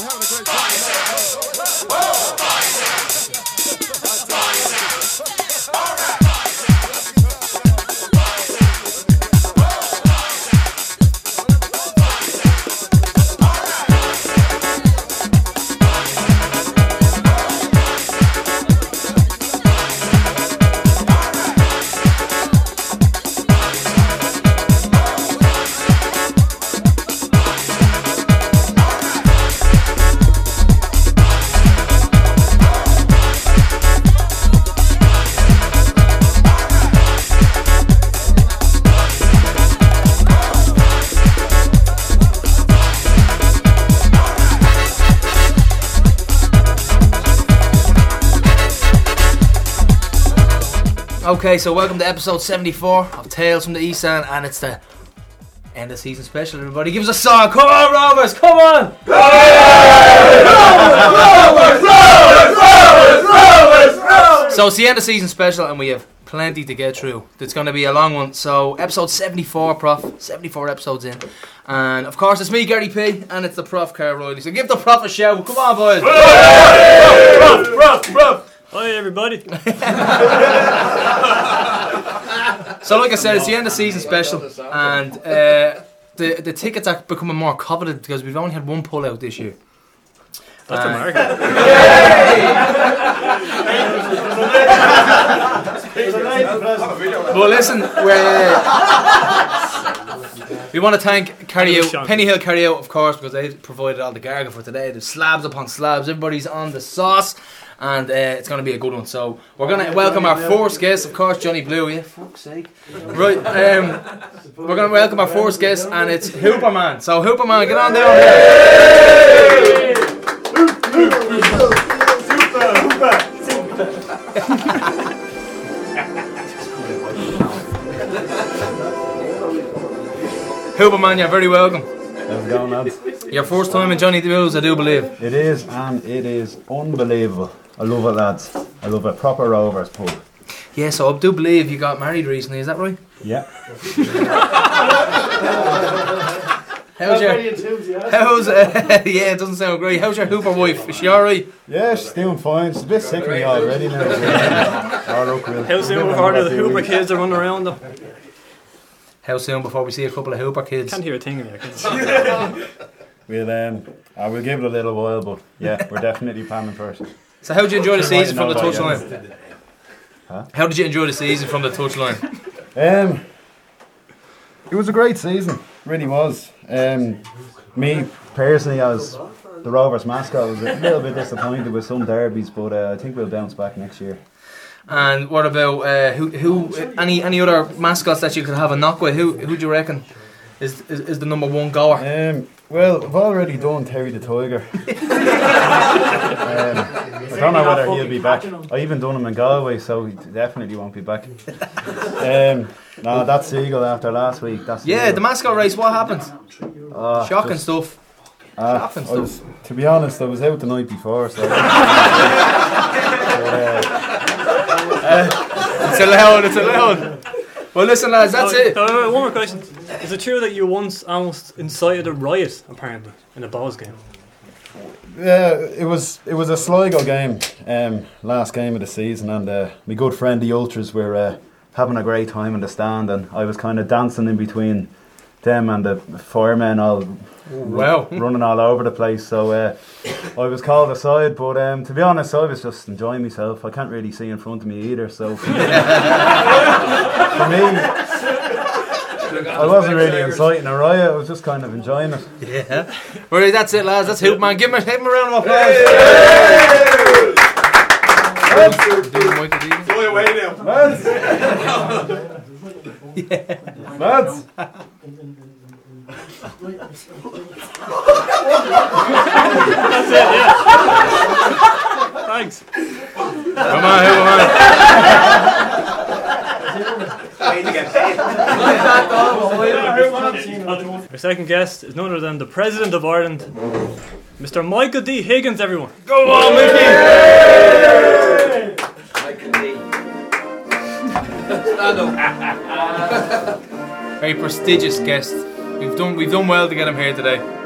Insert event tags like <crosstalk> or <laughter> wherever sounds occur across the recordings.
We're having. Okay, so welcome to episode 74 of Tales from the East End, and it's the end of season special, everybody. Give us a song! Come on, Rovers! Come on! So it's the end of season special, and we have plenty to get through. It's going to be a long one. So, episode 74, Prof. 74 episodes in. And of course, it's me, Gary P, and it's the Prof, Carl Riley. So, give the Prof a shout. Come on, boys! Hi everybody. <laughs> <laughs> So, like I said, it's the end of season special, and uh, the the tickets are becoming more coveted because we've only had one pull out this year. That's the Uh, market. But listen, we're, we want to thank Carry Hello, Out, Penny Hill Carry Out, of course, because they provided all the gargle for today. There's slabs upon slabs. Everybody's on the sauce, and uh, it's going to be a good one. So we're going to welcome our first guest, of course, Johnny Blue. Yeah, fuck's sake. Right, um, we're going to welcome our first guest, and it's Hooperman. So Hooperman, get on down here. Hooperman, you're very welcome. How's it going, lads? Your first time in Johnny Blues, I do believe. It is, and it is unbelievable. I love it, lads. I love it. Proper Rovers pub. Yeah, so I do believe you got married recently. Is that right? Yeah. How's your? How's uh, <laughs> yeah? It doesn't sound great. How's your Hooper wife? Is she alright? Yeah, she's doing fine. She's a bit sick of me already now. <laughs> All look real. How soon before the Hooper kids are running around them? How soon before we see a couple of Hooper kids? Can't hear a thing in here. <laughs> We'll um, I will give it a little while, but yeah, we're definitely planning for it. So how did you enjoy the season from the Right now, touchline? How did you enjoy the season from the touchline? Um, it was a great season, really was. Um, me personally, as the Rovers mascot, was a little bit disappointed with some derbies, but uh, I think we'll bounce back next year. And what about uh, who? Who? Any any other mascots that you could have a knock with? Who? Who do you reckon is is, is the number one goer? Um, well, I've already done Terry the Tiger. <laughs> um, I don't know whether he'll be back. I even done him in Galway, so he definitely won't be back. Um, no, that's Seagull after last week. That's Yeah, Seagull. the mascot race. What happened? Ah, Shocking just- stuff. ah, shocking I was, to be honest, I was out the night before, so. <laughs> but, uh, <laughs> It's allowed. It's allowed. Well, listen, lads. That's it. uh, one more question. Is it true that you once almost incited a riot, apparently, in a balls game? Yeah, it was it was a Sligo game, um, last game of the season, and uh, my good friend the Ultras were uh, having a great time in the stand, and I was kind of dancing in between them and the firemen, all Wow. running all over the place. So uh, I was called aside, but um, to be honest, I was just enjoying myself. I can't really see in front of me either, so for me, <laughs> I wasn't really inciting a riot. I was just kind of enjoying it. Yeah. Well, that's it, lads. That's Hoop Man. Give him a, give him a round of applause. Do the Michael Deegan. Lads. That's it, yeah. Thanks. Come on, Hoop Man. Our second guest is none other than the President of Ireland, Mr. Michael D. Higgins, everyone. Go on, Mickey. Michael D. <laughs> <laughs> Very prestigious guest. We've done we've done well to get him here today.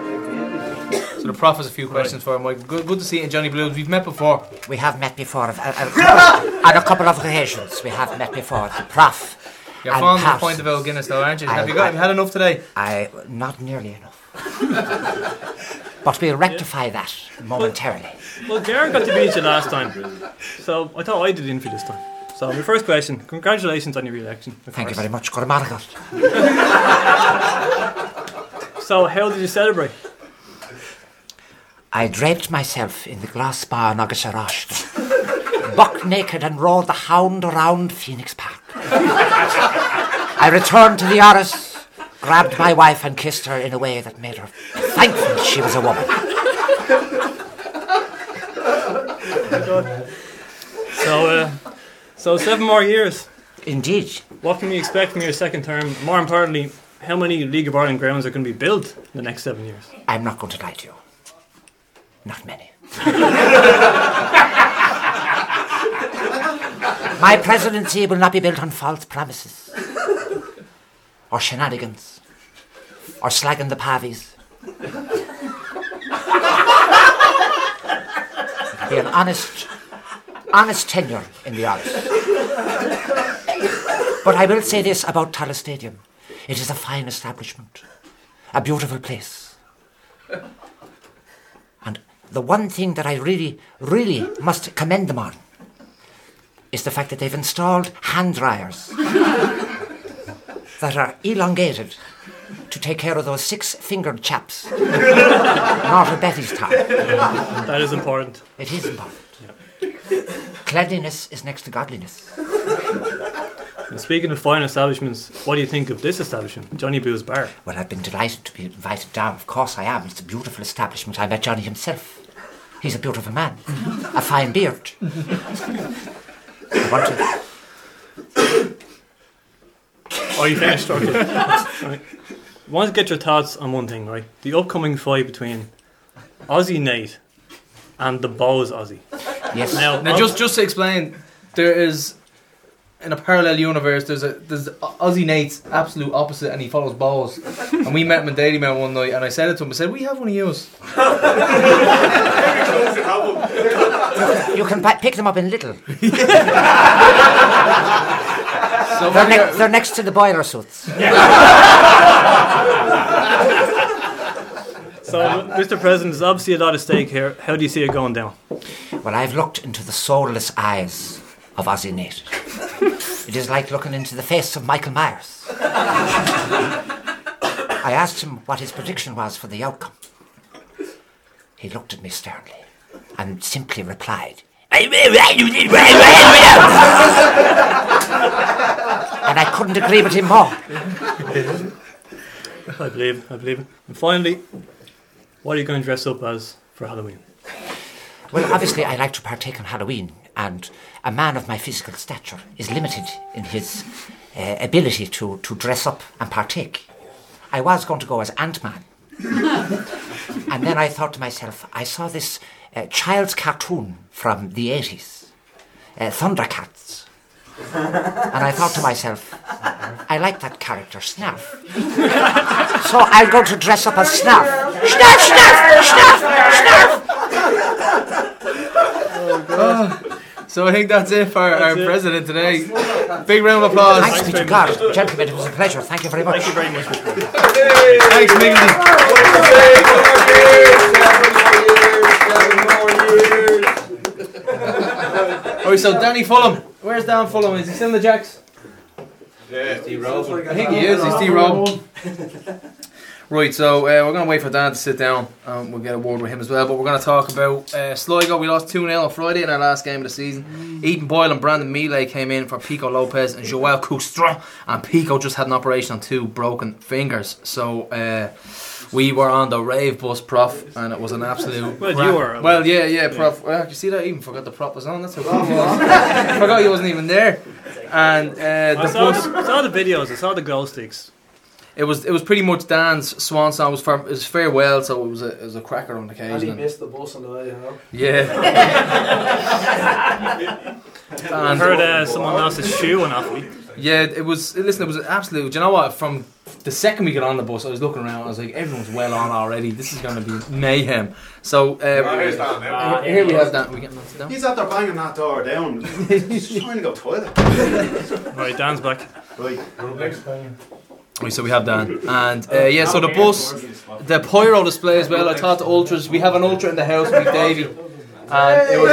So the prof has a few questions for him. Mike. Good, good to see you, Johnny Blues. We've met before. We have met before, uh, uh, <laughs> on a couple of occasions. We have met before. The prof. You're and fond of the point of Ale Guinness, though, aren't you? I- Have you got? Have you had enough today? I not nearly enough. <laughs> but we'll rectify that momentarily. Well, Gareth got to beat you last time, so I thought I did in for this time. So, my first question: Congratulations on your re-election. of Thank you very much. Gormaragat. <laughs> So, how did you celebrate? I draped myself in the glass bar Nagasarashta, buck naked and rode the hound around Phoenix Park. I returned to the Oris, grabbed my wife and kissed her in a way that made her thankful she was a woman. So, uh, so seven more years. Indeed. What can we expect from your second term? More importantly, how many League of Ireland grounds are going to be built in the next seven years? I'm not going to lie to you. Not many. <laughs> My presidency will not be built on false promises, or shenanigans, or slagging the pavies. It'll <laughs> be an honest, honest tenure in the arts. But I will say this about Tallaght Stadium: it is a fine establishment, a beautiful place. And the one thing that I really, really must commend them on is the fact that they've installed hand dryers that are elongated to take care of those six fingered chaps <laughs> Not of Bettystown. That is important. It is important. Cleanliness is next to godliness. And speaking of fine establishments, what do you think of this establishment, Johnny Boo's Bar? Well, I've been delighted to be invited down. Of course I am. It's a beautiful establishment. I met Johnny himself. He's a beautiful man. a fine beard. I want to Oh, you finished? Okay. right. I want to get your thoughts on one thing, right? The upcoming fight between Ozzy Nate and the Bohs Ozzy. Yes. Now, Now, just just to explain, there is in a parallel universe. There's a there's Ozzy Nate's absolute opposite, and he follows balls. and we met him in Daily Mail one night, and I said it to him. I said, "We have one of yours." <laughs> You can pi- pick them up in little. <laughs> So They're, ne- they're next to the boiler suits. <laughs> so, Mr. President, there's obviously a lot at stake here. How do you see it going down? Well, I've looked into the soulless eyes of Ozzy Nate. <laughs> It is like looking into the face of Michael Myers. I asked him what his prediction was for the outcome. He looked at me sternly and simply replied, and I couldn't agree with him more. I believe, I believe. it. And finally, what are you going to dress up as for Halloween? Well, obviously, I like to partake on Halloween, and a man of my physical stature is limited in his uh, ability to, to dress up and partake. I was going to go as Ant Man. <laughs> and then I thought to myself, I saw this uh, child's cartoon from the 80s, uh, Thundercats. And I thought to myself, I like that character, Snarf. <laughs> so I'm going to dress up as Snarf. Snarf, Snarf, Snarf, Snarf! So I think that's it for our it. president today. Big round of applause. Thanks be to God. Gentlemen, it was a pleasure. Thank you very much. Thank you very much, Mr. President. Thanks, Miggly. Oh, so Danny Fulham. Where's Dan Fulham? Is he still in the Jacks? I think he is. He's D Rob. Right, so uh, we're going to wait for Dan to sit down. Um, we'll get a word with him as well. But we're going to talk about uh, Sligo. We lost 2 0 on Friday in our last game of the season. Ethan Boyle and Brandon Miele came in for Pico Lopez and Joel Coustrain. And Pico just had an operation on two broken fingers. So uh, we were on the rave bus, prof, and it was an absolute. Well, you were. Well, yeah, yeah, prof. Well, you see that? I even forgot the prop was on. That's how cool it was. I forgot he wasn't even there. And uh, I saw bus. the, I saw the videos, I saw the glow sticks. It was it was pretty much Dan's swan song. It was, for, it was farewell, so it was a it was a cracker on And he occasion. And missed the bus on the way, you know. yeah. <laughs> I and heard uh, someone else's shoe went off me. yeah, it was. Listen, it was absolute. Do you know what? From the second we got on the bus, I was looking around. I was like, everyone's well on already. This is going to be mayhem. So uh, here's Dan now. here here we have that. We getting that down. He's out there banging that door down. <laughs> He's trying to go toilet. Right, Dan's back. Right. Right, so we have Dan, and uh, yeah, so the bus, the pyro display as well. I thought the ultras. We have an ultra in the house with Davey, and it was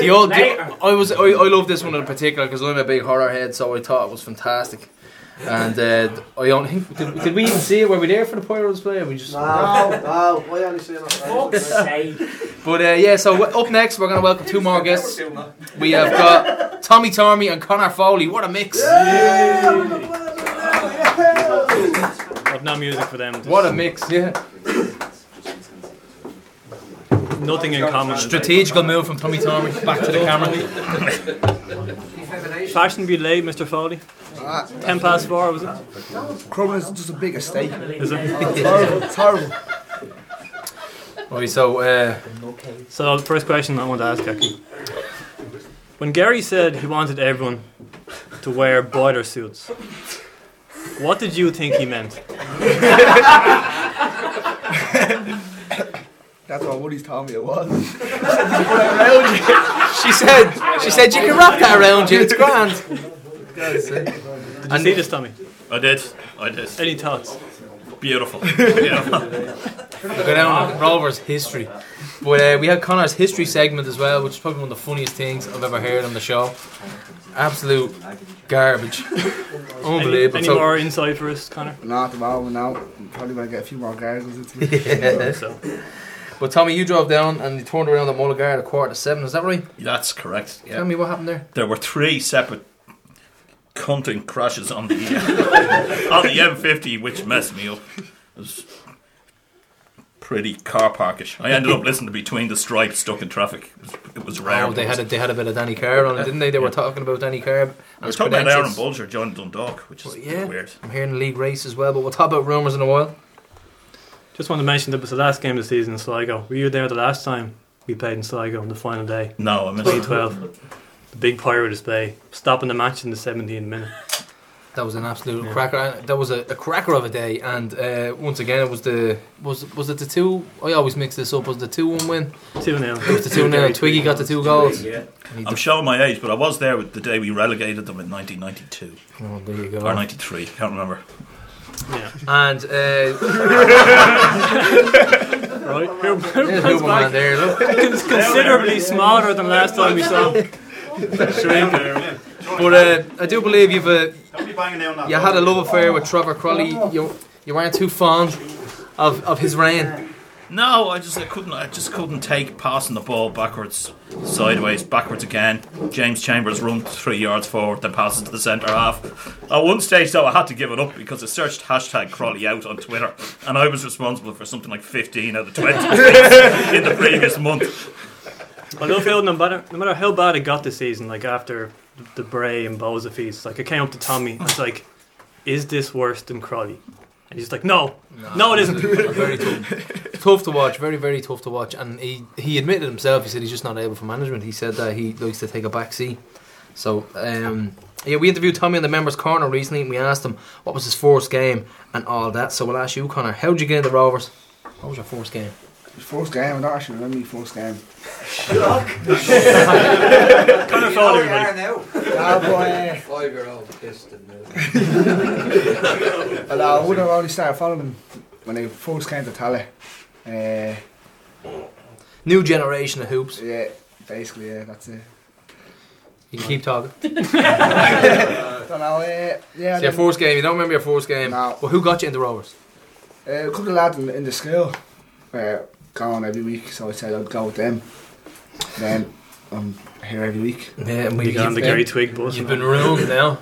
the old. The, I was I, I love this one in particular because I'm a big horror head, so I thought it was fantastic. And uh, I don't think did, did we even see it? Were we there for the pyro display? Or we just No, no, why only saying that? But uh, yeah, so w- up next we're going to welcome two more guests. We have got Tommy Tormey and Connor Foley. What a mix! I've no music for them. What a mix! Yeah, Nothing in common. strategical move from Tommy Tormey. Back to the camera. Fashion be late, Mr. Foley. Ten past four, was it? Crumble is just a big estate. Is it? It's horrible. It's horrible. Right, so uh, So the first question I want to ask actually. When Gary said he wanted everyone to wear boiler suits, what did you think he meant? That's what Woody's told me it was. she said, she said you can wrap that around you. It's grand. Did you see this, Tommy? I did. I did. Any thoughts? Beautiful. Beautiful. Go down Rovers history. But uh, we had Connor's history segment as well, which is probably one of the funniest things I've ever heard on the show. Absolute garbage. Unbelievable. Any So- more insight for us, Connor? Not at the moment now. Probably going to get a few more gargles into me. <laughs> Yeah. So, But Tommy, you drove down and you turned around at Mullingar at a quarter to seven. Is that right? That's correct. Tell me what happened there. There were three separate cunting crashes on the uh, <laughs> on the M50, which messed me up. It was pretty car parkish. I ended up listening to Between the Stripes, stuck in traffic. It was, it was rare. Oh, they had a, they had a bit of Danny Carr on it, didn't they? They were talking about Danny Carr. and I was talking about Aaron credentials. Bulger, John Dundalk, which is Well, yeah. weird. I'm hearing the league race as well, but we'll talk about rumours in a while. just want to mention that it was the last game of the season in Sligo. Were you there the last time we played in Sligo on the final day? No, I missed it. 2012. <laughs> The big pyro display, stopping the match in the 17th minute. That was an absolute Yeah. cracker. That was a, a cracker of a day, and uh, once again, it was the was was it the two? I always mix this up. Was the two one win? 2 0. It was the two 0 Twiggy got the two goals. And he I'm showing my age, but I was there with the day we relegated them in 1992 oh, there you go. or 93. Can't remember. Yeah. And uh, <laughs> Right. Here, there's Hooperman there. Look, It's considerably smaller than last time we saw. Him. but uh, I do believe you've a Don't be banging down you had a love affair with Trevor Croly. You you weren't too fond of, of his reign. No, I just I couldn't I just couldn't take passing the ball backwards, sideways, backwards again. James Chambers run three yards forward, then passes to the centre half. At one stage though I had to give it up because I searched hashtag Croly out on Twitter and I was responsible for something like fifteen out of twenty <laughs> in the previous month. No matter, no matter how bad it got this season, like after the Bray and Boza feast, like I came up to Tommy, I was like, is this worse than Croly? And he's like, no, no, it isn't. very tough. tough to watch, very very tough to watch. And he he admitted himself. He said he's just not able for management. He said that he likes to take a back seat. So um, yeah, we interviewed Tommy in the members' corner recently, and we asked him what was his first game and all that. So we'll ask you, Connor, how did you get into Rovers? What was your first game? First game, I don't actually remember my first game. Connor Foley, everybody. Yeah, but, uh, Five year old pissed and well, I would have only started following them when they first came to Tallaght. Uh, New generation of hoops. yeah, basically, yeah, that's it. You can keep talking. <laughs> don't know, uh, yeah. So your first game, you don't remember your first game. No. Well, who got you into Rovers? uh, a couple of lads in, in the school were going every week, so I said I'd go with them. Then I'm here every week, Yeah, and You got on the you've Gary Twigg bus. You've been ruined <laughs> now.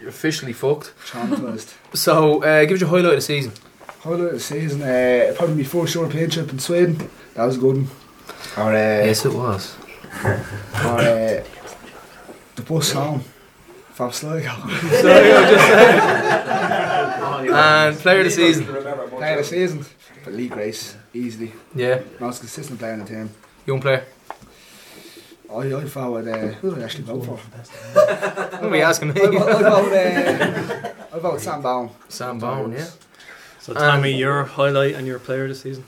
You're officially fucked. traumatised. So, uh, give us your highlight of the season. Highlight of the season, uh, probably my first European trip in Sweden. That was a good. one. Or, uh, Yes, it was. <laughs> or uh, the bus home from Sligo. <laughs> And player of the season. Player of the season, but Lee Grace, easily. Yeah, Most consistent player in the team. young player. I, I voted, uh, who did I actually vote for? What are we asking me? I, vo- I voted, uh, I voted Sam Bone. Sam Bone, yeah. So, Tommy, Um, your highlight and your player this season?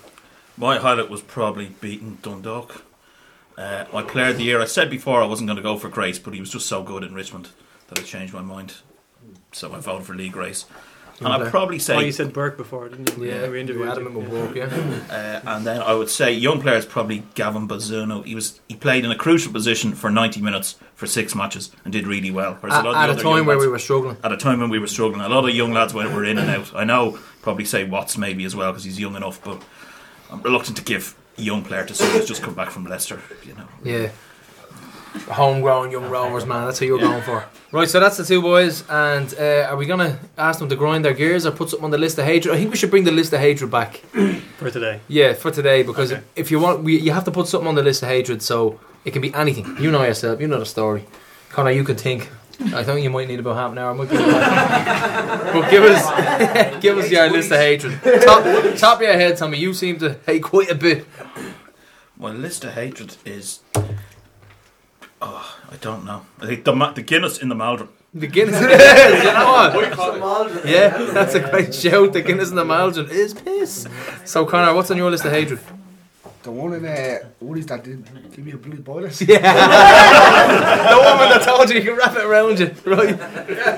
My highlight was probably beating Dundalk. Uh, my player of the year, I said before I wasn't going to go for Grace, but he was just so good in Richmond that I changed my mind. So I voted for Lee Grace. And I'd player. probably oh, say, you said Burke before, didn't you? Yeah, we we interviewed had him in you. walk, yeah. <laughs> uh, and then I would say young player is probably Gavin Bazunu. He was he played in a crucial position for 90 minutes for six matches and did really well. Whereas At, a lot of at the a other time where lads- we were struggling. at a time when we were struggling. A lot of young lads were, were in and out. I know, probably say Watts maybe as well because he's young enough, but I'm reluctant to give a young player to someone who's just come back from Leicester. You know, Yeah. Homegrown young rovers, man. That's who you're going for. Right, so that's the two boys. And uh, are we going to ask them to grind their gears or put something on the list of hatred? I think we should bring the list of hatred back. <clears throat> for today. Yeah, for today because Okay. if you want, we, you have to put something on the list of hatred. So it can be anything. You know yourself. You know the story. Connor, you could think. I think you might need about half an hour. I might be <laughs> but give us, <laughs> give us your list of hatred. Top, top of your head, Tommy. You seem to hate quite a bit. my list of hatred is. Oh, I don't know. I think the, the Guinness in the Maldron. The Guinness. <laughs> you know what? Yeah, that's a great shout. The Guinness in the Maldron is piss. So, Connor, what's on your list of hatred? The one in uh, Woody's that did give me a blue boilers. <laughs> Yeah. the woman that told you you can wrap it around you. Right.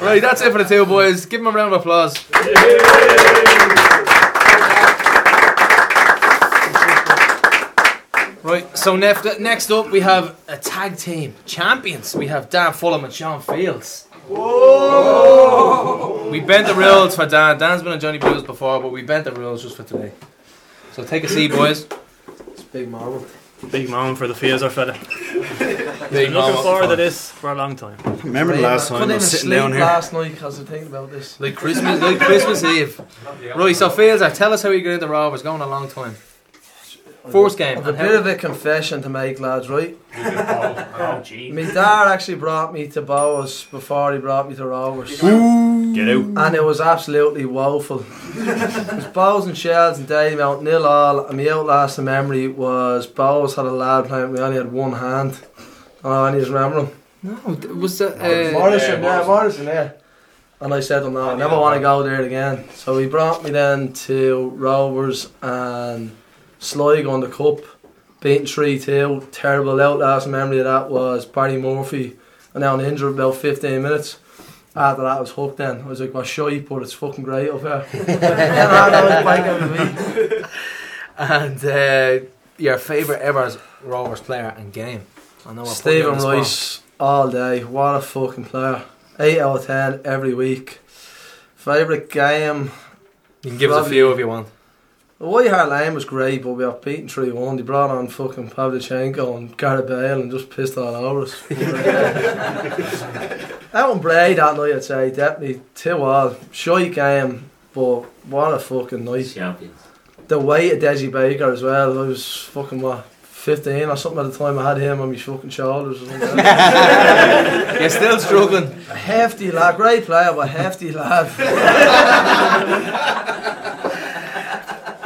Right, that's it for the two boys. Give them a round of applause. Right, so next, next up we have a tag team champions. We have Dan Fulham and Sean Fields. Whoa! We bent the rules for Dan. Dan's been on Johnny Blues before, but we bent the rules just for today. So take a seat, boys. It's Big marble. Big moment for the Fields our fella. Big Looking forward to this for a long time. Remember the last time I was sitting down here? last night because I think about this. Like Christmas, like Christmas Eve. Right, so Fields, tell us how you got into Rovers. Going a long time. First game. I've a bit of a confession to make, lads, right? oh, <laughs> My dad actually brought me to Bohs before he brought me to Rovers. Get out. And it was absolutely woeful. it was Bohs and Shels and Dalymount nil all. And my outlasting memory was Bohs had a lad playing, we only had one hand. Oh, and he's just remember him? No, it was that. Uh, Morrison, yeah, Morrison, yeah. And I said to him, no, I never want to go there again. So he brought me then to Rovers and Sligo on the cup, beating 3 2. Terrible outlast memory of that was Barry Murphy, and now injured about 15 minutes. After that, I was hooked then. I was like, well, shy, but it's fucking great up here. and I was back every week. and uh, your favourite ever Rovers player and game. I know. I you on Stephen the spot. Rice, all day. What a fucking player. 8 out of 10 every week. Favourite game. You can give us a few if you want. White Hart Lane was great, but we got beaten 3 1. They brought on fucking Pavlyuchenko and Gareth Bale and just pissed all over us. <laughs> that one Bray that night, I'd say, definitely 2 all. Shy game, but what a fucking night. Champions. The weight of Dessie Baker as well. I was fucking, what, 15 or something at the time. I had him on my fucking shoulders. Or something. <laughs> You're still struggling. a hefty lad, great player, but hefty lad. <laughs>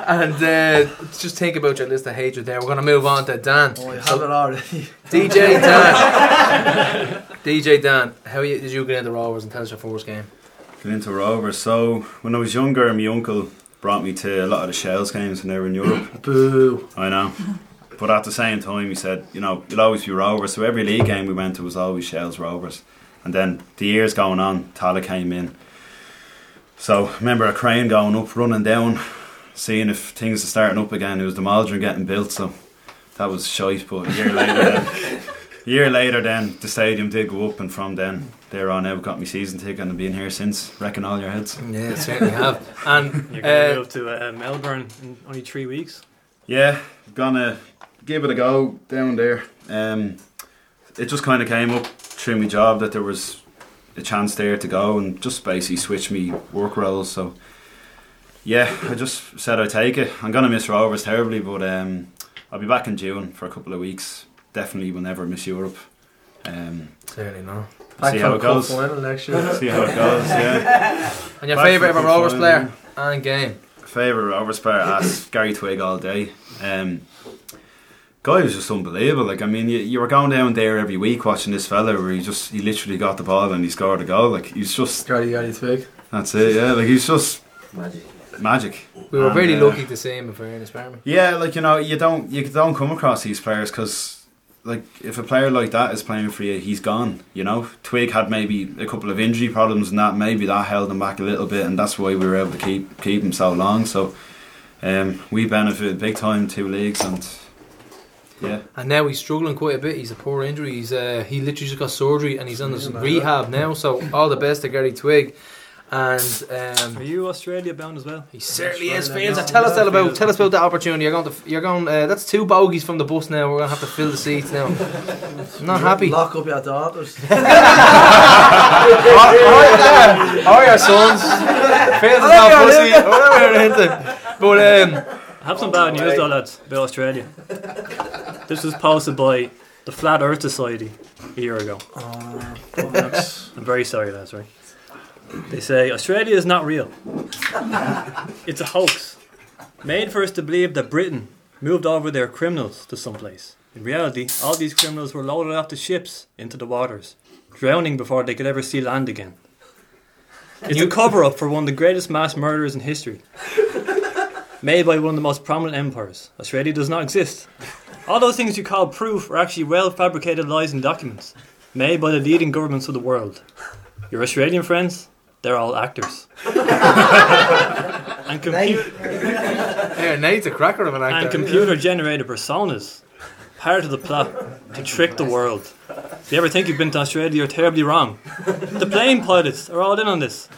And uh, just think about your list of hatred there. We're going to move on to Dan. Oh, I have it already. <laughs> DJ Dan. DJ Dan, how you, did you get into Rovers and tell us your first game? Got into Rovers. So when I was younger, my uncle brought me to a lot of the Shels games when they were in Europe. <coughs> Boo. I know. But at the same time, he said, you know, you'll always be Rovers. So every league game we went to was always Shels Rovers. And then the years going on, Tallaght came in. So remember a crane going up, running down, seeing if things are starting up again. It was the Maldron getting built, so that was shite. But a year later, then, a year later, then the stadium did go up, and from then there on out, got me season ticket and I've been here since. Wrecking all your heads. Yeah, certainly have. <laughs> And You're going to uh, move to uh, Melbourne in only three weeks. Yeah, gonna give it a go down there. Um, it just kind of came up through my job that there was a chance there to go and just basically switch me work roles. So yeah, I just said I'd take it. I'm gonna miss Rovers terribly, but um, I'll be back in June for a couple of weeks. Definitely will never miss Europe. Um, certainly no. Back see how it goes. final next year. See how it goes. Yeah. <laughs> And your Back favourite ever Rovers final, player and game? Favourite Rovers player? Ask Gary Twigg all day. Um, guy was just unbelievable. Like I mean, you, you were going down there every week watching this fella where he just he literally got the ball and he scored a goal. Like he's just Gary Gary Twigg. that's it. Yeah, like he's just magic. We were And, very uh, lucky to see him in fairness, Barmy. Yeah, like you know, you don't you don't come across these players because like if a player like that is playing for you, he's gone. You know, Twigg had maybe a couple of injury problems and that maybe that held him back a little bit, and that's why we were able to keep keep him so long. So um, we benefited big time two leagues and yeah. And now he's struggling quite a bit. He's a poor injury. He's uh, he literally just got surgery and he's on his Yeah, rehab now. So all the best to Gary Twigg. And Are um, you Australia bound as well? he certainly That's is. right, Fields, I tell us tell about tell us about that opportunity. You're going to you're going. Uh, that's two bogies from the bus now. We're going to have to fill the seats now. I'm <laughs> not happy. Lock up your daughters. How are your sons? Fields is not pussy. Whatever you're into. But um, I have some bad news though, lads, about Australia. This was posted by the Flat Earth Society a year ago. Bollocks. I'm very sorry, lads, right? They say Australia is not real. <laughs> It's a hoax. Made for us to believe that Britain moved over their criminals to someplace. In reality, all these criminals were loaded off the ships into the waters, drowning before they could ever see land again. It's a cover up for one of the greatest mass murders in history. Made by one of the most prominent empires. Australia does not exist. All those things you call proof are actually well fabricated lies and documents, made by the leading governments of the world. Your Australian friends, they're all actors. <laughs> and, compu- yeah, Nate's a cracker of an actor. and computer generated personas, part of the plot to trick the world. If you ever think you've been to Australia, you're terribly wrong. The plane pilots are all in on this.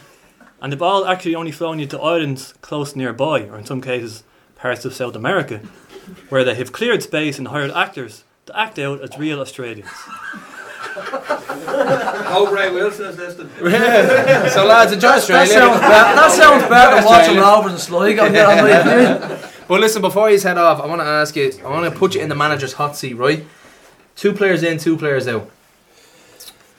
And they've all actually only flown you to islands close nearby, or in some cases, parts of South America, where they have cleared space and hired actors to act out as real Australians. <laughs> Oh, Ray Wilson is listening. so lads, enjoy That Australia. sounds better. That sounds better than watching Rovers and Sligo. Get <laughs> But listen, before you head off, I want to ask you. I want to put you in the manager's hot seat, right? Two players in, two players out.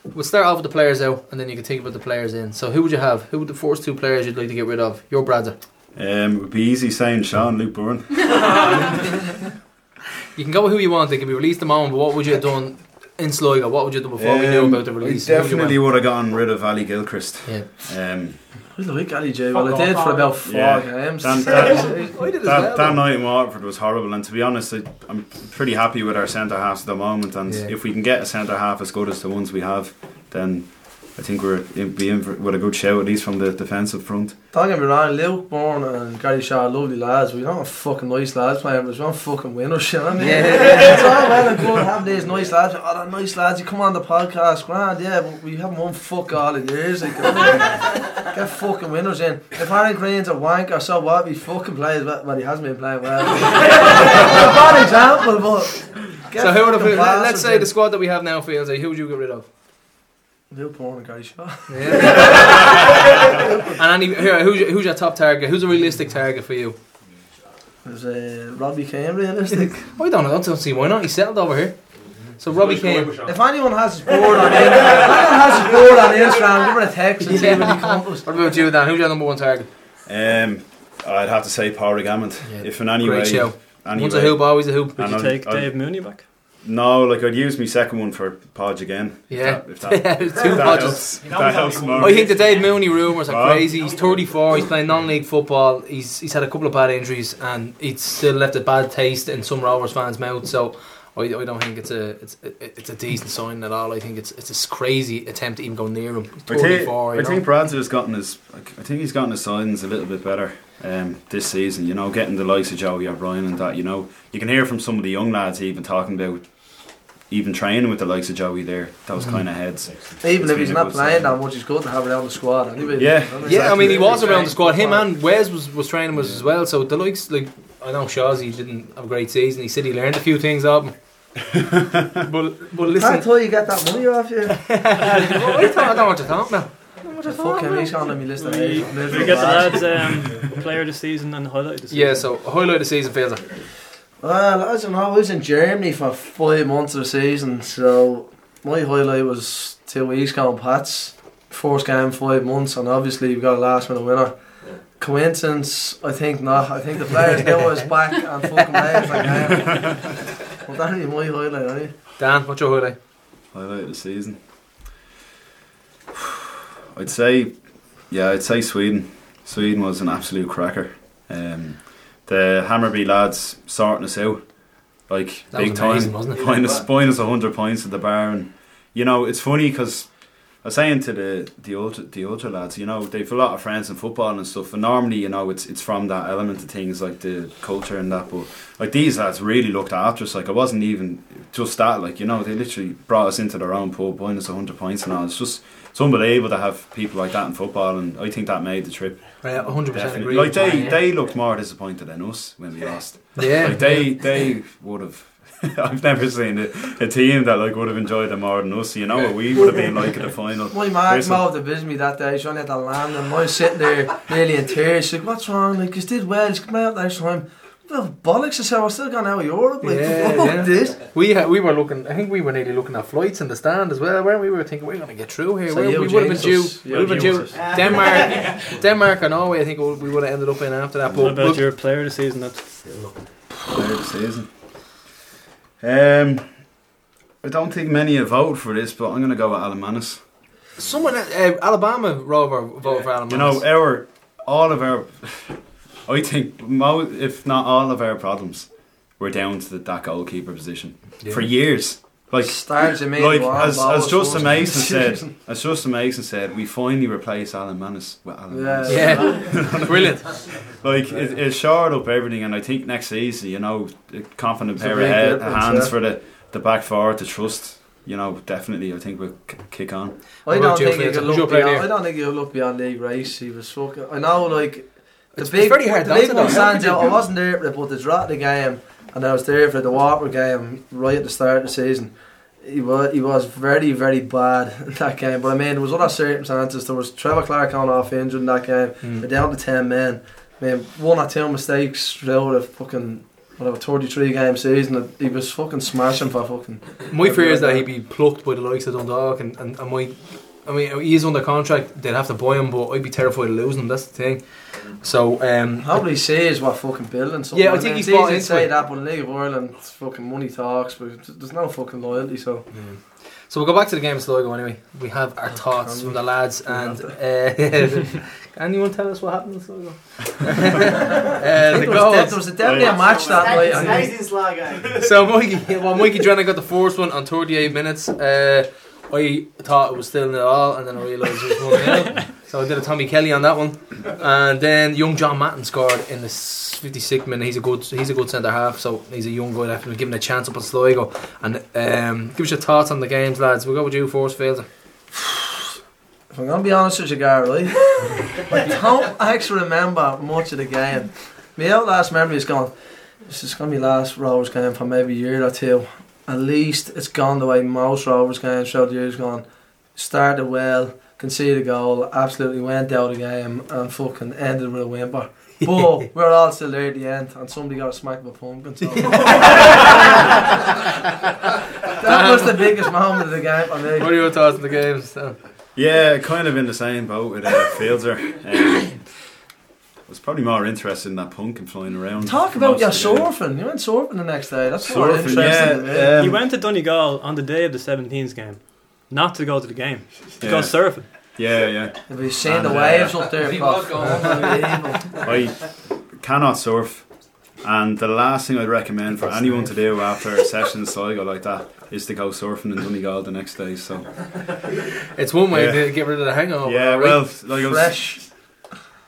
We'll start off with the players out, and then you can think about the players in. So, who would you have? Who would the first two players you'd like to get rid of? Your brother. Um, it would be easy saying Sean Luke Byrne. <laughs> You can go with who you want. They can be released tomorrow. But what would you have done in Sligo? What would you do done before we knew Um, about the release? I Who would you definitely want? would have gotten rid of Ali Gilchrist. Yeah. Um, I like Ali J. Well, I did for about four Yeah. games. Dan- I did as that, well. that night in Watford was horrible, and to be honest, I, I'm pretty happy with our centre halves at the moment. And Yeah. if we can get a centre half as good as the ones we have, then I think we're in, be in for, with a good shout at least from the defensive front. Don't get me wrong, Luke Byrne and Gary Shaw are lovely lads. We don't have fucking nice lads playing, but we want fucking winners, you know what I mean? Yeah. <laughs> it's all well and good having these nice lads. Oh, they're nice lads, you come on the podcast, grand, yeah, but we haven't won fuck all in years. Like, you know what I mean? <laughs> Get fucking winners in. If Aaron Greene's a wanker, so what? He fucking plays well. Well, he hasn't been playing well. <laughs> a bad example, but. get So, who would have? Let, let's say in. the squad that we have now, Fields. Who would you get rid of? Luke Byrne <laughs> and Gary Shaw. and any, here, who's, your, who's your top target? Who's a realistic target for you? There's uh, Robbie Keane, realistic. <laughs> I don't know. I don't see why not. He's settled over here. So Robbie Keane. If anyone has his board on Instagram, <laughs> anyone has his board on Instagram, give her a text and see what he comes. What about you, Dan? Who's your number one target? Um, I'd have to say Paul Gammond. Yeah, if in any Great way, show. any One's way- a hoop, always a hoop. Would you take I'll- I'll- Dave Mooney back? No, like I'd use my second one for Podge again. if Yeah. that- if that, <laughs> Two that podges. helps, that helps. I think the Dave Mooney rumours are Wow. crazy. He's 34. He's playing non-league football. He's he's had a couple of bad injuries, and it's still left a bad taste in some Rovers fans' mouth. So. I, I don't think it's a it's it's a decent sign at all. I think it's it's a crazy attempt to even go near him. He's I think, 34, you I think Brad's has gotten his. I think he's gotten his signs a little bit better um, this season. You know, getting the likes of Joey O'Brien and that. You know, you can hear from some of the young lads even talking about even training with the likes of Joey there. Those Mm-hmm. kind of heads. Even It's if he's been a not playing sign. that much, he's good to have around the squad anyway. Yeah. Yeah, I mean he was around the squad. Him and Wes was, was training with us as well. So the likes like I know Shazzy didn't have a great season. He said he learned a few things of him. <laughs> but but Can't listen, tell you get that money off you. <laughs> I don't, I don't know what you're talking about. Fuck him, he's on me list of We, names. we get the lads um, <laughs> player of the season and highlight of the season. Yeah, so highlight of the season, Fielder. Well, as you know, I was in Germany for five months of the season, so my highlight was two weeks going Pats. First game, five months, and obviously we got a last minute winner. Coincidence? I think not. I think the players knew I was back and fucking played for the. Well, that'd be my highlight, eh? Dan, what's your highlight? Highlight of the season. I'd say, yeah, I'd say Sweden. Sweden was an absolute cracker. Um, the Hammarby lads sorting us out, like That big amazing, time. wasn't it? Point us, point us hundred points at the bar, and you know it's funny because I was saying to the the ultra the ultra lads, you know, they've a lot of friends in football and stuff, and normally you know it's it's from that element of things like the culture and that, but like these lads really looked after us. Like I wasn't even just that, like you know, they literally brought us into their own pub, point us hundred points and all. It's just it's unbelievable to have people like that in football, and I think that made the trip. Right, 100% agree. Like they Yeah. they looked more disappointed than us when we lost. Yeah. like they they would have. <laughs> I've never seen a, a team that like would have enjoyed it more than us. You know what we would have been like at the <laughs> final. My man Listen, came out to visit me that day, showing at the land, and I was sitting there nearly in tears. She's like, what's wrong? Like, you did well, you come out next time. Well, bollocks, I said, we're still going out of Europe. Like, Yeah, fuck yeah. this. We ha- we were looking. I think we were nearly looking at flights in the stand as well. Weren't we? We were thinking we're going to get through here. So we we would have been due. We would have been due. Denmark, Denmark or Norway. I think we would have ended up in after that. What about look, your player of the season? That player of the season. Um, I don't think many have voted for this, but I'm going to go with Alan Mannus. someone uh, Alabama Rover voted for Alan. You know, Mannus. our all of our, I think, mo- if not all of our problems, were down to the, that goalkeeper position Yeah. for years. Like, Stars, you mean, like as, as Justin Mason said, <laughs> as Justin Mason said, we finally replaced Alan Mannus with Alan Yeah. Mannus. Yeah, <laughs> brilliant. Like it, it shored up everything, and I think next season, you know, a confident It's pair of head, hands yeah. for the the back forward to trust. You know, definitely, I think we'll k- kick on. I don't you, think you Flinton? can Who's your look player beyond. I don't think you can look beyond Lee Grace. He was fucking. I know, like the It's- big, it's very hard the big to one stands out. I wasn't there for but the the game, and I was there for the Water game right at the start of the season. He was he was very very bad <laughs> in that game. But I mean, there was other circumstances. There was Trevor Clark on off injured in that game. Mm. They're down to ten men. I mean, one or two mistakes throughout a fucking whatever thirty three game season. He was fucking smashing for fucking. My fear is that he'd be plucked by the likes of Dundalk, and and, and my, I mean, he's under contract. They'd have to buy him, but I'd be terrified of losing him. That's the thing. So, um, Probably says what fucking building. Something. Yeah, I think he's it's bought easy to into say it. that, but in League of Ireland, it's fucking money talks, but there's no fucking loyalty. So So we'll go back to the game of Sligo anyway. We have our thoughts from the lads and uh, <laughs> can you tell us what happened in Sligo? <laughs> Uh, think the there, was de- goals. there was definitely a match that night. I think. So Mikey, well, Mikey Drennan got the first one on 38 minutes. Uh, I thought it was still nil all, and then I realised it was one nil. <laughs> So I did a Tommy Kelly on that one, and then young John Mahon scored in the 56th minute. He's a good, he's a good centre half, so he's a young guy left. We're giving a chance up at Sligo. And um, give us your thoughts on the games, lads. We'll go with you first, Fielder. If I'm gonna be honest with you, Gary, <laughs> I don't actually remember much of the game. My last memory is gone. This is gonna be last Rovers game for maybe a year or two. At least it's gone the way most Rovers games throughout the years gone. Started well, conceded a goal, absolutely went out the game, and fucking ended with a whimper. But <laughs> we we're all still there at the end, and somebody got a smack with a pumpkin. So. <laughs> <laughs> that was the biggest moment of the game for me. What are your thoughts on the game, Stan? Yeah, kind of in the same boat with uh, Fielder. Um, was probably more interested in that pumpkin flying around. Talk about most your of surfing. You went surfing the next day. That's more interesting. yeah, to me. um, he went to Donegal on the day of the 17s game, not to go to the game, to go surfing. Yeah, yeah. Have you seen the And, uh, waves up there? He Prof? was going. Unbelievable. <laughs> I cannot surf, and the last thing I'd recommend for anyone to do after a session in Sligo like that is to go surfing in Donegal the next day. So It's one way Yeah. to get rid of the hangover. yeah, right? well, like I was, Fresh.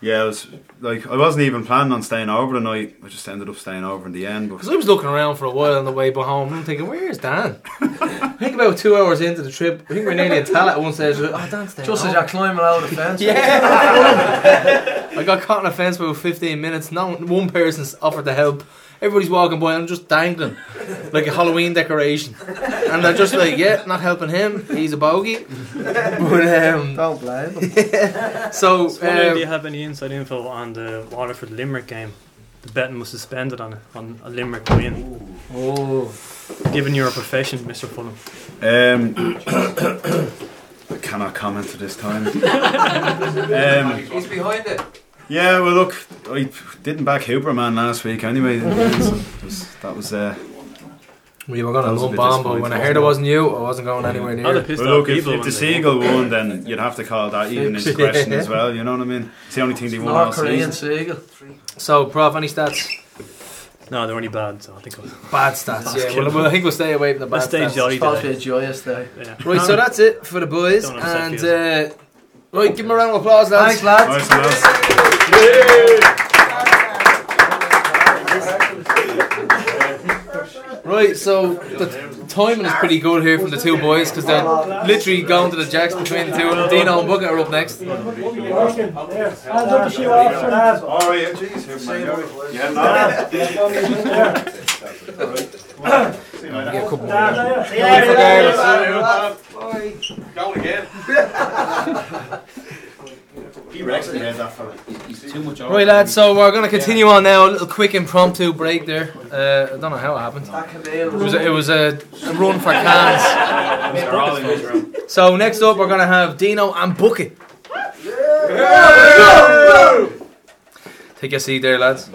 Yeah, I was like I wasn't even planning on staying over the night. I just ended up staying over in the end. Because I was looking around for a while on the way back home, and I'm thinking, where's Dan? I think about two hours into the trip, I think we're nearly at Tallaght at one stage. Oh, Dan's staying Just as home. you're climbing out of the fence. <laughs> Yeah. I got caught in a fence for about 15 minutes. No one person's offered to help. Everybody's walking by and I'm just dangling like a Halloween decoration. And they're just like, yeah, not helping him. He's a bogey. But, um, Don't blame them. <laughs> so, So, do um, you have any inside info on the Waterford Limerick game? The betting was suspended on it, on a Limerick win. oh, Given your profession, Mr. Fulham. um, <coughs> I cannot comment at this time. <laughs> um, He's behind it. Yeah, well, look, I didn't back Hooperman last week anyway. <laughs> So it was- that was uh, We were going to was a lump bit on, but when I heard it wasn't you, I wasn't going anywhere near. have it. But look, if, if the they- seagull won, then you'd have to call that even <laughs> into question as well. You know what I mean? It's the only thing they won all North Korean season. seagull. So, Prof, any stats? No, they're only bad, so I think I'll, Bad stats, yeah. Well, well, I think we'll stay away from the bad let's stay stats. jolly It's supposed to be today. a joyous day. Yeah. Right, so that's it for the boys. And, uh, right, give them a round of applause, lads. Thanks, lads. Nice, lads. Right, so the timing is pretty good here from the two boys because they're literally going to the jacks between the two of them. Dino and Bucket are up next. All right, yeah, jeez. Yeah, no. Yeah, a couple more. Going again. <laughs> He reckons he made that fella. Too much over. Right, lads, so we're going to continue on now. A little quick impromptu break there. Uh, I don't know how it happened. It was a, it was a, a run for cans. They're all in this room. So next up, we're going to have Dino and Bucket. Take a seat there, lads.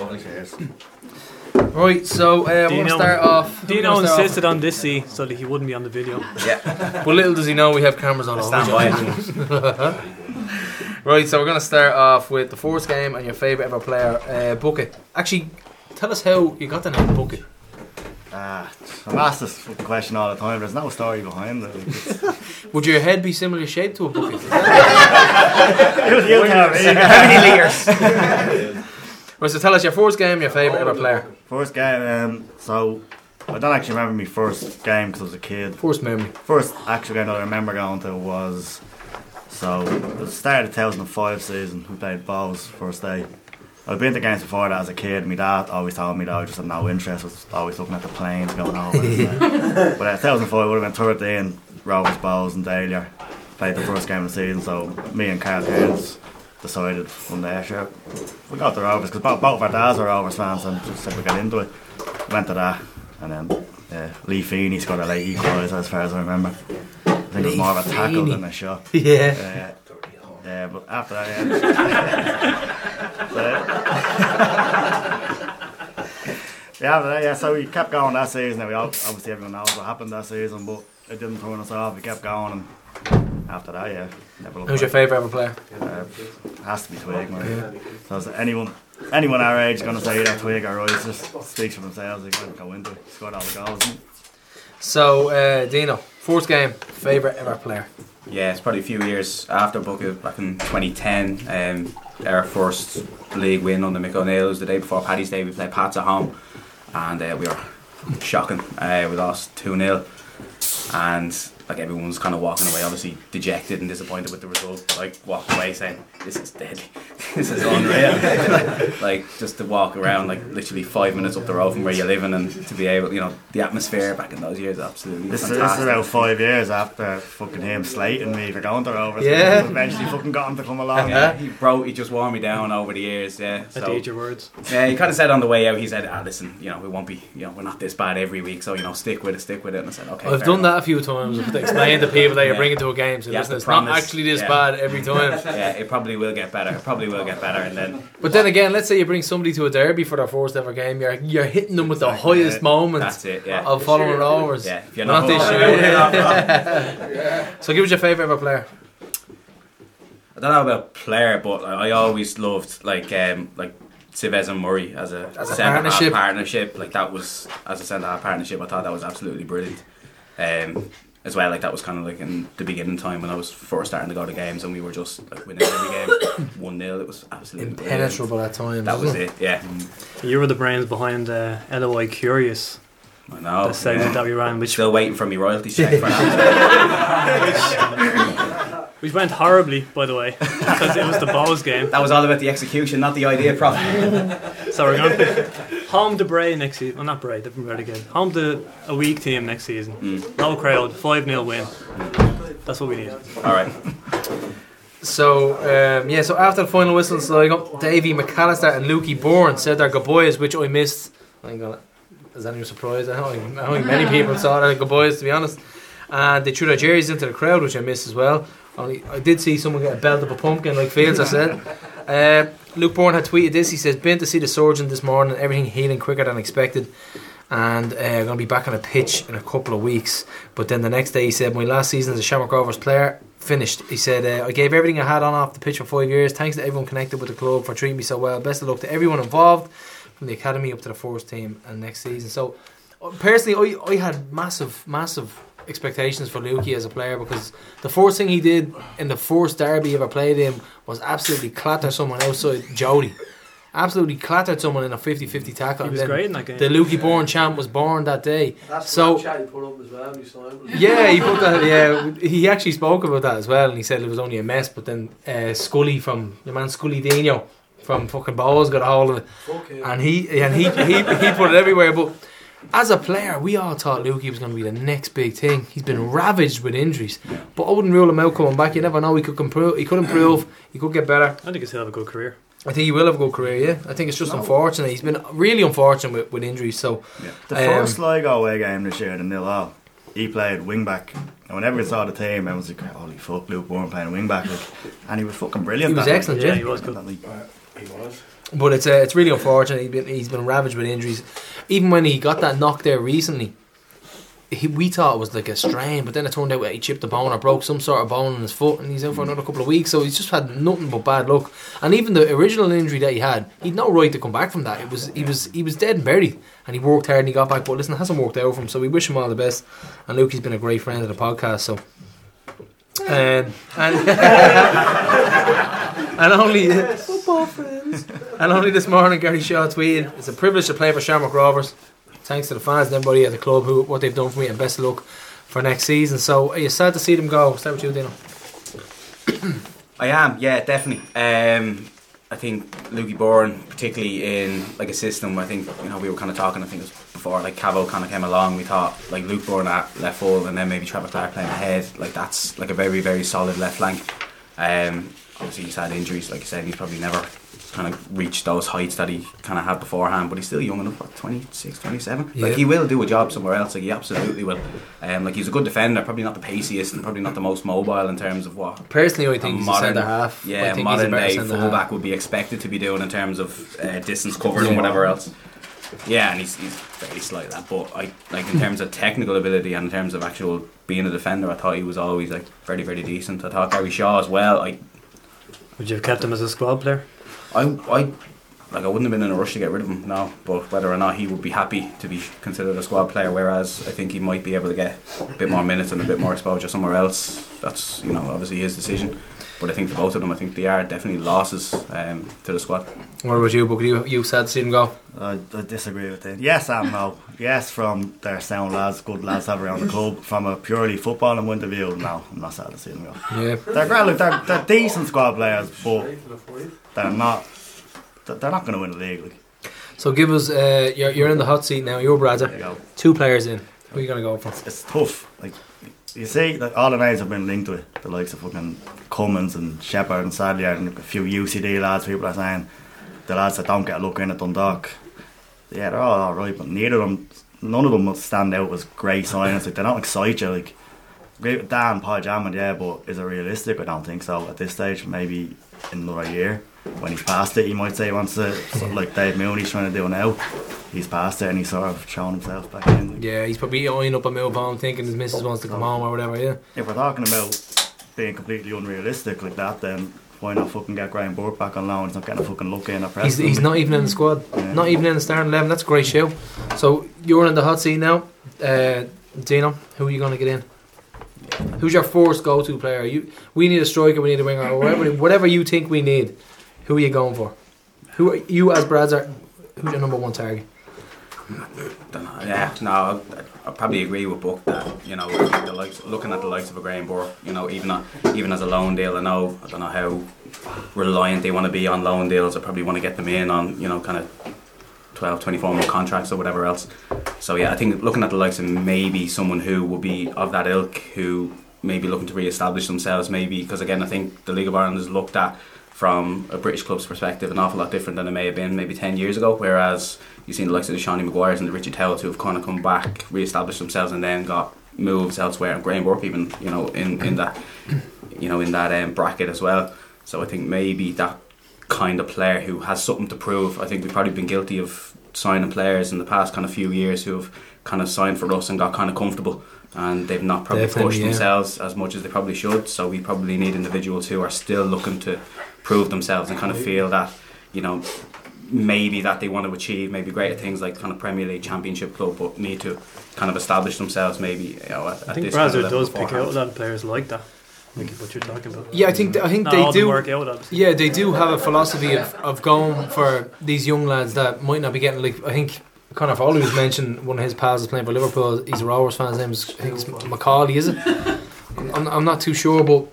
Right, so uh, we're going to start off. Dino start insisted on this seat so that he wouldn't be on the video. off- But little does he know we have cameras on all Stand the by time. <laughs> <laughs> Right, so we're going to start off with the first game and your favourite ever player, uh, Bucket. Actually, tell us how you got the name Bucket. Ah, I'm asked this question all the time. There's no story behind it. <laughs> Would your head be similar shaped to a bucket? you, you tell me. How many liters? <laughs> Right, so tell us your first game, your favourite ever player. First game. Um, so I don't actually remember my first game because I was a kid. First memory. First actual game that I remember going to was so the start of the 2005 season. We played Bohs first day. I'd been to games before that as a kid. My dad always told me that I just had no interest. I was always looking at the planes going over. <laughs> but uh, 2005 would have been third day in Rovers Bohs and Dahlia. Played the first game of the season. So me and Carl Haynes decided one day, sure, we got the Rovers because both, both of our dads are Rovers fans and just said we got into it. Went to that and then uh, Lee Feeney scored a late equaliser as far as I remember. I think it was more of a tackle than a shot. <laughs> Yeah. Yeah, yeah, but after that, yeah. <laughs> But, <laughs> yeah, after that, yeah. So we kept going that season. We all, obviously everyone knows what happened that season, but it didn't turn us off. We kept going, and after that, yeah, never looked Who's your favourite ever player? Uh, has to be Twigg, man. So anyone, anyone our age is gonna say that Twigg or Royce just speaks for themselves. They can't go into it. Scored all the goals. So, uh, Dino, first game, favourite ever player. Yeah, it's probably a few years after Bucket, back in 2010. Um, our first league win under Mick O'Neill was the day before Paddy's Day. We played Pats at home, and uh, we were shocking. Uh, we lost 2 0, and like everyone was kind of walking away, obviously dejected and disappointed with the result. Like, walked away saying, This is deadly. <laughs> this is unreal. like, <laughs> like, just to walk around, like, literally five minutes up the road from where you're living, and to be able, you know, the atmosphere back in those years, absolutely This, is- this is about five years after fucking him slating me for going to Rovers. Yeah. Eventually fucking got him to come along. Yeah, he broke. He just wore me down over the years. Yeah, I did your words. yeah, he kind of said on the way out. He said, "Ah, listen, you know, we won't be, you know, we're not this bad every week. So you know, stick with it, stick with it." And I said, "Okay." I've done enough. that a few times. I've to people that you're Yeah. bringing to a game. So You have listen, to it's not actually this Yeah. bad every <laughs> time. Yeah, it probably will get better. It probably will get better, and then But then again, let's say you bring somebody to a derby for their first ever game. You're you're hitting them with the Exactly, highest yeah. moments that's it. Yeah, of following Rovers. yeah. If you're Not not, this hoping- year. <laughs> So give us your favourite ever player. I don't know about player, but I always loved like um like Sives and Murray as a, As a centre partnership. partnership. Like that was as a centre half partnership. I thought that was absolutely brilliant. Um, as well, like that was kind of like in the beginning time when I was first starting to go to games, and we were just like winning every game, <coughs> one 0 It was absolutely brilliant. Impenetrable at times. That was wasn't it. Yeah, You were the brains behind uh, LOI Curious, I know. the segment yeah. that we ran, which Still waiting for me royalty check for that. <laughs> which went horribly, by the way, because it was the Bohs game. that was all about the execution, not the idea. probably. So we're going to home to Bray next season. Well, not Bray, they've been relegated. Home to a weak team next season. Mm. Low crowd, 5 0 win. That's what we need. All right. <laughs> So um, yeah, so after the final whistle in Sligo, Davy McAllister and Lukey Byrne said their goodbyes, which I missed. I ain't gonna. Is anyone surprised? I don't, think, I don't think many people <laughs> saw their goodbyes, to be honest. And they threw their jerseys into the crowd, which I missed as well. Only I did see someone get a belt of a pumpkin, like Fields. I said. Uh, Luke Byrne had tweeted this. He says, "Been to see the surgeon this morning. Everything healing quicker than expected." and uh, going to be back on a pitch in a couple of weeks. But then the next day he said, "My last season as a Shamrock Rovers player finished." He said, uh, "I gave everything I had on off the pitch for five years. Thanks to everyone connected with the club for treating me so well. Best of luck to everyone involved, from the academy up to the first team and next season." So, uh, personally, I, I had massive, massive expectations for Lukey as a player because the first thing he did in the first derby ever played him was absolutely clatter someone outside Jody. Absolutely clattered someone in a 50-50 tackle. He was great in that game. The Lukey Byrne champ was born that day. That's So- so, Snapchat he put up as well. You saw him. Yeah, he put that. Yeah, he actually spoke about that as well, and he said it was only a mess. But then uh, Scully from your man Scully Dino from fucking Bohs got a hold of it, Fuck him. and he and he he, he put it everywhere. But as a player, we all thought Lukey was going to be the next big thing. He's been ravaged with injuries, but I wouldn't rule him out coming back. You never know. He could improve. He could improve. He could get better. I think he'll still have a good career. I think he will have a good career. Yeah, I think it's just unfortunate. He's been really unfortunate with, with injuries. So The Um, first Sligo away game this year, the nil all, he played wing back. And whenever we saw the team, I was like, holy fuck, Luke Warren playing wing back. Like, and he was fucking brilliant. He was excellent, night. yeah. he was good. That night. He was. But it's uh, it's really unfortunate. He's been he's been ravaged with injuries. Even when he got that knock there recently, he, we thought it was like a strain, but then it turned out he chipped a bone or broke some sort of bone in his foot, and he's out for another couple of weeks. So he's just had nothing but bad luck. And even the original injury that he had, he'd no right to come back from that. It was he was he was dead and buried, and he worked hard and he got back. But listen, it hasn't worked out for him. So we wish him all the best. And Luke, he's been a great friend of the podcast. So. Um, and <laughs> and only football friends. <laughs> And only this morning, Gary Shaw tweeted, "It's a privilege to play for Shamrock Rovers. Thanks to the fans and everybody at the club who what they've done for me, and best of luck for next season." So, are you sad to see them go? Start with you, Dino. I am, yeah, definitely. Um, I think Lukey Byrne, particularly in like a system, I think you know we were kind of talking. I think it was before like Cavo kind of came along. We thought like Luke Byrne at left full, and then maybe Trevor Clark playing ahead. Like that's like a very very solid left flank. Um, obviously he's had injuries, like you said. He's probably never kind of reached those heights that he kind of had beforehand. But he's still young enough, what 26, 27? Yeah. Like he will do a job somewhere else. Like he absolutely will. Um, like he's a good defender, probably not the paciest and probably not the most mobile in terms of what Personally, I think he's a centre half. yeah, I think modern he's a better day fullback half. would be expected to be doing in terms of uh, distance covered Yeah. and whatever else. Yeah, and he's, he's very slight like that. But I like in <laughs> terms of technical ability and in terms of actual being a defender, I thought he was always like very very decent. I thought Gary Shaw as well. I Would you have kept him as a squad player? I I like I wouldn't have been in a rush to get rid of him now, but whether or not he would be happy to be considered a squad player, whereas I think he might be able to get a bit more minutes and a bit more exposure somewhere else. That's you know obviously his decision. But I think for both of them, I think they are definitely losses um, to the squad. What about you, Booker? You, you sad to see them go? I, I disagree with it. Yes and no. Yes, from their sound lads, good lads have around the club. From a purely footballing point of view, no, I'm not sad to see them go. Yeah. They're great, look, they're, they're decent squad players, but they're not. They're not going to win the league. Like. So give us. Uh, you're, you're in the hot seat now. You're go. Two players in. Who are you gonna go for? It's tough. Like you see, like, all the names have been linked to it. The likes of fucking Cummins and Shepard and Sadler and a few UCD lads. People are saying the lads that don't get a look in at Dundalk. Yeah, they're all alright, but neither of them, none of them will stand out as great signings. Like they don't excite you. Like with Dan Paul Jammond, yeah, but is it realistic? I don't think so at this stage. Maybe in another year when he's past it, he might say he wants to, sort of like Dave Mooney's trying to do now. He's past it and he's sort of shown himself back in. Yeah, he's probably eyeing up a move home, thinking his missus wants to come home or whatever. Yeah. if we're talking about being completely unrealistic like that, then why not fucking get Graham Burke back on loan? He's not getting a fucking look in at He's, he's not even in the squad. Yeah. Not even in the starting eleven. That's a great show. So you're in the hot seat now, uh, Dino. Who are you going to get in? Who's your first go-to player? You, we need a striker. We need a winger. Whatever, whatever you think we need. Who are you going for? Who are you as Brad's? Are, Who's your number one target? Yeah, no, I probably agree with Buck that you know the likes, looking at the likes of a Graham Burke, you know, even even as a loan deal, I know I don't know how reliant they want to be on loan deals. I probably want to get them in on you know kind of 12, 24 month contracts or whatever else. So yeah, I think looking at the likes of maybe someone who will be of that ilk, who maybe looking to re-establish themselves, maybe because again I think the League of Ireland is looked at from a British club's perspective an awful lot different than it may have been maybe 10 years ago whereas you've seen the likes of the Seani Maguires and the Richie Towells who have kind of come back re-established themselves and then got moves elsewhere and Graham Burke even you know in, in that you know in that um, bracket as well so I think maybe that kind of player who has something to prove I think we've probably been guilty of signing players in the past kind of few years who have kind of signed for us and got kind of comfortable. And they've not probably Definitely, pushed yeah. themselves as much as they probably should. So we probably need individuals who are still looking to prove themselves and kind of feel that, you know, maybe that they want to achieve maybe greater things like kind of Premier League Championship club, but need to kind of establish themselves maybe you know at, I think this kind of Brazil does pick out a lot of players like that. Like what you're talking about. Yeah, I think I think Not they all do work out. Obviously. Yeah, they do have a philosophy of, of going for these young lads that might not be getting like I think Conor Foley was mentioned one of his pals is playing for Liverpool. He's a Rovers fan. His name is I think it's Macaulay, is it? I'm, I'm not too sure, but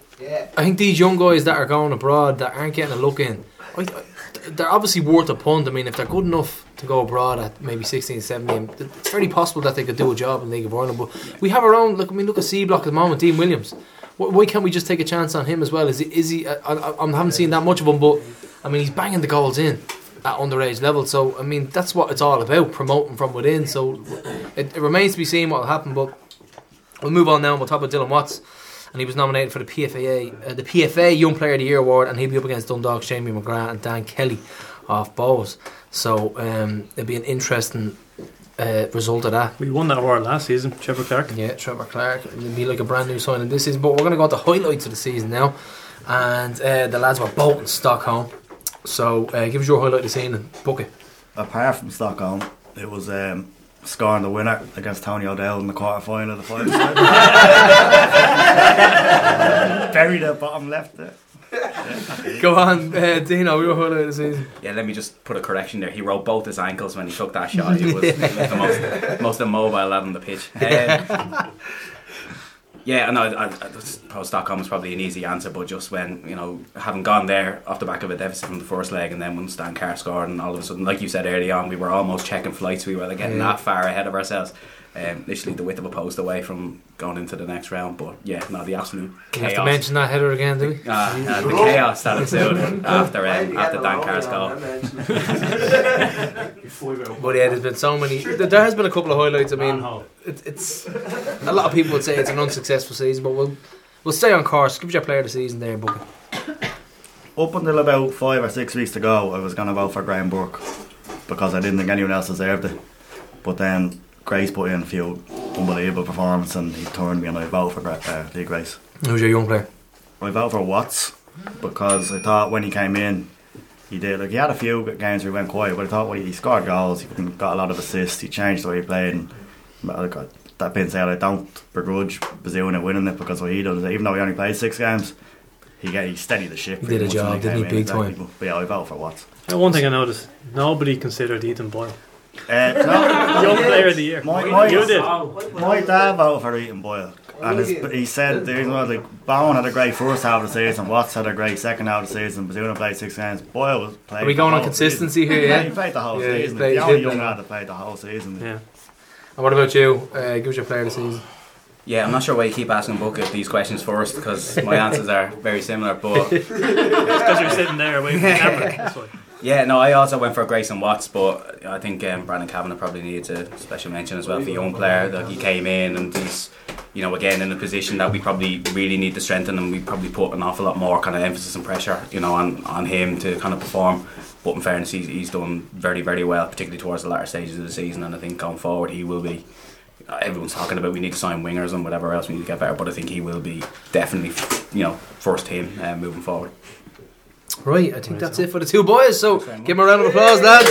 I think these young guys that are going abroad that aren't getting a look in, I, I, they're obviously worth a punt. I mean, if they're good enough to go abroad at maybe 16, 17, it's very possible that they could do a job in League of Ireland. But we have our own. Look, I mean, look at C Block at the moment. Dean Williams. Why can't we just take a chance on him as well? Is he? Is he? I, I, I haven't seen that much of him, but I mean, he's banging the goals in at underage level. So I mean, that's what it's all about, promoting from within. So it, it remains to be seen what will happen. But we'll move on now. and We'll talk about Dylan Watts, and he was nominated for the PFA, uh, the PFA Young Player of the Year award, and he'll be up against Dundalk's Jamie McGrath and Dan Kelly off Bohs. So um, it'll be an interesting uh, result of that. We won that award last season. Trevor Clark. Yeah, Trevor Clark. It'll be like a brand new signing this season. But we're going to go on to highlights of the season now. And uh, the lads were both in Stockholm. So uh, give us your highlight of the season and book it. Apart from Stockholm, it was um, scoring the winner against Tony O'Dell in the quarter final of the final. <laughs> Buried at bottom left there. <laughs> Go on, uh, Dino, your highlight of the season. Yeah, let me just put a correction there. He rolled both his ankles when he took that shot. He was, <laughs> the most, most immobile lad on the pitch. Um, <laughs> yeah, no, I, I, I suppose Stockholm was probably an easy answer, but just when, you know, having gone there off the back of a deficit from the first leg and then when Dan Carr scored and all of a sudden, like you said early on, we were almost checking flights. We were like, getting that far ahead of ourselves. Um, literally the width of a post away from going into the next round. But yeah, no, the absolute You have to mention that header again, do we? Ah, uh, the chaos that ensued <laughs> after um, after Dan Carr's goal. <laughs> But yeah, there's been so many. There there has been a couple of highlights. I mean, it, it's a lot of people would say it's an unsuccessful season, but we'll we'll stay on course. Give us your player of the season there, Booker. Up until about five or six weeks ago, I was going to vote for Graham Burke because I didn't think anyone else deserved it. But then Grace put in a few unbelievable performances and he turned me and I voted for Gra- uh, Lee Grace. Who's your young player? I voted for Watts because I thought when he came in, he did like he had a few games where he went quiet, but I thought when he scored goals, he got a lot of assists, he changed the way he played. And like, I- that being said, I don't begrudge Bazunu winning it because what he does, even though he only played six games, he get he steadied the ship. He did a much when job, didn't he? came in, Big exactly. time. But, but yeah, I voted for Watts. And one thing I noticed: nobody considered Ethan Boyle Uh, <laughs> no, young player of the year. My, my, you did. My dad voted for Ethan Boyle. And his, he said there was like Bowen had a great first half of the season, Watts had a great second half of the season, Bazunu played six games, Boyle was playing. Are we going on consistency season. here, yeah? he played the whole Yeah, season. played- the only did young play. lad that played the whole season. Yeah. And what about you? Uh, give us your player of the season. Yeah, I'm not sure why you keep asking Bucket these questions first because my <laughs> answers are very similar. But <laughs> Because you're sitting there away from the camera. Yeah, no, I also went for Grayson Watts, but I think um, Brandon Kavanagh probably needs a special mention as well for the young player. Like he came in and he's, you know, again in a position that we probably really need to strengthen, and we probably put an awful lot more kind of emphasis and pressure, you know, on on him to kind of perform. But in fairness, he's, he's done very very well, particularly towards the latter stages of the season, and I think going forward he will be. Everyone's talking about we need to sign wingers and whatever else we need to get better, but I think he will be definitely, you know, first team uh, moving forward. Right, I think that's it for the two boys. So give them a round of applause, lads.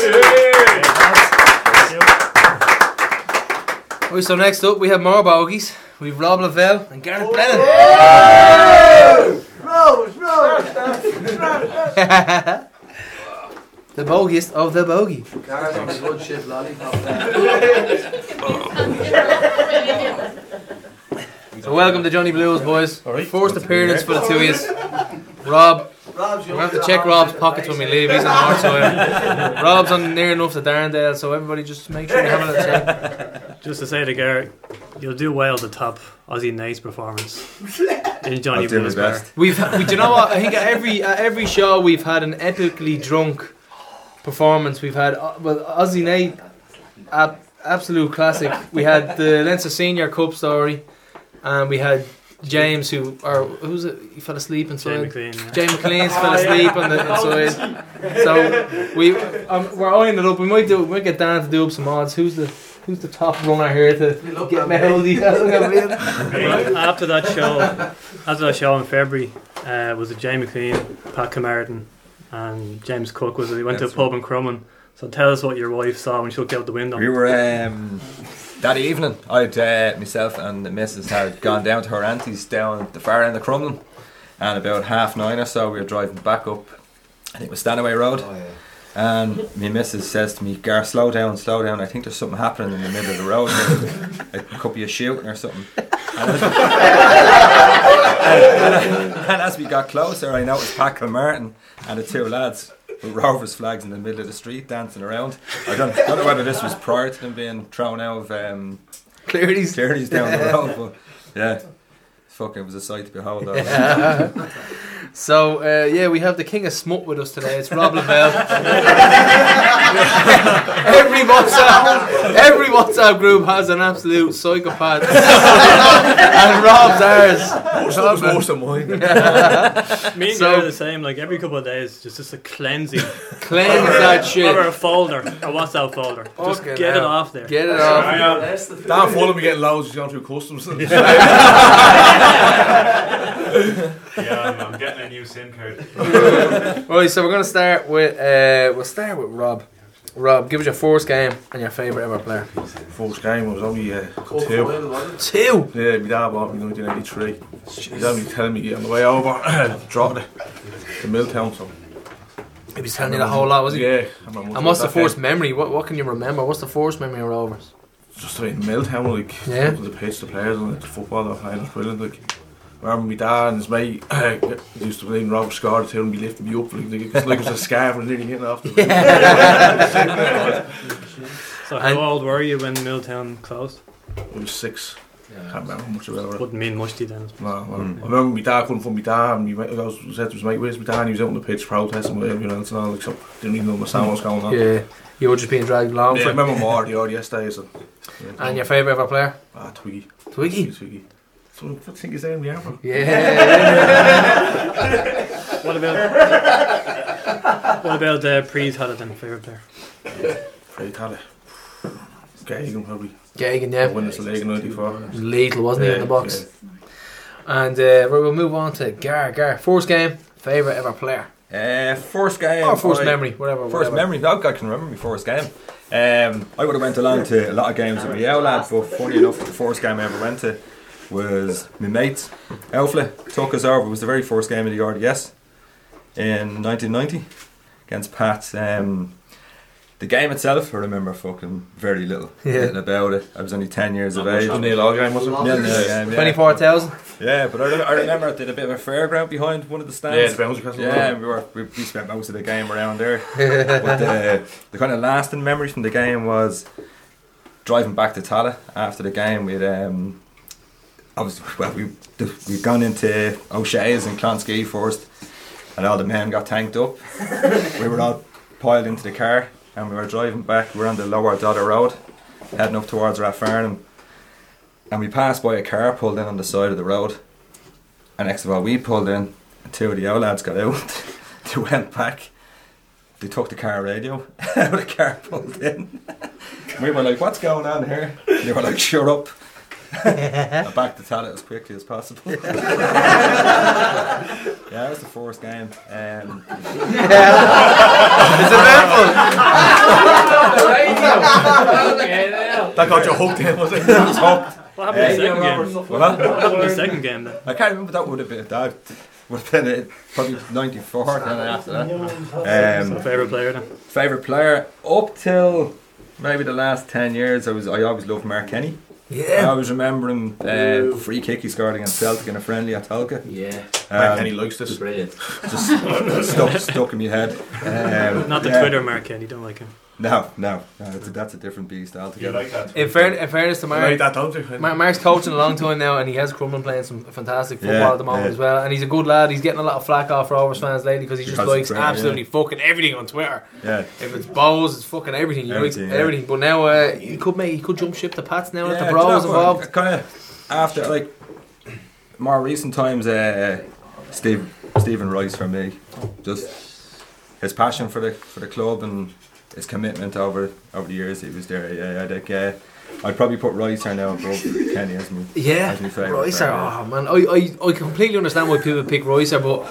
Right, so next up we have more bogies. We've Rob Lavelle and Gareth Brennan. Rose, Rose. <laughs> the bogiest of the bogey. Gareth good shit lollipop. So welcome to Johnny Blues, boys. First appearance for the two of you. <laughs> Rob, Rob's we have to check Rob's pockets when we leave. He's on the north side. Rob's on near enough to Darndale, so everybody just make sure you have a little check. Just to say to Garrett, you'll do well to top Ozzy Nate's performance <laughs> in Johnny I'll do my Blues Bar. best. We've, we, do you know what? I think at every at every show we've had an epically drunk performance. We've had uh, well, Ozzy Nate, ab- absolute classic. We had the Leinster Senior Cup story, and we had James, who or who's it? He fell asleep Jay inside. McLean. Yeah. Jay McLean's fell <laughs> asleep on the inside. So we um, we're eyeing it up. We might do. We might get Dan to do up some odds. Who's the Who's the top runner here to get me healthy? Look at me. Well, after that show, after that show in February, uh, was it Jay McLean, Pat Camerton, and James Cook? Was it? We went to a That's pub in Crumlin. So tell us what your wife saw when she looked out the window. We were um, that evening. I'd uh, myself and the missus had gone down to her auntie's down at the far end of Crumlin, and about half nine or so we were driving back up. I think it was Stannaway Road. And my missus says to me, Gar, slow down, slow down. I think there's something happening in the middle of the road here. It could be a shooting or something. And as, and- and as we got closer, I noticed Pat Martin and the two lads with Rovers flags in the middle of the street dancing around. I don't, don't know whether this was prior to them being thrown out of um, clearties down the <laughs> road, but yeah. Fucking, it was a sight to behold. <laughs> though. So uh, yeah, we have the king of smut with us today. It's Rob Lavelle. <laughs> every WhatsApp, every WhatsApp group has an absolute psychopath, <laughs> and Rob's ours. Most of worse than mine. <laughs> Me and So- you are the same. Like every couple of days, just just a cleansing. Cleanse that shit. Or a folder, a WhatsApp folder. Just Fucking get it off there. Get it off. Dan followed me getting loads. He's going through customs. Yeah, I'm, I'm getting a new SIM card. <laughs> Right, so we're gonna start with uh, we'll start with Rob. Rob, give us your first game and your favourite ever player. First game was only uh, two. Two. Yeah, my dad bought me in 1983. He's only telling me on the way over, <coughs> dropped it to Milltown. So He was telling you the whole lot, was he? Yeah. I remember And what's the that game. first memory? What what can you remember? What's the first memory of Rovers? Just in Milltown, like Yeah. the pitch, the players, and the football they were playing was brilliant. Like, I remember my dad and his mate <coughs> used to play in Robert Scar to and be lifting me up like, like, it was like it was a scarf and nearly hitting off the <laughs> So how old were you when Milltown closed? I was six. Can't remember much about it. Wouldn't mean much to you then. No, no. I remember my dad couldn't find my dad, and my mate, I was said to his mate, "Where's my dad?" And he was out on the pitch protesting with everyone else and all. Like, so didn't even understand what was going on. Yeah, you were just being dragged along. Yeah, I remember more the odd yesterday. So, yeah, And your favourite ever player? Ah, Twiggy. Twiggy. Twiggy. So, what do you think he's saying? Yeah. <laughs> What about what about uh, Preet Halliday, favourite player? Fred Talley. Geoghegan probably. Geoghegan, yeah. When it's the league in '94. He was lethal, wasn't he, in the Yeah, box? And uh, we'll move on to Gar. Gar, first game, favourite ever player. Uh, first game. Or first I- memory, whatever. First whatever. memory. No, I can remember my first game. Um, I would have went along to a lot of games with my owl lad, but funny enough, the first game I ever went to was my mates. Elfle took us over. It was the very first game of the RDS in 1990 against Pat. Um, the game itself, I remember fucking very little, Yeah. about it. I was only 10 years of Not much age. of a nil-all game, was it? Nil-nil game, yeah. 24,000? Yeah, but I, re- I remember it did a bit of a fairground behind one of the stands. Yeah, the Bouncy Castle. Yeah, we were we, we spent most of the game around there. <laughs> but the, the kind of lasting memory from the game was driving back to Tallaght after the game. We'd um, I was well, we we'd gone into O'Shea's and Clonskeagh first, and all the men got tanked up. <laughs> we were all piled into the car, and we were driving back. We were on the lower Dodder Road, heading up towards Rathfarnham, and we passed by a car pulled in on the side of the road. And next of all, we pulled in, and two of the old lads got out. <laughs> they went back. They took the car radio <laughs> out of the car, pulled in. we were like, "What's going on here?" They were like, "Shut up." <laughs> and back to tell it as quickly as possible. yeah, <laughs> that was the first game. Um, It's <laughs> That got you hooked in, was it? I was hooked. What happened in the second game? What? What happened in the second game then? I can't remember that would have been that would have been it, probably ninety four then after that. So Um, favourite player then? favorite player up till maybe the last ten years. I was I always loved Mark Kenny. Yeah. I was remembering uh, free kick he scored against Celtic in a friendly at Tolka. Yeah. Mark Kenny likes this. Brilliant. Just stuck stuck in my head. <laughs> Um, Not the yeah. Twitter Mark Kenny, don't like him. No, no, no that's, a, that's a different beast altogether. like that? In, fair, in fairness to I Mark, like that, don't you? Mark, Mark's coaching a long time now, and he has Crumlin playing some fantastic football Yeah, at the moment yeah. as well. And he's a good lad. He's getting a lot of flack off Rovers fans lately because he just Because likes Twitter, absolutely fucking everything on Twitter. Yeah. If it's Bohs, it's fucking everything. He likes Everything, yeah. everything. But now uh, he could make he could jump ship to Pats now Yeah, if the do you bro know involved. Kind of after like more recent times, uh, Steve Stephen Rice for me. Just his passion for the for the club and his commitment over over the years he was there. Yeah, I think uh, I'd probably put Rice now above Kenny as me. Yeah, as my favourite. Oh man, I, I, I completely understand why people pick Roycer, but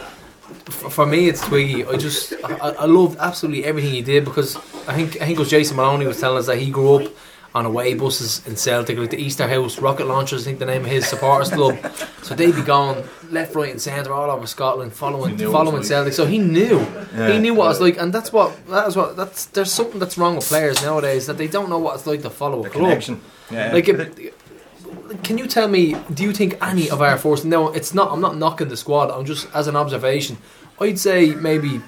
for me it's Twiggy. I just I, I loved absolutely everything he did because I think I think it was Jason Maloney was telling us that he grew up on away buses in Celtic, like the Easter House Rocket Launchers. I think the name of his supporters club. So they'd be going left, right, and centre all over Scotland, following following was Celtic. So he knew Yeah. he knew what it's like, and that's what that's what that's there's something that's wrong with players nowadays that they don't know what it's like to follow a The club. connection. Yeah. Like, it, can you tell me? Do you think any of our force? No, it's not. I'm not knocking the squad. I'm just as an observation. I'd say maybe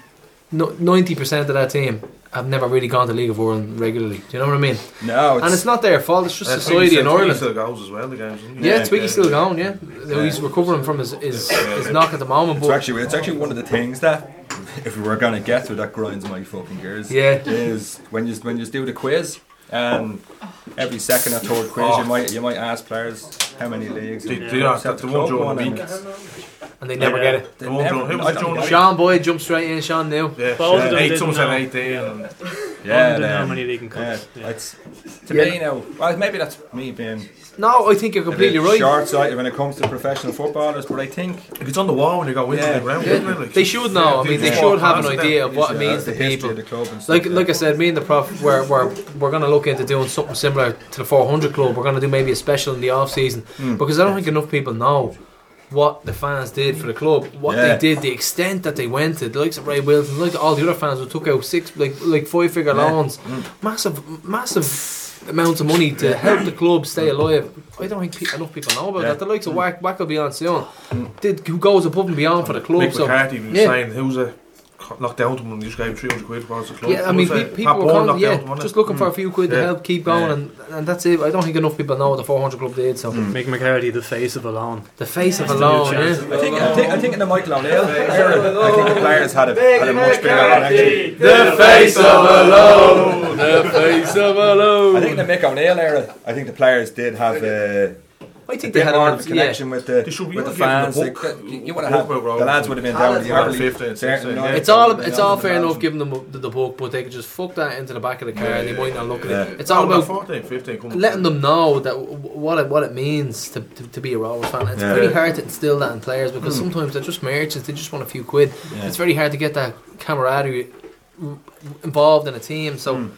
ninety percent of that team have never really gone to League of Ireland regularly. Do you know what I mean? no, and it's not their fault. It's just Uh, society in Ireland. still goes as well, the games. Yeah, Yeah, Twiggy's yeah. still going. Yeah, Though he's recovering from his his, his knock at the moment. It's actually it's actually one of the things that if we were gonna get to that grinds my fucking gears. Yeah. Is when you when you do the quiz and every second or third quiz Oh. you might you might ask players how many leagues. They- don't- set the the one club during the and- week. and they never get it. They The one never- during- who was I it don't during the. Sean Boyd jumped straight in. Sean knew. Yeah, Both yeah. eight, didn't some said know. 18. And Yeah, didn't how um, many league and yeah, cups. Yeah. it's to Yeah. me now. Well, maybe that's me being No, I think you're completely right. short-sighted when it comes to professional footballers, but I think if it's on the wall when you go into Yeah. the ground, Yeah, isn't? Like, they should know. I mean, they just should have an past it then. idea of what it means to people. of the club and stuff. Like, yeah. like I said, me and the prof, we're, we're, we're going to look into doing something similar to the 400 Club. We're going to do maybe a special in the off season Hmm. because I don't think enough people know what the fans did for the club, what Yeah. they did, the extent that they went to. The likes of Ray Wilson, like all the other fans who took out six, like like five figure Yeah. loans, massive, massive amounts of money to help the club stay alive. I don't think enough people know about Yeah. that. The likes of mm. Wack, Wacko Beyond Sion did who goes above and beyond for the club. Mick so McCarthy was yeah. saying who's a knocked down to him and you just gave him 300 quid towards the club. Yeah, I mean, pe- people were calling, yeah, down to him, wasn't just it? looking for a few quid to help keep going, Yeah. and, and that's it. I don't think enough people know what the 400 Club did. So mm. Mick McCarthy, the face of a loan. the face of a loan, yeah. I think, I think, I think in the Michael O'Neill era, I think the players had a, had a much bigger connection. The face of a loan, the face of a loan. I think in the Mick O'Neill era, I think the players did have a, I a think they bit had more a of a connection with the They should with the to fans. the Like, book. you you would have book had about the lads would have been down the About early 15, 16, yeah. It's all it's all fair enough giving them the, the book, but they could just fuck that into the back of the car and they might not look at it. It's all about about 14, 15. letting them know that what it, what it means to, to, to be a Rovers fan. It's Yeah. very hard to instill that in players because hmm. sometimes they're just merchants. They just want a few quid. It's very hard to get that camaraderie involved in a team. So. Hmm.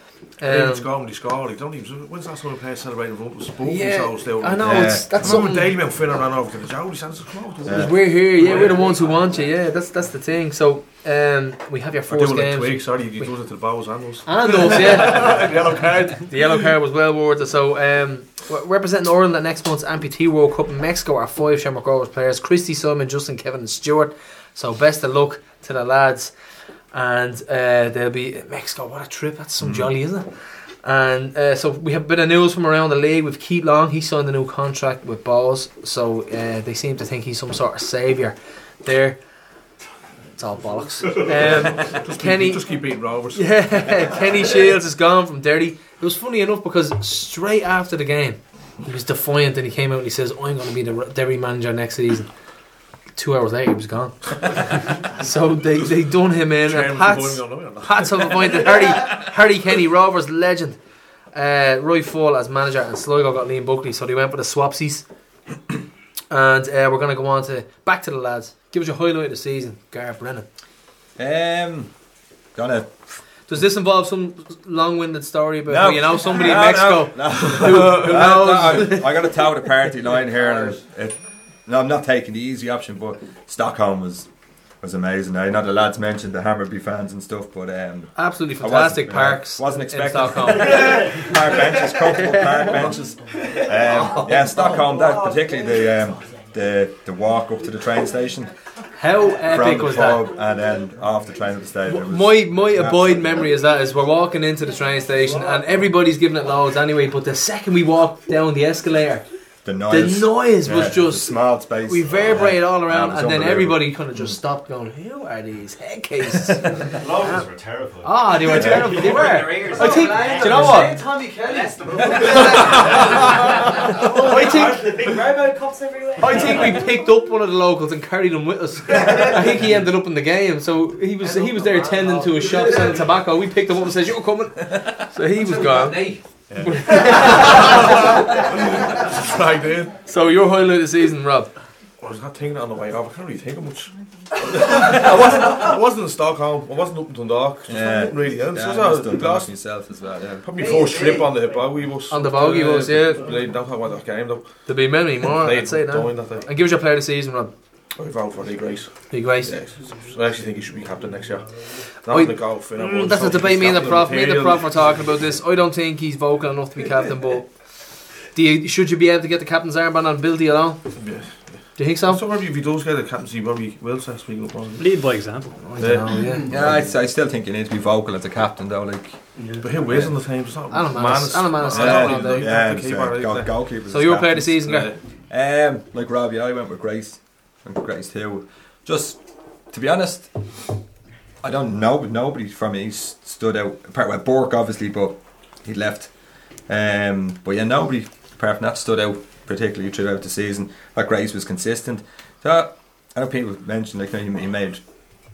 Um, when he scored. He don't even. When's that time players celebrating front with spoons? Yeah, still. I know. Yeah. It's that's I remember. Daily Mail Finnan ran over to the Sands. Come on, Yeah. We're here, yeah. We're the ones who want you, yeah. That's that's the thing. So um, we have your first do like games. Sorry, you does it to the Bohs and us. And us, yeah. <laughs> Yellow card. The yellow card was well worth it. So, um, representing Ireland at next month's Amputee World Cup in Mexico are five Shamrock Rovers players Christy, Simon, Justin, Kevin, and Stuart. So, best of luck to the lads. And uh, they'll be Mexico. What a trip! That's some jolly, isn't it? And uh, so we have a bit of news from around the league. With Keith Long, he signed a new contract with Bohs. So uh, they seem to think he's some sort of saviour there. It's all bollocks. <laughs> Um, Just Kenny, keep, just keep beating Rovers. yeah, <laughs> Kenny Shiels is gone from Derry. It was funny enough because straight after the game, he was defiant and he came out and he says, "I'm going to be the Derry manager next season." Two hours later, he was gone. <laughs> so they they done him in. Chairman And from Pats, on the way. Pats have appointed Harry Harry Kenny Rovers legend. Uh, Roy Fall as manager and Sligo got Liam Buckley, so they went for the swapsies. and uh, we're going to go on to back to the lads. Give us your highlight of the season, Gareth Brennan. Um, gonna Does this involve some long-winded story about No. how you know somebody No, in Mexico? no, no. Who, who <laughs> Uh, knows? no, I, I got to toe the party line here, and it, no, I'm not taking the easy option, but Stockholm was was amazing. I know the lads mentioned the Hammarby fans and stuff, but um, Absolutely I wasn't- fantastic yeah, parks. wasn't expecting in expecting Stockholm. <laughs> park benches, comfortable park <laughs> benches. Um, yeah, Stockholm. That particularly the um, the the walk up to the train station How from epic the was that? and then off the train at the stadium. My my abide absolutely- memory is that is we're walking into the train station and everybody's giving it loads anyway. But the second we walk down the escalator, the noise. The noise was Yeah, just the small space. reverberated all around, and then everybody kind of just stopped, going, "Who are these head cases?" Locals <laughs> were terrified. Ah, they were terrible. They <laughs> were. I think. Do you know what? Tommy Kelly. <laughs> I think. the big rainbow cups everywhere. I think we picked up one of the locals and carried him with us. I think he ended up in the game, so he was he was there tending to his shop selling tobacco. We picked him up and said, "You're coming," so he was gone. Dragged in. So your highlight of the season, Rob? I was not thinking on the way off. I can't really think of much. I wasn't. I wasn't in Stockholm. I wasn't up in Dundalk. Just Yeah. nothing really. else. Yeah, Just, I was done lost. myself as well. Yeah. Probably first trip on the hip bogey bus. On the bogey Uh, bus, yeah. Played, don't talk about that game though. There'll be many more. I'd say Dublin that. that. And give us your player of the season, Rob. I vote for Lee Grace. Lee Grace. Yeah, I actually think he should be captain next year. Not I- the golf. You Mm, that's a so debate. Me and the captain prof, me and the material. prof were talking about this. I don't think he's vocal enough to be captain, but do you, should you be able to get the captain's armband on Bildy alone? Yeah. Do you think so? So maybe if he does get a captaincy, maybe will start speaking up on it. Lead by example. I don't know, yeah. Yeah, I, I still think you need to be vocal as a captain, though. Like, But who is on the team? It's not Alan Mannus- Mannus. Alan Mannus Yeah, said yeah, all yeah, the so keeper, right goal, there. goalkeepers. So as your player of the captains. season, guy? Um, like Robbie, I went with Grace. and Grace too. Just to be honest, I don't know. but Nobody from me s- stood out. Apart well, Burke obviously, but he left. Um, but yeah, nobody apart from that stood out particularly throughout the season. That Grace was consistent. So I know people mentioned like you know, he, he made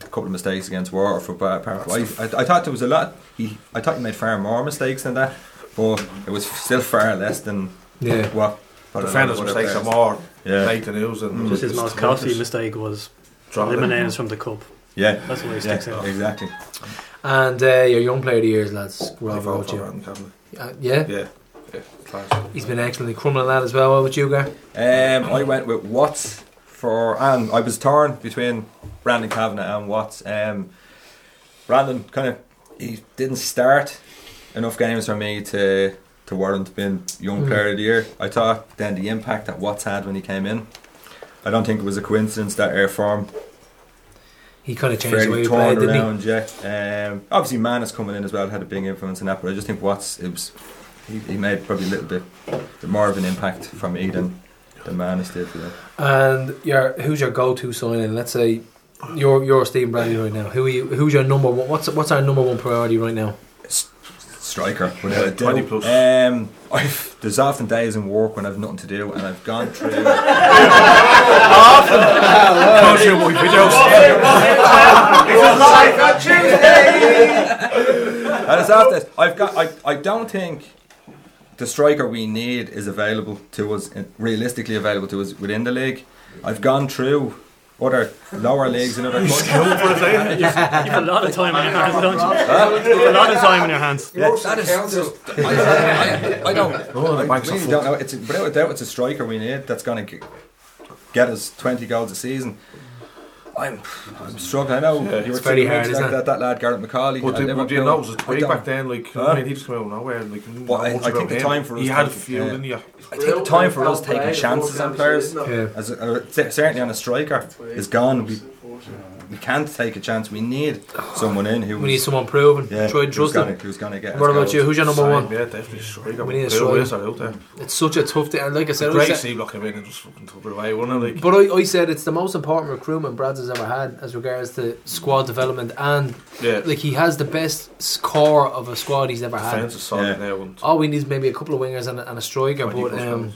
a couple of mistakes against Waterford, but apart from I, I, I thought there was a lot. He, I thought he made far more mistakes than that, but it was still far less than Yeah. what. what Defenders' what mistakes are more Yeah. make the news and Just his most costly mistake was Dropping. eliminating from the cup. Yeah, That's what he yeah, out. exactly. And uh, your young player of the years, lads. I Rob, vote what for you? Aaron Cavanagh. Uh, yeah? Yeah, yeah, class. He's been excellent. Criminal lad as well. What about you, Gar? Um, I went with Watts for, and I was torn between Brandon Kavanagh and Watts. Um, Brandon kind of he didn't start enough games for me to to warrant being young Mm. player of the year. I thought then the impact that Watts had when he came in. I don't think it was a coincidence that air form He kind of changed the way he played, didn't he? around. Yeah, um, obviously Mannus coming in as well had a big influence in that, but I just think Watts it was he, he made probably a little bit, bit more of an impact from Eden than Mannus did. Know. And your who's your go-to signing? Let's say you're you're Stephen Bradley right now. Who are you, who's your number one? What's what's our number one priority right now? Striker without a doubt. 20 plus. Um, I've, there's often days in work when I've nothing to do, and I've gone through. <laughs> Can't show my videos. and it's after I've got. I, I don't think the striker we need is available to us, realistically available to us within the league. I've gone through other lower leagues in other countries. You have <laughs> a lot of time on your hands, don't you? You have a lot of time on your hands. Yeah, that is just, I, I, I don't. <laughs> Oh, the I really don't know. It's a, without a doubt, it's a striker we need that's going to get us twenty goals a season. I'm, I'm struggling. I know Yeah, you were it's very hard, like isn't it? that, that lad Garrett McCauley. But at did, Liverpool. do you know was a I twig back then? Like, Huh? I mean, he just came out of nowhere. Like, didn't Well, I- I think about the him. time for us He had a to- few, yeah. didn't you? I think the time for us taking chances on players, isn't? Yeah. as a, uh, certainly on a striker, is gone. We, we can't take a chance. We need someone in who We need someone proven. yeah, Try to who's gonna, who's gonna get. What about goals. you? Who's your number one? Yeah, definitely striker. We need a striker. Out there. It's such a tough thing. And like I said, I Great said C block came in and just fucking took it away, wasn't it? Like, but I, I said it's the most important recruitment Brad's has ever had as regards to squad development and yeah, like he has the best score of a squad he's ever had. defense is solid Yeah. now. All we need is maybe a couple of wingers and a, and a striker. But um, goals.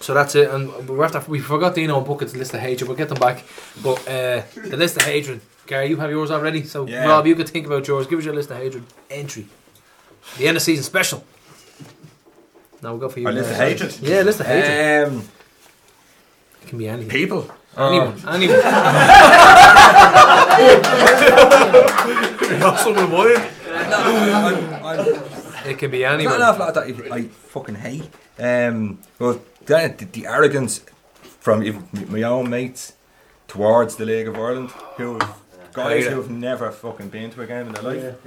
So that's it. And we have to, we forgot Dino and Bucket's list of hatred. We'll get them back. But uh, the list of hatred, Gary, you have yours already. So Yeah. Rob, you could think about yours. Give us your list of hatred entry. The end of season special. Now we'll go for you. Our list of Gary. hatred? Yeah, list of hatred. Um, it can be anything. people. Anyone. Anyone. <laughs> Got someone in mind. I'm, I'm, it can be anyone. not an awful lot that I, I fucking hate. Um, well, the, the, the arrogance from even my own mates towards the League of Ireland, who guys Hate who have never fucking been to a game in their life.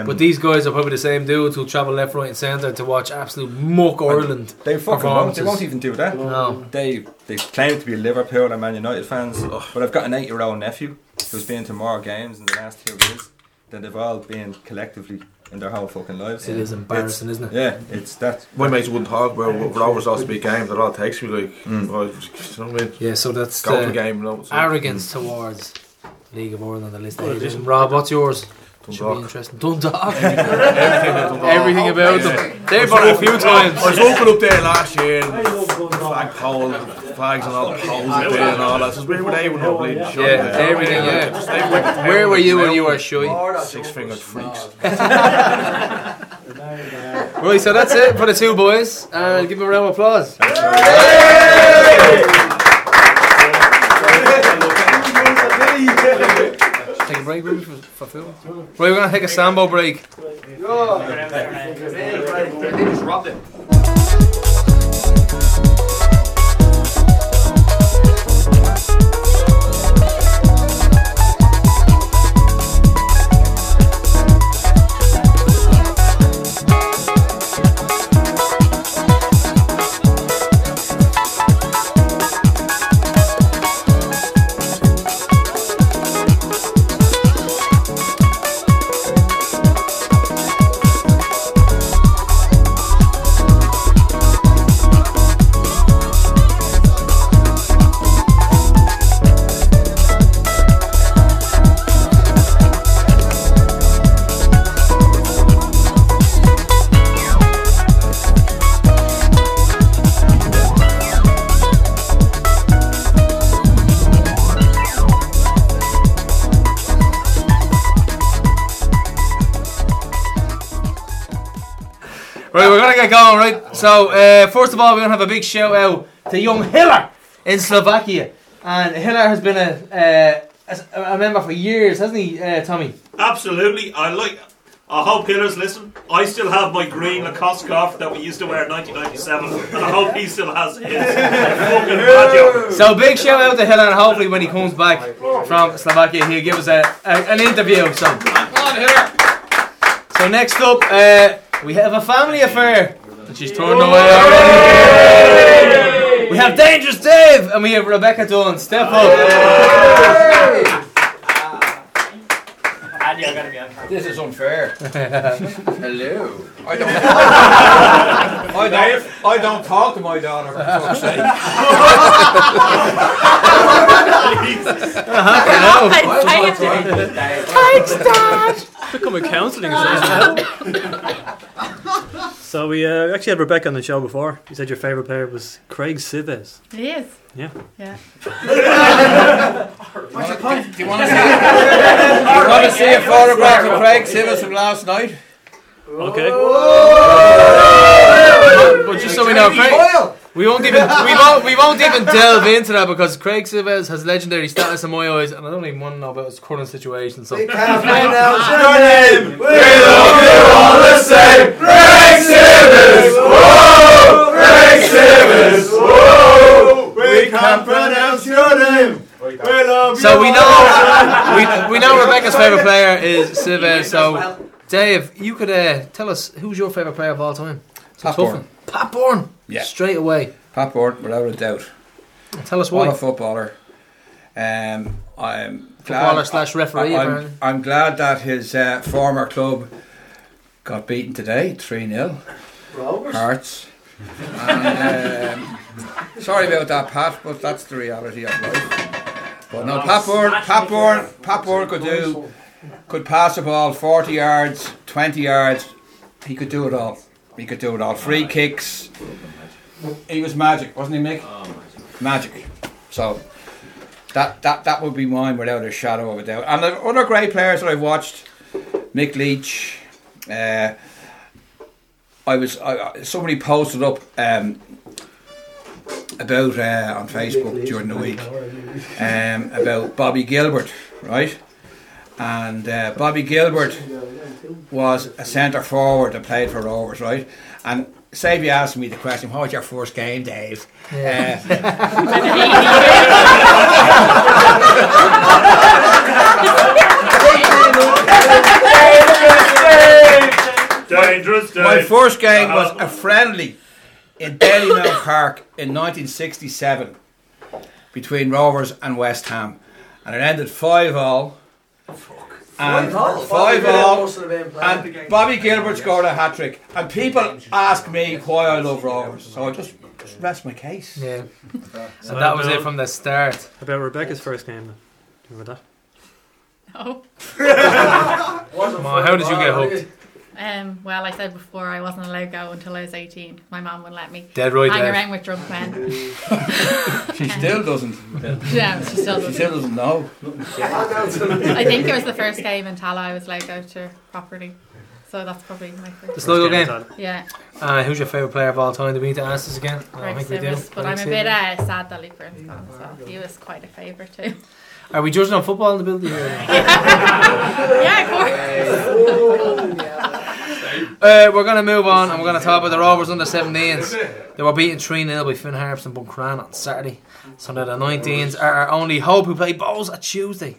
Um, But these guys are probably the same dudes who'll travel left, right, and centre to watch absolute muck Ireland. they fucking won't, they won't even do that. No. They they claim to be Liverpool and Man United fans, but I've got an eight-year-old nephew who's been to more games in the last two years than they've all been collectively in their whole fucking lives. It is embarrassing, isn't it? Yeah, it's that. My mates wouldn't talk about what Rovers lost a big game. That all it takes me like, Mm. oh, you know what I mean? Yeah, so that's Go the the game, you know. so- arrogance towards League of Ireland. The list. Well, it is. Rob, what's yours? Should Dundalk. be interesting. Dundalk. <laughs> Everything about Dundalk. <laughs> Everything about them. They've won a few times. I was walking up there last year, and flag flags and all the poles up there and all that. So where were they when they were bleeding? Yeah, everything, yeah. Where were you when you were shy? Six fingered freaks. <laughs> Right, so that's it for the two boys. And give them a round of applause. Take a break, Ruby, for, for food. Right, we're going to take a Sambo break. just So, uh, first of all, we're gonna have a big shout out to young Hiller in Slovakia, and Hiller has been a, uh, a member for years, hasn't he, uh, Tommy? Absolutely. I like. I hope Hitters listen. I still have my green Lacoste scarf that we used to wear in 1997, and I hope he still has his. <laughs> So, big shout out to Hiller, and hopefully, when he comes back from Slovakia, he'll give us a, a an interview. So, so next up, uh, we have a family affair that she's turned away already. We have Dangerous Dave, and we have Rebecca Dunn. Step up. This is unfair. Hello. I don't. I don't. I don't talk to my daughter. For fuck's sake. Thanks, Dad. Become a counselling session. <laughs> So we uh, actually had Rebecca on the show before. You said your favourite player was Craig Sives. It is. Yeah. Yeah. <laughs> What's your point? Do you want to see? do you want to see a photograph of Craig Simmons from last night? Okay. But just so we know, Craig, we won't even we won't we won't even delve into that because Craig Silvez has legendary status in my eyes, and I don't even want to know about his current situation. So. can't pronounce your name. We love you all the same. Craig Simmons. Whoa, Craig Simmons. Whoa, we can't pronounce your name. We love So you we all know the we, we know Rebecca's favorite player is Silvez. So Dave, you could uh, tell us who's your favorite player of all time. It's a Pat tough Byrne. Pat Byrne. Yeah. Straight away. Pat Byrne, without a doubt. Tell us What why. a footballer. Um, I'm Footballer glad, slash referee, I, am. I'm glad that his uh, former club got beaten today, 3 0. Hearts. And, um, sorry about that, Pat, but that's the reality of life. But no, Pat Byrne, Pat Byrne, Pat Byrne could do, could pass the ball 40 yards, 20 yards. He could do it all. He could do it all. Free kicks. He was magic, wasn't he, Mick? Oh, Magic. magic. So that that that would be mine without a shadow of a doubt. And the other great players that I've watched, Mick Leech. Uh, I was I, I- somebody posted up um, about uh, on Facebook during the week um, about Bobby Gilbert, right? And uh, Bobby Gilbert was a centre forward that played for Rovers, right? And say if you asked me the question, "What was your first game, Dave?" Dangerous My first game was a friendly in Dalymount <coughs> Park in 1967 between Rovers and West Ham, and it ended five all. And Five all. five Bobby all. must have. And Bobby Gilbert scored a hat trick. And people ask me why I love Rovers. So I just, just rest my case. Yeah. So that was it from the start. About Rebecca's first game. Then. Do you remember that? No. <laughs> Ma, how did you get hooked? Um, well, I said before I wasn't allowed to go until I was 18. My mum wouldn't let me. Dead right, Hang Dev. around with drunk men. <laughs> She still doesn't. Yeah, she still doesn't. She still doesn't know. I think it was the first game in Tallaght I was allowed to go to properly. So that's probably my first. The Sligo game? Yeah. Uh, who's your favourite player of all time? Do we need to ask this again? I don't Rex think we do. Davis, but I'm Rex a bit uh, sad that Luke Byrne's gone, so he was quite a favourite too. Are we judging on football in the building? <laughs> yeah, of course. <laughs> Uh, we're going to move on and we're going to talk about the Rovers under 17s. They were beaten 3 0 by Finn Harps and Buncrana on Saturday. So now the 19s are our only hope who play Bohs at Tuesday.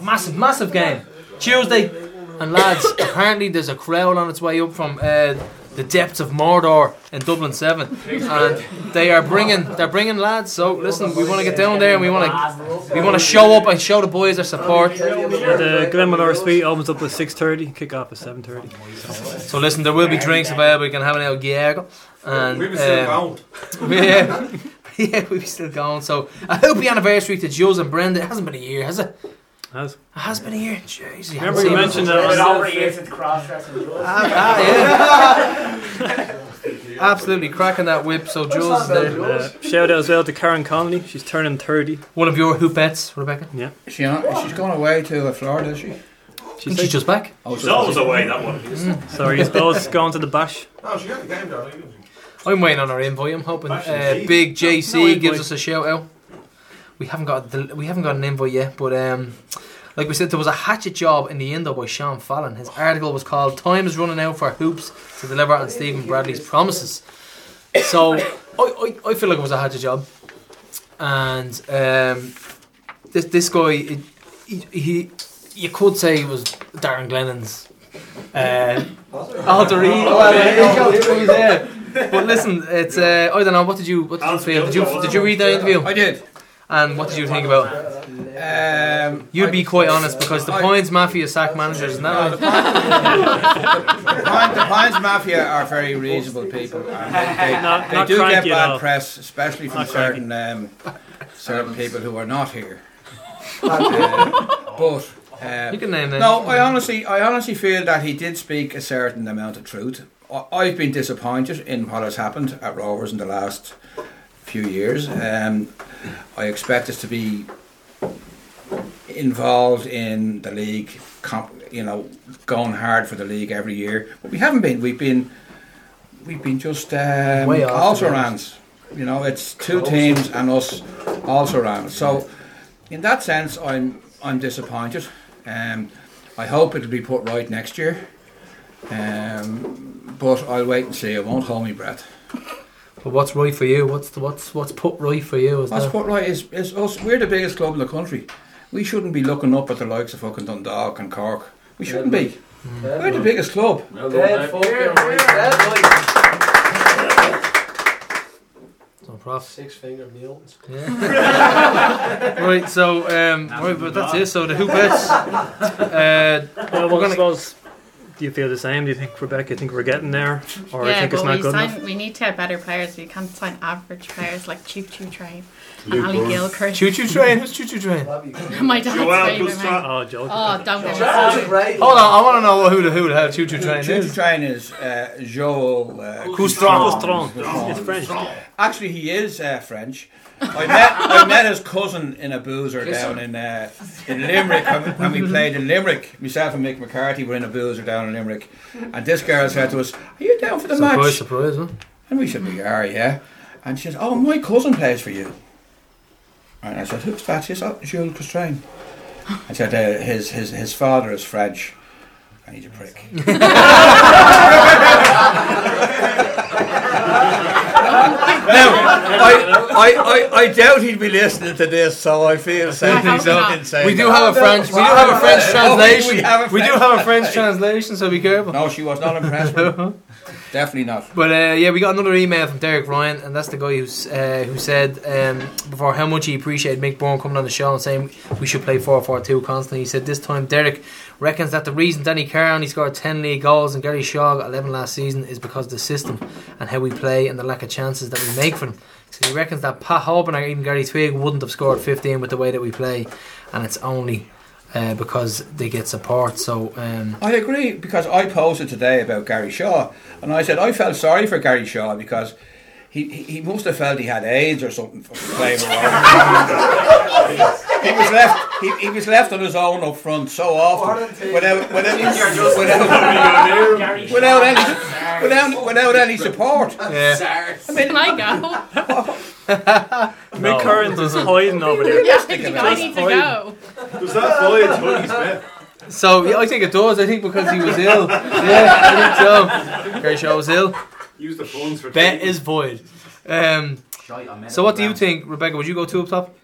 Massive, massive game. Tuesday. And lads, apparently there's a crowd on its way up from uh, the depths of Mordor in Dublin 7. And they are bringing they're bringing lads. So listen, we want to get down there and we want to we want to show up and show the boys our support. The Glenmalure Suite opens up at 6.30, kick off at 7.30. So listen, there will be drinks available. You can have an El Giego. And We'll be still um, <laughs> Yeah, yeah, <laughs> we'll be still going. So a happy anniversary to Jules and Brenda. It hasn't been a year, has it? Has. It has been a year. Jeez, you Remember haven't you mentioned that- It already is, it's cross-dressing. Ah, yeah. <laughs> Absolutely cracking that whip. So Jules is there. Uh, shout out as well to Karen Connolly. She's turning 30. One of your hoopettes, Rebecca. Yeah. She on, she's going away to Florida, is she? She's, she's just back. Oh, She's always away, that one. Mm. Sorry, he's both going to the bash. Oh, she got the game down. I'm waiting on our invite. I'm hoping uh, Actually, Big No JC invite. gives us a shout out. We haven't got the, we haven't got an invite yet, but um, like we said, there was a hatchet job in the Indo by Sean Fallon. His article was called "Time is running out for hoops to deliver on Stephen Bradley's promises." So I, I, I feel like it was a hatchet job, and um, this this guy he, he, he you could say he was Darren Glennon's uh, <laughs> alter ego. Well, there you go, he was there. But listen, it's uh, I don't know. What did you what did you feel? Did you did you read that interview? I did. And what did you think about it? Um, You'd be quite honest because the Pines Mafia sack managers, isn't that the, right? Pine, the Pines Mafia are very reasonable people. And they <laughs> they, Not- they not do get bad all. press, especially from Not certain um, certain people who are not here. <laughs> Uh, but uh, You can name them. No, I honestly, I honestly feel that he did speak a certain amount of truth. I- I've been disappointed in what has happened at Rovers in the last few years. Um, I expect us to be involved in the league, comp, you know, going hard for the league every year. But we haven't been. We've been, we've been just um, also rans. You know, it's two Close. teams and us also rans. So, in that sense, I'm I'm disappointed. Um, I hope it'll be put right next year. Um, but I'll wait and see. I won't hold my breath. But what's right for you? What's the, what's what's put right for you? Is What's that? put right is, is us. We're the biggest club in the country. We shouldn't be looking up at the likes of fucking Dundalk and Cork. We shouldn't be. We're the biggest club. Dead fucking right. Dead right. No prof. Six finger mutants. Yeah. <laughs> right. So um, right, but that's it. So the hoopettes. <laughs> Uh, Well, we're gonna. suppose, do you feel the same? Do you think, Rebecca, you think we're getting there? Or you yeah, think it's not we, good sign, enough? we need to have better players. We can't sign average players like Choo Choo Train and Luke Ali Burns. Gilchrist. Choo choo train. Who's choo choo train? My dad's Joel favourite Cousteau. Oh, Joel Oh, don't get me Hold on, I want to know who the who the hell choo choo train is. Choo Train is uh, Joel uh, Cousteau. Cousteau. It's French. Actually, he is uh, French. I met I met his cousin in a boozer down in uh, in Limerick when we, when we <laughs> played in Limerick. Myself and Mick McCarthy were in a boozer down in Limerick, and this girl said to us, "Are you down for the Surprise, match?" surprise, huh? And we said, "We are, yeah." And she said, "Oh, my cousin plays for you." And I said, "Who's that?" She said, oh, "Jules Coustrain." I said, uh, "His his his father is French." And he's a prick. <laughs> Now, <laughs> I, I, I, I doubt he'd be listening to this, so I feel something something saying We do have a French. We do have a French translation. we have a We do have a French translation, so be careful. No, she was not impressed with <laughs> definitely not. But uh, yeah, we got another email from Derek Ryan, and that's the guy who's uh, who said um, before how much he appreciated Mick Byrne coming on the show and saying we should play 4-4-2 constantly. He said this time Derek reckons that the reason Danny Carr only scored 10 league goals and Gary Shaw got 11 last season is because of the system and how we play and the lack of chances that we make for them. So he reckons that Pat Hoban or even Gary Twigg wouldn't have scored 15 with the way that we play, and it's only uh, because they get support. So um, I agree because I posted today about Gary Shaw, and I said I felt sorry for Gary Shaw because he he, he must have felt he had AIDS or something for playing around. he was left he, he was left on his own up front so often without without without, without any without without any support. Yeah. I mean, Can I go? Mick Curran is hiding over there. Yeah, I think I need to go. Does that void Tony's bet? So yeah, I think it does. I think because he was ill. Yeah, I think so. Gary Shaw was ill. Use the funds for Bet is void. Um, so what do you think, Rebecca? Would you go two up top?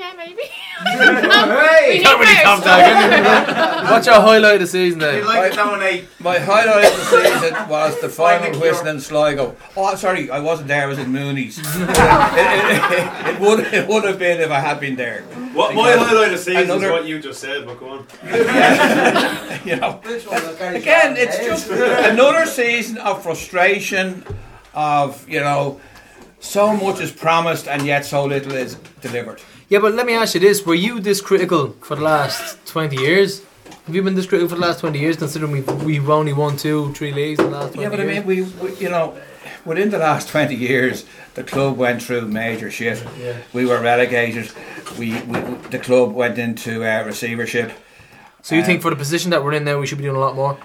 Yeah, maybe. Hey! We Can't really come down. What's your highlight of the season then? my, my highlight of the season was the final whistle in Sligo. Oh, sorry, I wasn't there. I was in Mooney's. it, it- it- it would it would have been if I had been there. What my highlight of the season another- is what you just said, but go on. <laughs> you know, again, it's just another season of frustration. Of you know, so much is promised and yet so little is delivered. Yeah, but let me ask you this: Were you this critical for the last twenty years? Have you been this critical for the last twenty years? Considering we've we've only won two, three leagues in the last twenty Yeah, but I mean, we, we you know, within the last twenty years, the club went through major shit. Yeah. We were relegated. We, we the club went into uh, receivership. So you Um, think for the position that we're in now, we should be doing a lot more?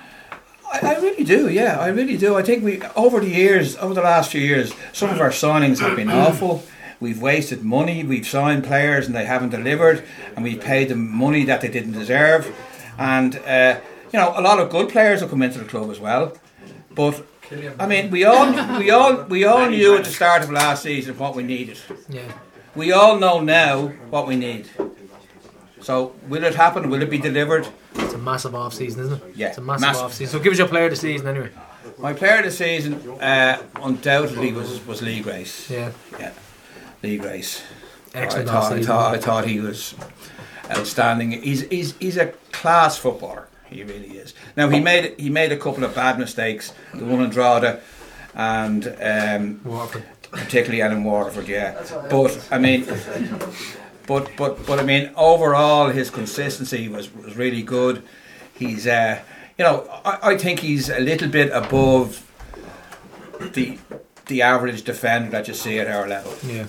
I, I really do, yeah, I really do. I think we over the years, over the last few years, some of our signings have been <clears throat> awful. We've wasted money. We've signed players and they haven't delivered, and we've paid them money that they didn't deserve. And uh, you know, a lot of good players have come into the club as well. But I mean, we all we all we all knew at the start of last season what we needed. Yeah. We all know now what we need. So will it happen? Will it be delivered? It's a massive off season, isn't it? Yeah, It's a massive, massive. off season. So give us your player of the season anyway. My player of the season, uh, undoubtedly, was was Lee Grace. Yeah. yeah, Lee Grace. Excellent I thought, I thought, I thought he was outstanding. He's, he's, he's a class footballer. He really is. Now he made he made a couple of bad mistakes. The one in Drogheda, and um, Waterford. particularly and in Waterford. Yeah, but I mean. But, but but I mean overall his consistency was, was really good. He's uh, you know I, I think he's a little bit above the the average defender that you see at our level. Yeah,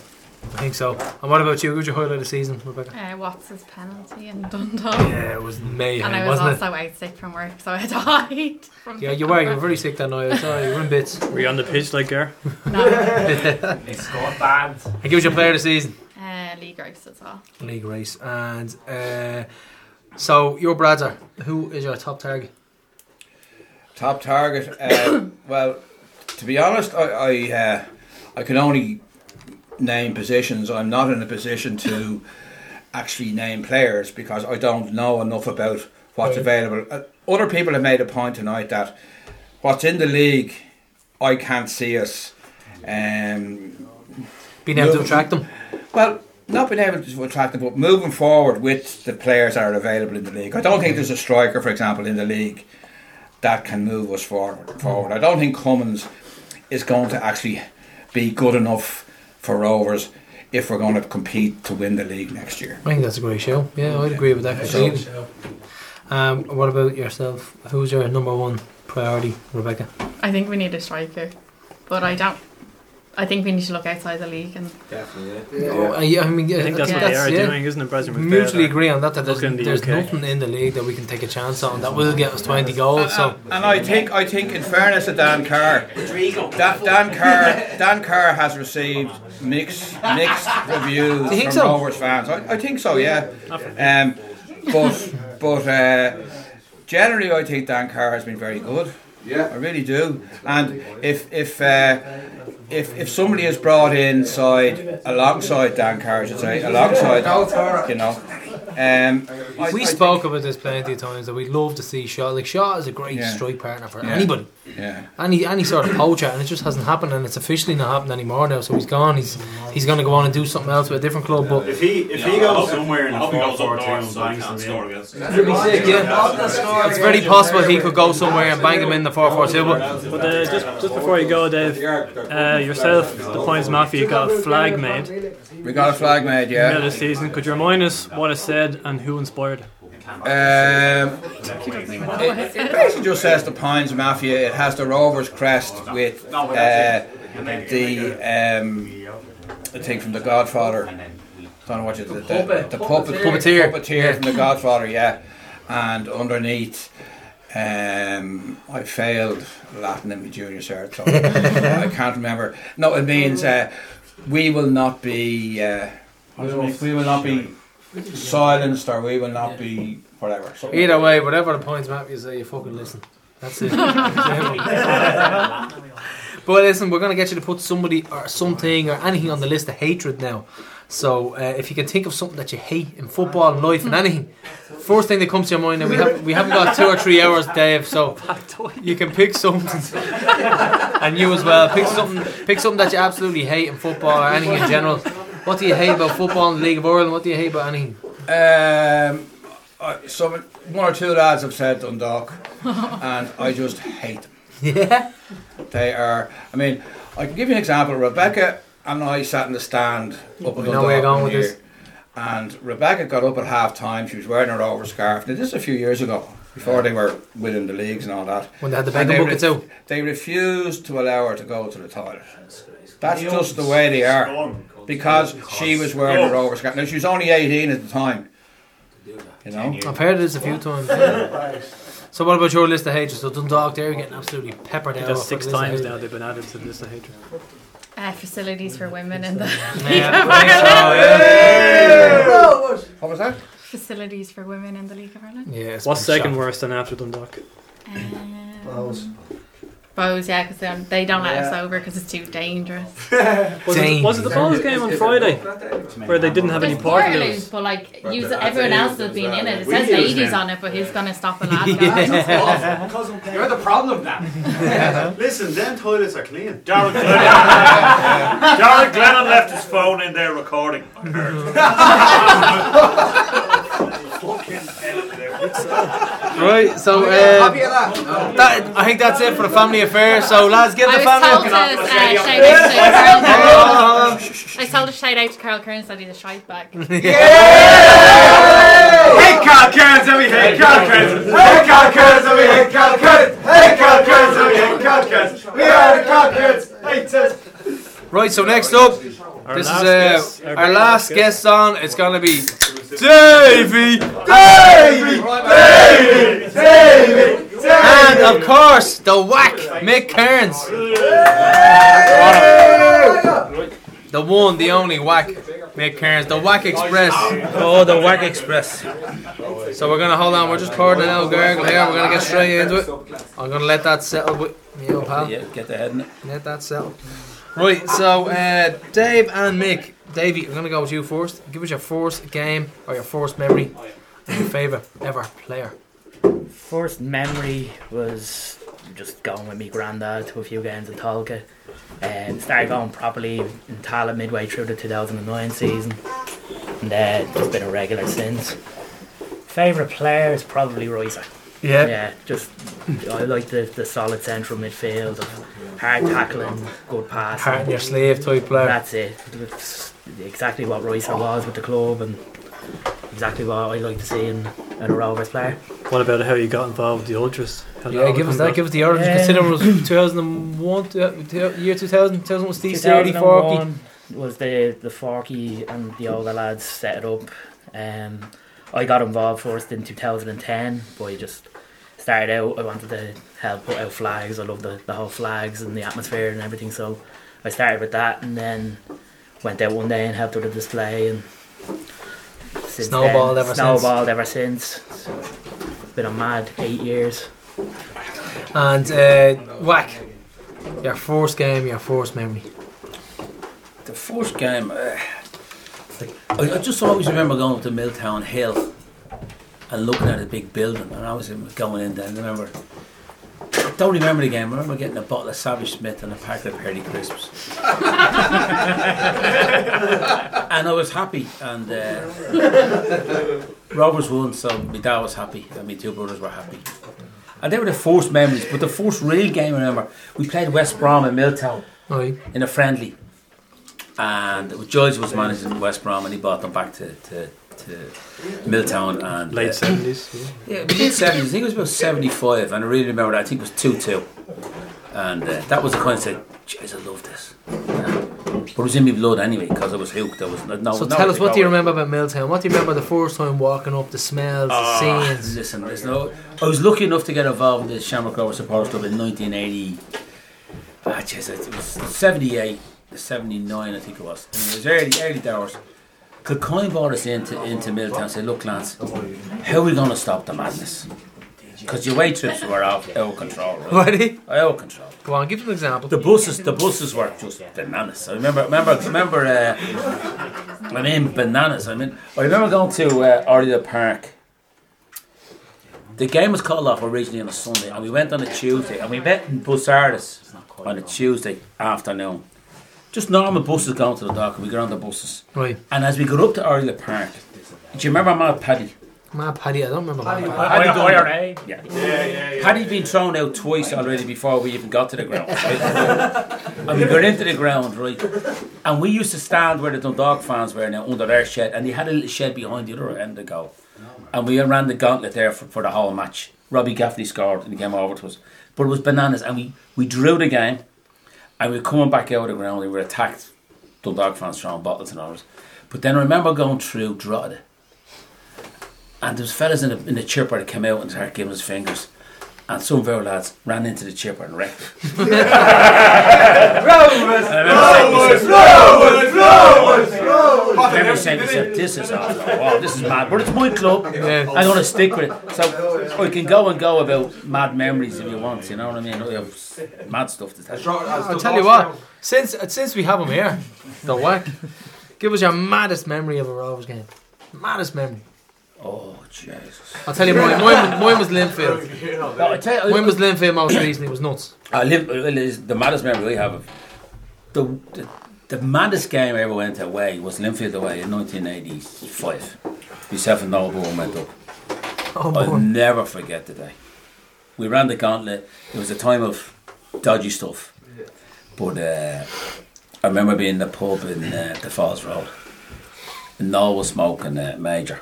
I think so. And what about you? Who's your highlight of the season, Rebecca? Uh, Watts' penalty in Dundalk. Yeah, it was mayhem, And I was wasn't it? also out sick from work, so I <laughs> died. From Yeah, you were. You were very sick that night. Sorry, you were in bits. Were you on the pitch like Gar? <laughs> No. <laughs> he scored bad. And give us your player of the season. Uh, Lee Grace as well. Lee Grace. And uh, so your brother, who is your top target? Top target. Uh, <coughs> well, to be honest, I I, uh, I can only name positions. I'm not in a position to actually name players because I don't know enough about what's available. Uh, other people have made a point tonight that what's in the league, I can't see us. Um, Being able to attract them? Well, not being able to attract them, but moving forward with the players that are available in the league. I don't think there's a striker, for example, in the league that can move us forward. Forward. I don't think Cummins is going to actually be good enough for Rovers if we're going to compete to win the league next year. I think that's a great show. Yeah, I'd agree with that completely. Um, what about yourself? Who's your number one priority, Rebecca? I think we need a striker, but I don't. I think we need to look outside the league and Definitely. Oh, I, I mean, yeah, I think that's what they are doing, isn't it, Brazil? Mutually agree on that. That there's, the there's nothing in the league that we can take a chance on that will get us 20 goals. So And I think, I think, in fairness to Dan Carr, Da- Dan Carr, Dan Carr has received mixed mixed <laughs> reviews Do you think from so? Rovers fans. I, I think so, yeah. Um, but but uh, generally, I think Dan Carr has been very good. Yeah, I really do. And if if uh, if if somebody is brought inside alongside Dan Carr, I should say, alongside, you know. Um, I- we I spoke about this plenty of times that we'd love to see Shaw. Like Shaw is a great Yeah. strike partner for Yeah. anybody. Yeah. any any sort of poacher, and it just hasn't happened, and it's officially not happened anymore now. So he's gone. He's he's going to go on and do something else with a different club. But If he if he Yeah, I goes somewhere in I the hope he goes four up four and so he bangs can't score against us. Be sick, yeah. it's very possible he could go somewhere and bang him in the four four two. But But uh, just, just before you go, Dave, uh, yourself, the Pines Mafia, got a flag made. We got a flag made, Yeah. yeah. the season. Could you remind us what it said and who inspired it? Um, it, it basically just says the Pines Mafia. It has the Rovers crest with uh, the um, the thing from the Godfather. Don't know what you the, the, puppet. the puppet, Puppeteer. puppeteer from the Godfather, yeah. And underneath, um, I failed Latin in my junior cert, so I can't remember. No, it means uh, we will not be. Uh, we will- we will not be silenced, or we will not be whatever. something either way, whatever the points map you say, you fucking listen. That's it. <laughs> but listen, we're gonna get you to put somebody or something or anything on the list of hatred now. So uh, if you can think of something that you hate in football and life and anything, first thing that comes to your mind. Now we have we haven't got two or three hours, Dave. So you can pick something, <laughs> and you as well. Pick something. Pick something that you absolutely hate in football or anything in general. What do you hate about football in the League of Ireland? What do you hate about anything? Um, some one or two lads have said Dundalk, <laughs> and I just hate them. Yeah. They are. I mean, I can give you an example. Rebecca and I sat in the stand up in We know where Dundalk going with year, this. and Rebecca got up at half time. She was wearing her overscarf. Now this is a few years ago, before they were within the leagues and all that. When they had the And bacon they buckets out. They refused to allow her to go to the toilet. That's just the way they are. Because she was wearing a her overscarf. Now she was only 18 at the time. You know? I've heard this a few times. so what about your list of hatred? So Dundalk, they're getting absolutely peppered out. That's for six the list of times now they've been added to the list of hatred. Uh, facilities for women in the <laughs> <laughs> League of I think so, Ireland. yeah. What was that? Facilities for women in the League of Ireland. Yeah, What's second shocking. worst than after Dundalk? Um, Bohs, yeah, because they don't let us over because it's too dangerous. <laughs> Was it, was it the Bohs game on Friday where they didn't have any There's party Waterloo, but like But you, the- everyone that's else it has been in it. It We says use ladies them. on it, but who's going to stop a lad? <laughs> Yeah. going? <laughs> You're the problem now. Listen, them toilets are clean. Darren Glennon, Darren Glennon left his phone in there recording. Right, so uh, that, I think that's it for the family affair. So lads, give I the family. told to uh, shout out to Carl I told to <laughs> shout out to Carl Kearns that he's a shite bag. Hey, Carl Kearns, and we hate Carl Kearns. Hey, Carl Kearns, and we hate Carl Kearns. Hey, Carl Kearns, and we hate Carl Kearns. We are the Carl Kearns. Haters. Right, so next up, Our this is uh, guest, our our last last guest on. It's gonna be Davey, Davey, Davey, Davey, and of course the whack Mick Kearns. The one, the only whack Mick Kearns, the Whack Express. Oh, the Whack Express. So we're gonna hold on. We're just pouring an little gargle here. We're gonna get straight into it. I'm gonna let that settle with you, pal. Yeah, get the head in it. Let that settle. Right, so uh, Dave and Mick. Davey, I'm gonna go with you first. Give us your first game or your first memory and your favourite ever player. First memory was just going with me granddad to a few games in Tolka. Um, started going properly in Tallaght midway through the 2009 season, and uh, just been a regular since. Favourite player is probably Ricer. Yeah. Yeah, just I like the, the solid central midfield of hard tackling, good passing. Heart in your sleeve type player. That's it. It's exactly what Ricer was with the club and exactly what I like to see in, in a Rovers player. What about how you got involved with the Ultras? How did Yeah, give us come that. about? Give us the origin. Um, Consider it was 2001, to- to- year 2000. 2000 was Steve Sturdy, Forky. 2001 was the the Forky and the older lads set it up. Um, I got involved first in 2010, but I just started out. I wanted to help put out flags. I love the, the whole flags and the atmosphere and everything. So I started with that, and then went out one day and helped with the display. And since Snowballed then, ever since. snowballed ever since. So it's been a mad eight years. And uh, Whack, your first game, your first memory. The first game, uh, I, I just always remember going up to Milltown Hill and looking at a big building, and I was going in there. And I remember don't remember the game. I remember getting a bottle of Savage Smith and a pack of Perri Crisps. <laughs> and I was happy. And uh, Rovers won, so my dad was happy, and my two brothers were happy. And they were the first memories. But the first real game I remember, we played West Brom in Milltown Right. in a friendly. And George was managing West Brom, and he brought them back to, to, to Milltown. And Late uh, 70s. yeah, late seventies. I think it was about seventy-five, and I really remember that. I think it was two-two, and uh, that was the kind of said, "Jeez, I love this." Yeah. But it was in my blood anyway because I was hooked. I was no. so no tell us, what do you remember about Milltown? What do you remember the first time walking up, the smells, the Ah, scenes? Listen, listen. no- I was lucky enough to get involved in the Shamrock Rovers Supporters Club in 1980. Ah, jeez, it was 78, 79, I think it was. And it was early, early doors. Kilcoyne brought us into into Milltown and said, "Look, lads, how are we going to stop the madness?" Because your way trips were out, out of control. Right? They? Out of control. Go on, give an example. The buses, the buses were just bananas. I remember, remember, remember. Uh, I mean, bananas. I mean, I remember going to uh, Oriel Park. The game was called off originally on a Sunday, and we went on a Tuesday, and we met in Busáras on a Tuesday afternoon. Just normal buses going to the dock, and we got on the buses. Right. And as we got up to Oriel Park, do you remember Matt Paddy? Matt Paddy, I don't remember Paddy. Paddy done- IRA. Yeah. Paddy'd been thrown out twice already before we even got to the ground. Right? <laughs> and we got into the ground, right? And we used to stand where the Dundalk fans were now under their shed, and they had a little shed behind the other end of the goal. And we ran the gauntlet there for, for the whole match. Robbie Gaffney scored and he came over to us. But it was bananas, and we, we drew the game, and we were coming back out of the ground, we were attacked, Dundalk fans throwing bottles and ours. But then I remember going through Drogheda, and there was fellas in the, in the chipper that came out and started giving us fingers. And some of our lads ran into the chipper and wrecked it. <laughs> Rovers! And I remember saying to Rovers! Rovers! Rovers! I remember saying to myself, this is awesome. Wow, this is mad. But it's my club. I'm going to stick with it. So I can go and go about mad memories if you want, you know what I mean? I have mad stuff to tell. I'll tell you what. Since uh, since we have him here, the whack. Give us your maddest memory of a Rovers game. Maddest memory. Oh Jesus! I'll tell you mine. Mine, mine was Linfield. <laughs> No, I tell you- mine was Linfield most recently. It was nuts. I live, it's the maddest memory I have of the, the the maddest game I ever went away was Linfield away in 1985. Myself and Noel went up. Oh, I'll boy. never forget the day. We ran the gauntlet. It was a time of dodgy stuff, but uh, I remember being in the pub in uh, the Falls Road. And Noel was smoking uh, major.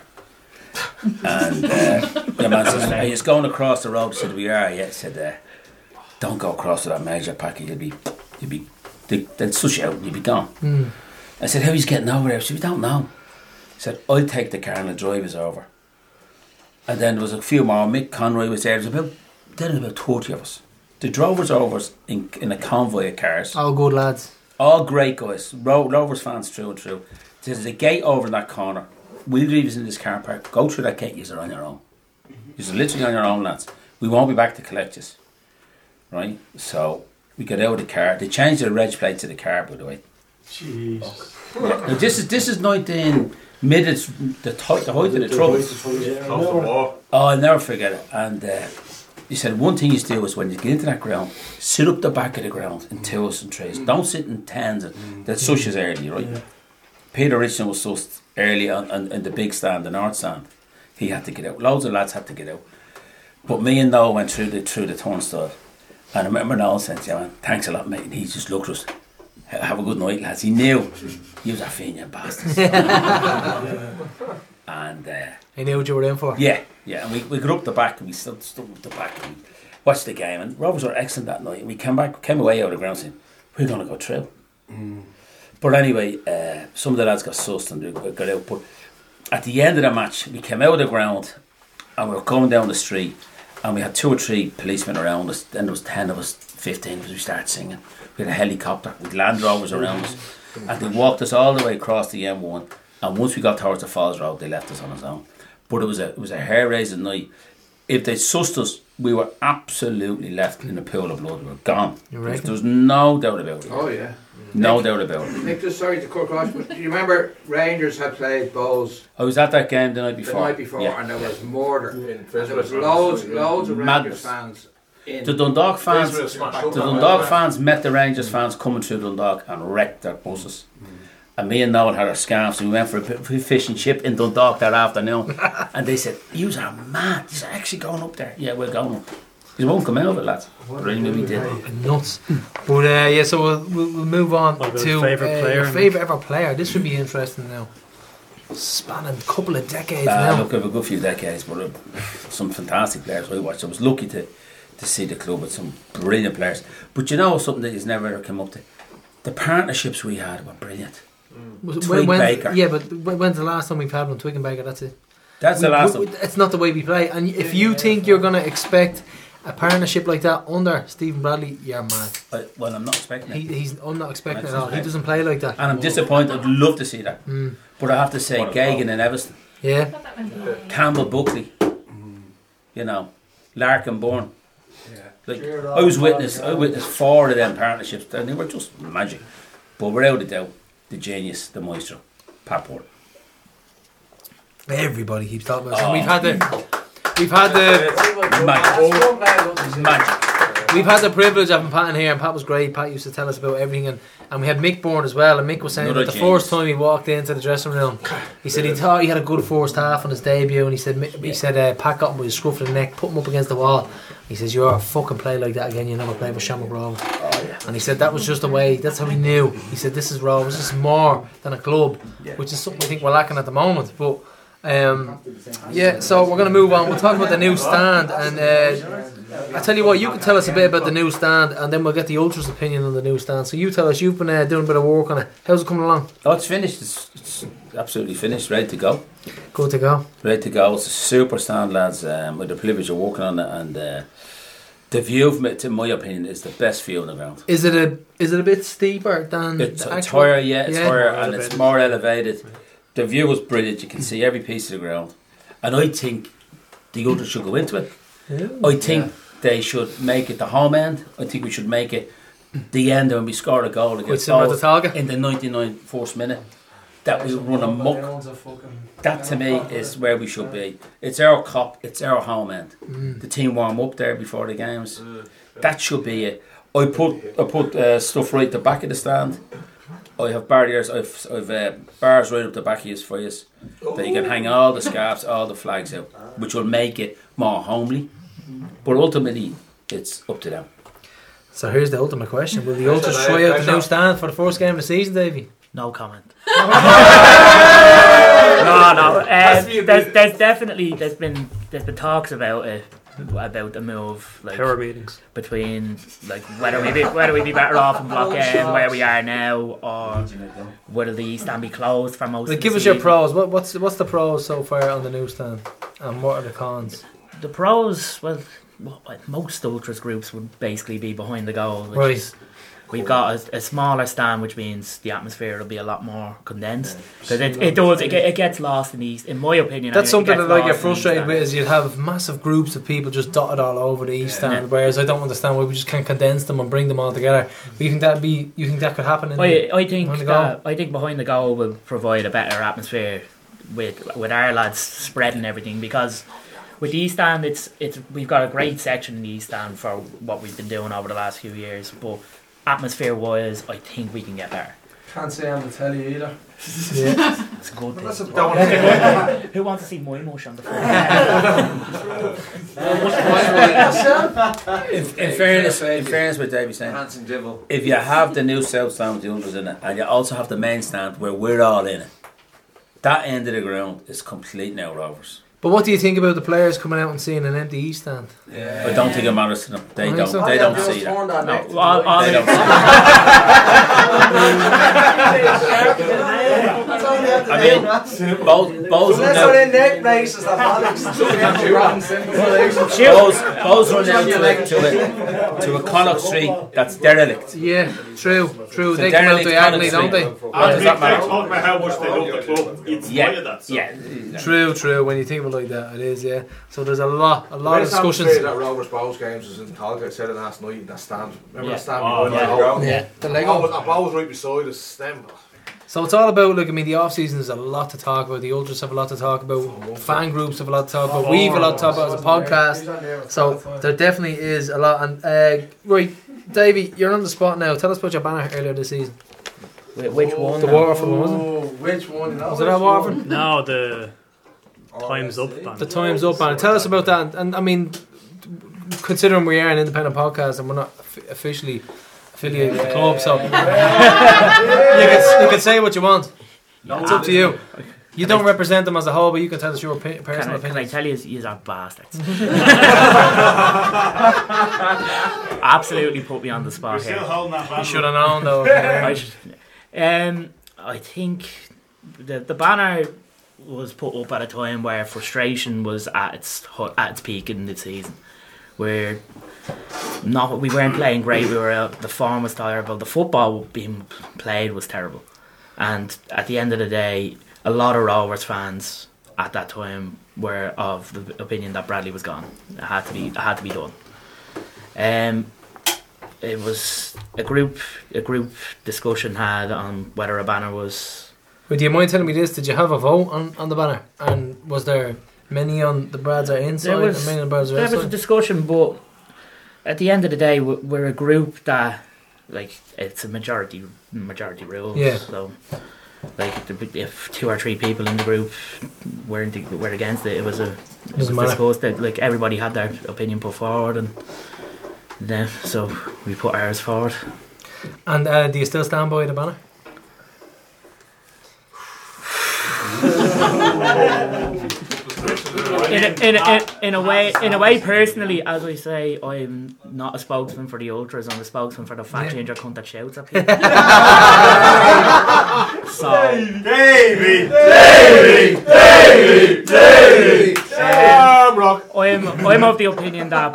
And uh, the man says, Are you going across the road? I said, We are, yeah. He said, uh, Don't go across to that major packet, you'll be, you'll be, they, they'll sush you out and you'll be gone. Mm. I said, How he's getting over there? I said, We don't know. He said, I'll take the car and the drive us over. And then there was a few more. Mick Conroy was there. There was about, then about 30 of us. They drove us over in, in a convoy of cars. All good lads. All great guys. Ro- Rovers fans through and through. There's a gate over in that corner. We'll leave us in this car park. Go through that gate. You're on your own. You're literally on your own, lads. We won't be back to collect you. Right? So we got out of the car. They changed the reg plate to the car, by the way. Jeez. Now, this is this is 19 mid it's the, t- the height of the troubles. Oh, I'll never forget it. And uh, he said one thing you do is when you get into that ground, sit up the back of the ground in twos and threes. Don't sit in tens. And, that sush is early, right? Peter Richardson was sussed early on, on, in the big stand, the north stand. He had to get out. Loads of lads had to get out. But me and Noel went through the through the turnstile. And I remember Noel saying, yeah, man, thanks a lot, mate. And he just looked at us. Have a good night, lads. He knew he was a Fenian bastard. <laughs> and uh, He knew what you were in for. yeah, yeah. And we, we got up the back and we stood, stood up the back and watched the game. And Rovers were excellent that night. And we came back, came away out of the ground saying, we're going to go through. But anyway, uh, some of the lads got sussed and they got out. But at the end of the match, we came out of the ground and we were coming down the street and we had two or three policemen around us. Then there was 10 of us, 15 as we started singing. We had a helicopter with Land Rovers around us. And they walked us all the way across the M1. And once we got towards the Falls Road, they left us on our own. But it was a it was a hair raising night. If they sussed us, we were absolutely left in a pool of blood. We were gone. You There was, reckon? there was no doubt about it. Oh, yeah. No Nick- doubt about it. Nick, just sorry to cut across, but do you remember Rangers had played Bohs I was at that game the night before. the before. night before Yeah. and there was murder. And there was Elizabeth loads, loads of Madness. Rangers fans The Dundalk fans, Israel the Dundalk way. fans met the Rangers fans coming through Dundalk and wrecked their buses. Mm. And me and Noel had our scarves and we went for a bit of fish and chip in Dundalk that afternoon. <laughs> and they said, You are mad. You're actually going up there. Yeah, we're going up. You won't come out of it, lads. Really, we did. Nuts. But uh, yeah, so we'll, we'll, we'll move on What about to favourite uh, player? your favourite ever player. This should be interesting now. Spanning a couple of decades Uh, now. look, I've a good few decades, but uh, some fantastic players I watched. I was lucky to, to see the club with some brilliant players. But you know something that has never ever come up to? The partnerships we had were brilliant. Was it- Twigg when- Baker. Yeah, but when- when's the last time we've had one? Twigg and Baker, that's it. That's the We- last we- one. It's not the way we play. And if you think you're going to expect a partnership like that under Stephen Bradley, you're mad. I, well, I'm not expecting it. He's, I'm not expecting it at all. He doesn't play like that. And I'm disappointed. I'd love to see that. Mm. But I have to say, Geoghegan and Everton. Yeah. Campbell Buckley. You know, Larkin Byrne. Yeah. Like, I was witness. I witnessed four of them partnerships, and they were just magic. But without a doubt, the genius, the maestro, Pat Porter. Everybody keeps talking about it. Oh. We've had the, we've had the magic. magic. We've had the privilege of having Pat in here, and Pat was great. Pat used to tell us about everything, and, and we had Mick Byrne as well. And Mick was saying Another that the genius. first time he walked into the dressing room, he said he thought he had a good first half on his debut, and he said Mi- he said uh, Pat got him with his scruff of the neck, put him up against the wall. He says you're a fucking play like that again. You never play with Shamrock Rovers. And he said that was just the way. That's how he knew. He said this is Rovers. This is more than a club, which is something I think we're lacking at the moment. But um, yeah, so we're going to move on. We'll talk about the new stand, and uh, I tell you what, you can tell us a bit about the new stand, and then we'll get the ultras' opinion on the new stand. So you tell us. You've been uh, doing a bit of work on it. How's it coming along? Oh, it's finished. It's, it's absolutely finished, ready to go. Good to go. Ready to go. It's a super stand, lads. Um, with the privilege of working on it, and uh, the view from it, in my opinion, is the best view on the ground. Is it a is it a bit steeper than It's, the it's higher, yeah, it's Yeah. higher, and it's more elevated. The view was brilliant. You can see every piece of the ground, and I think the others should go into it. I think they should make it the home end. I think we should make it the end when we score a goal against similar to Bohs Tallaght? in the 99 first minute. That we run a muck. That to me is where we should be. It's our cop. It's our home end. Mm. The team warm up there before the games. That should be it. I put I put uh, stuff right at the back of the stand. I have barriers. I've I've uh, bars right up the back of his for you that you can hang all the scarves, all the flags out, which will make it more homely. But ultimately, it's up to them. So here's the ultimate question: Will the ultras try out the new stand for the first game of the season, Davy? No comment. <laughs> no, no. Uh, there's, there's definitely there's been there's been talks about it about the move like Power meetings. between like whether we be, whether we be better off in block <laughs> M where we are now or whether the East Stand be closed for most. Like, of the give us your pros. What, what's what's the pros so far on the new stand, and what are the cons? The pros, well, well, most ultras groups would basically be behind the goal. Which Right. is- we've got a, a smaller stand, which means the atmosphere will be a lot more condensed. Because it, it does, it, it gets lost in the East, in my opinion. That's anyway, it something that I get lost in the East frustrated with. Is you'd have massive groups of people just dotted all over the east stand, whereas I don't understand why we just can't condense them and bring them all together. But you think that be? You think that could happen? In I, the, I think behind the goal? that, I think behind the goal will provide a better atmosphere with with our lads spreading everything because with the East Stand it's it's we've got a great section in the East Stand for what we've been doing over the last few years, but atmosphere wise, I think we can get better. Can't say on the telly either. Yeah. <laughs> It's a good thing. That's a- <laughs> Who wants to see my emotion on the floor? <laughs> In, in fairness, in fairness, what Davey's saying, Hanson Dibble. if you have the new south stand with the unders in it, and you also have the main stand where we're all in it, that end of the ground is complete now Rovers. But what do you think about the players coming out and seeing an empty east stand? I don't think it matters to them. They don't. so. They Yeah, don't see that. torn that neck No, all, all they they don't. I mean, both both That's what in neck braces that Alex. Bohs, Bohs run down to a, to a, to a Connaught Street that's derelict. Yeah, true, true. So they come out derelict diagonally, Connacht don't they? What does that matter? Talk about how much they love the club. It's Yeah, yeah. that. So. yeah. True, true. When you think of it like that, it is. Yeah. So there's a lot, a The lot of best atmosphere discussions. that Rovers Bohs games was in Tallaght. I said it last night. That stand. Remember Yeah. that stand Oh, behind yeah. the goal? Yeah, the Lego. was, ball was right beside the Them. So it's all about, look, I mean, the off season is a lot to talk about. The Ultras have a lot to talk about. Fan groups have a lot to talk about. We've a lot to talk about as a podcast. So there definitely is a lot. And uh, right, Davey, you're on the spot now. Tell us about your banner earlier this season. Wait, Which one? The now? Waterford one, wasn't it? Oh, which one? Was it at Waterford? No, the time's up. banner. The time's up, banner. Tell us about that. And, and I mean, considering we are an independent podcast and we're not officially affiliated with the club, so <laughs> <laughs> you, can, you can say what you want. It's up to you. You don't represent them as a whole, but you can tell us your pe- Can personal I, can I tell you, you are bastards. Absolutely put me on the spot You're here. holding that. You should have known, though. <laughs> I should- um, I think the the banner was put up at a time where frustration was at its at its peak in the season, where not we weren't playing great. We were uh, the form was terrible. The football being played was terrible, and at the end of the day, a lot of Rovers fans at that time were of the opinion that Bradley was gone. It had to be it had to be done. Um, it was a group a group discussion had on whether a banner was do you mind telling me this? Did you have a vote on, on the banner? And was there many on the Brads are inside there was, and many on the Brads are there was a discussion but at the end of the day we- we're a group that like it's a majority majority rule Yeah. so like if two or three people in the group weren't were against it it was a it was Doesn't matter. discussed that like everybody had their opinion put forward and then so we put ours forward And uh, do you still stand by the banner? <laughs> <laughs> in a, in, a, in, in a way, in a way, personally, as I say, I'm not a spokesman for the ultras. I'm a spokesman for the fat Yeah. ginger cunt that shouts at <laughs> people. so, Davey! Davey! Davey! Davey! Shamrock! I'm I'm of the opinion that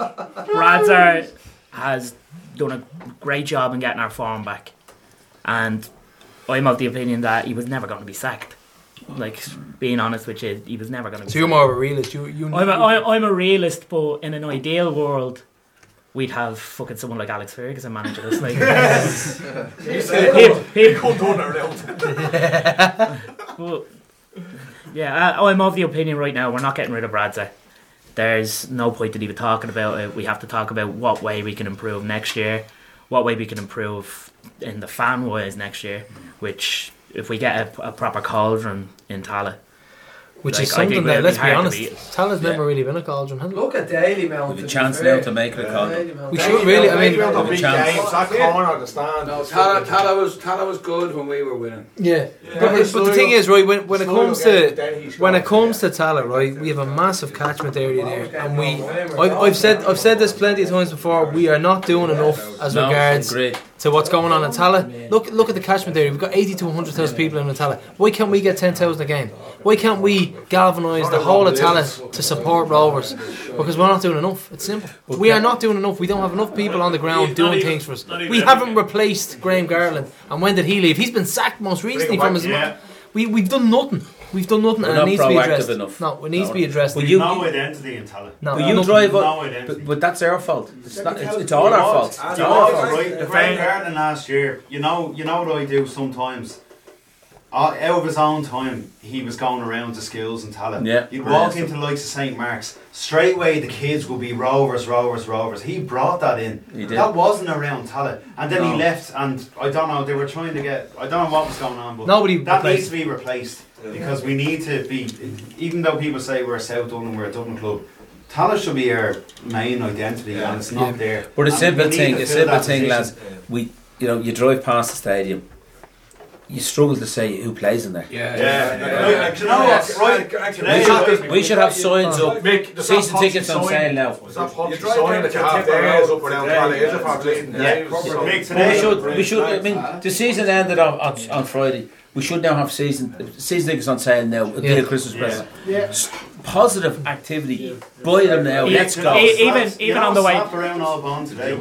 Bradzer has done a great job in getting our form back, and I'm of the opinion that he was never going to be sacked. Like being honest with you, he was never going to. be So you're more of a realist. You, you I'm a, I'm, I'm a realist, but in an ideal world, we'd have fucking someone like Alex Ferguson managing us. Like, You said Him- him- couldn't run around. But, yeah, I, I'm of the opinion right now we're not getting rid of Bradzer. There's no point in even talking about it. We have to talk about what way we can improve next year, what way we can improve in the fan wise next year. Which, if we get a, a proper cauldron in Tallaght, Which like, is I something think that, let's be be honest, beat. Tallaght's never really been a cauldron, has it? Look at Dalymount. We've a chance now to make it a cauldron. We should really, I mean, Dalymount on With a big chance. games, that corner of the stand. No, Tallaght, Tallaght was Tallaght was good when we were winning. Yeah, Yeah. but, but, but the thing is, right, when, when it comes to when it scored, comes to Tallaght, right, we have a massive catchment area there, and we, I've, I've said I've said this plenty of times before. We are not doing enough as No, regards agreed. To what's going on in Tallaght. Look, look at the catchment area. We've got eighty to one hundred thousand people in Tallaght. Why can't we get ten thousand a game? Why can't we galvanise the whole of Tallaght to support Rovers? Because we're not doing enough. It's simple. We are not doing enough. We don't have enough people on the ground doing things for us. We haven't replaced Graham Garland. And when did he leave? He's been sacked most recently from his. Yeah. We we've done nothing. We've done nothing, We're and not it needs to be proactive addressed. enough. No, it needs No. to be addressed. But you- No identity in Tallaght. No, But you nothing. drive No up, identity. but, but that's our fault. It's, not, it's, it's all our fault. It's You all our know, fault. right, the Graham Garland last year, you know, you know what I do sometimes. Uh, out of his own time, he was going around to schools and Tallaght. Yeah, You'd walk stuff. into the likes of St. Mark's, straight away the kids will be rovers, rovers, rovers. He brought that in. He did. That wasn't around Tallaght. And then No. he left, and I don't know, they were trying to get, I don't know what was going on, but Nobody that replaced- needs to be replaced. Because we need to be, even though people say we're a South Dublin, we're a Dublin club, Tallaght should be our main identity, and it's not Yeah. there. But a simple thing, to a simple thing, position. lads. We, you know, you drive past the stadium, you struggle to say who plays in there. Yeah, yeah. Like, do you know what? Right, We should, we should have signs up. Mick, there's Season tickets on sale now. There's not You punchy drive sign that you have Tipper there. Up or down Pally, is it, for? Yeah. We should, we should. I mean, the season ended on, on, on Friday. We should now have season season tickets on sale now. A Yeah. yeah. Christmas present. Yeah. S- Positive activity. Buy them now. Yeah. Let's go. E- even- You even know, on the way- slapped around all bond today.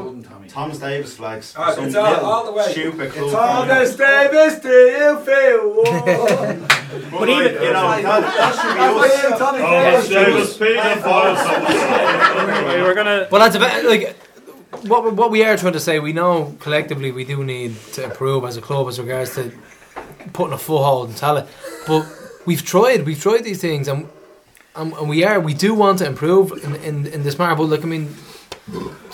Thomas Davis flags. Ah, it's all- all the way. Stupid club. It's all Davis, do you feel? <laughs> But But even- you know, that, that should be us. Oh, Davis, Peter We were gonna. Well, that's a bit like what what we are trying to say. We know collectively we do need to improve as a club as regards to putting a foothold in Tallaght. But we've tried, we've tried these things, and and, and we are, we do want to improve in, in, in this matter. But look, I mean,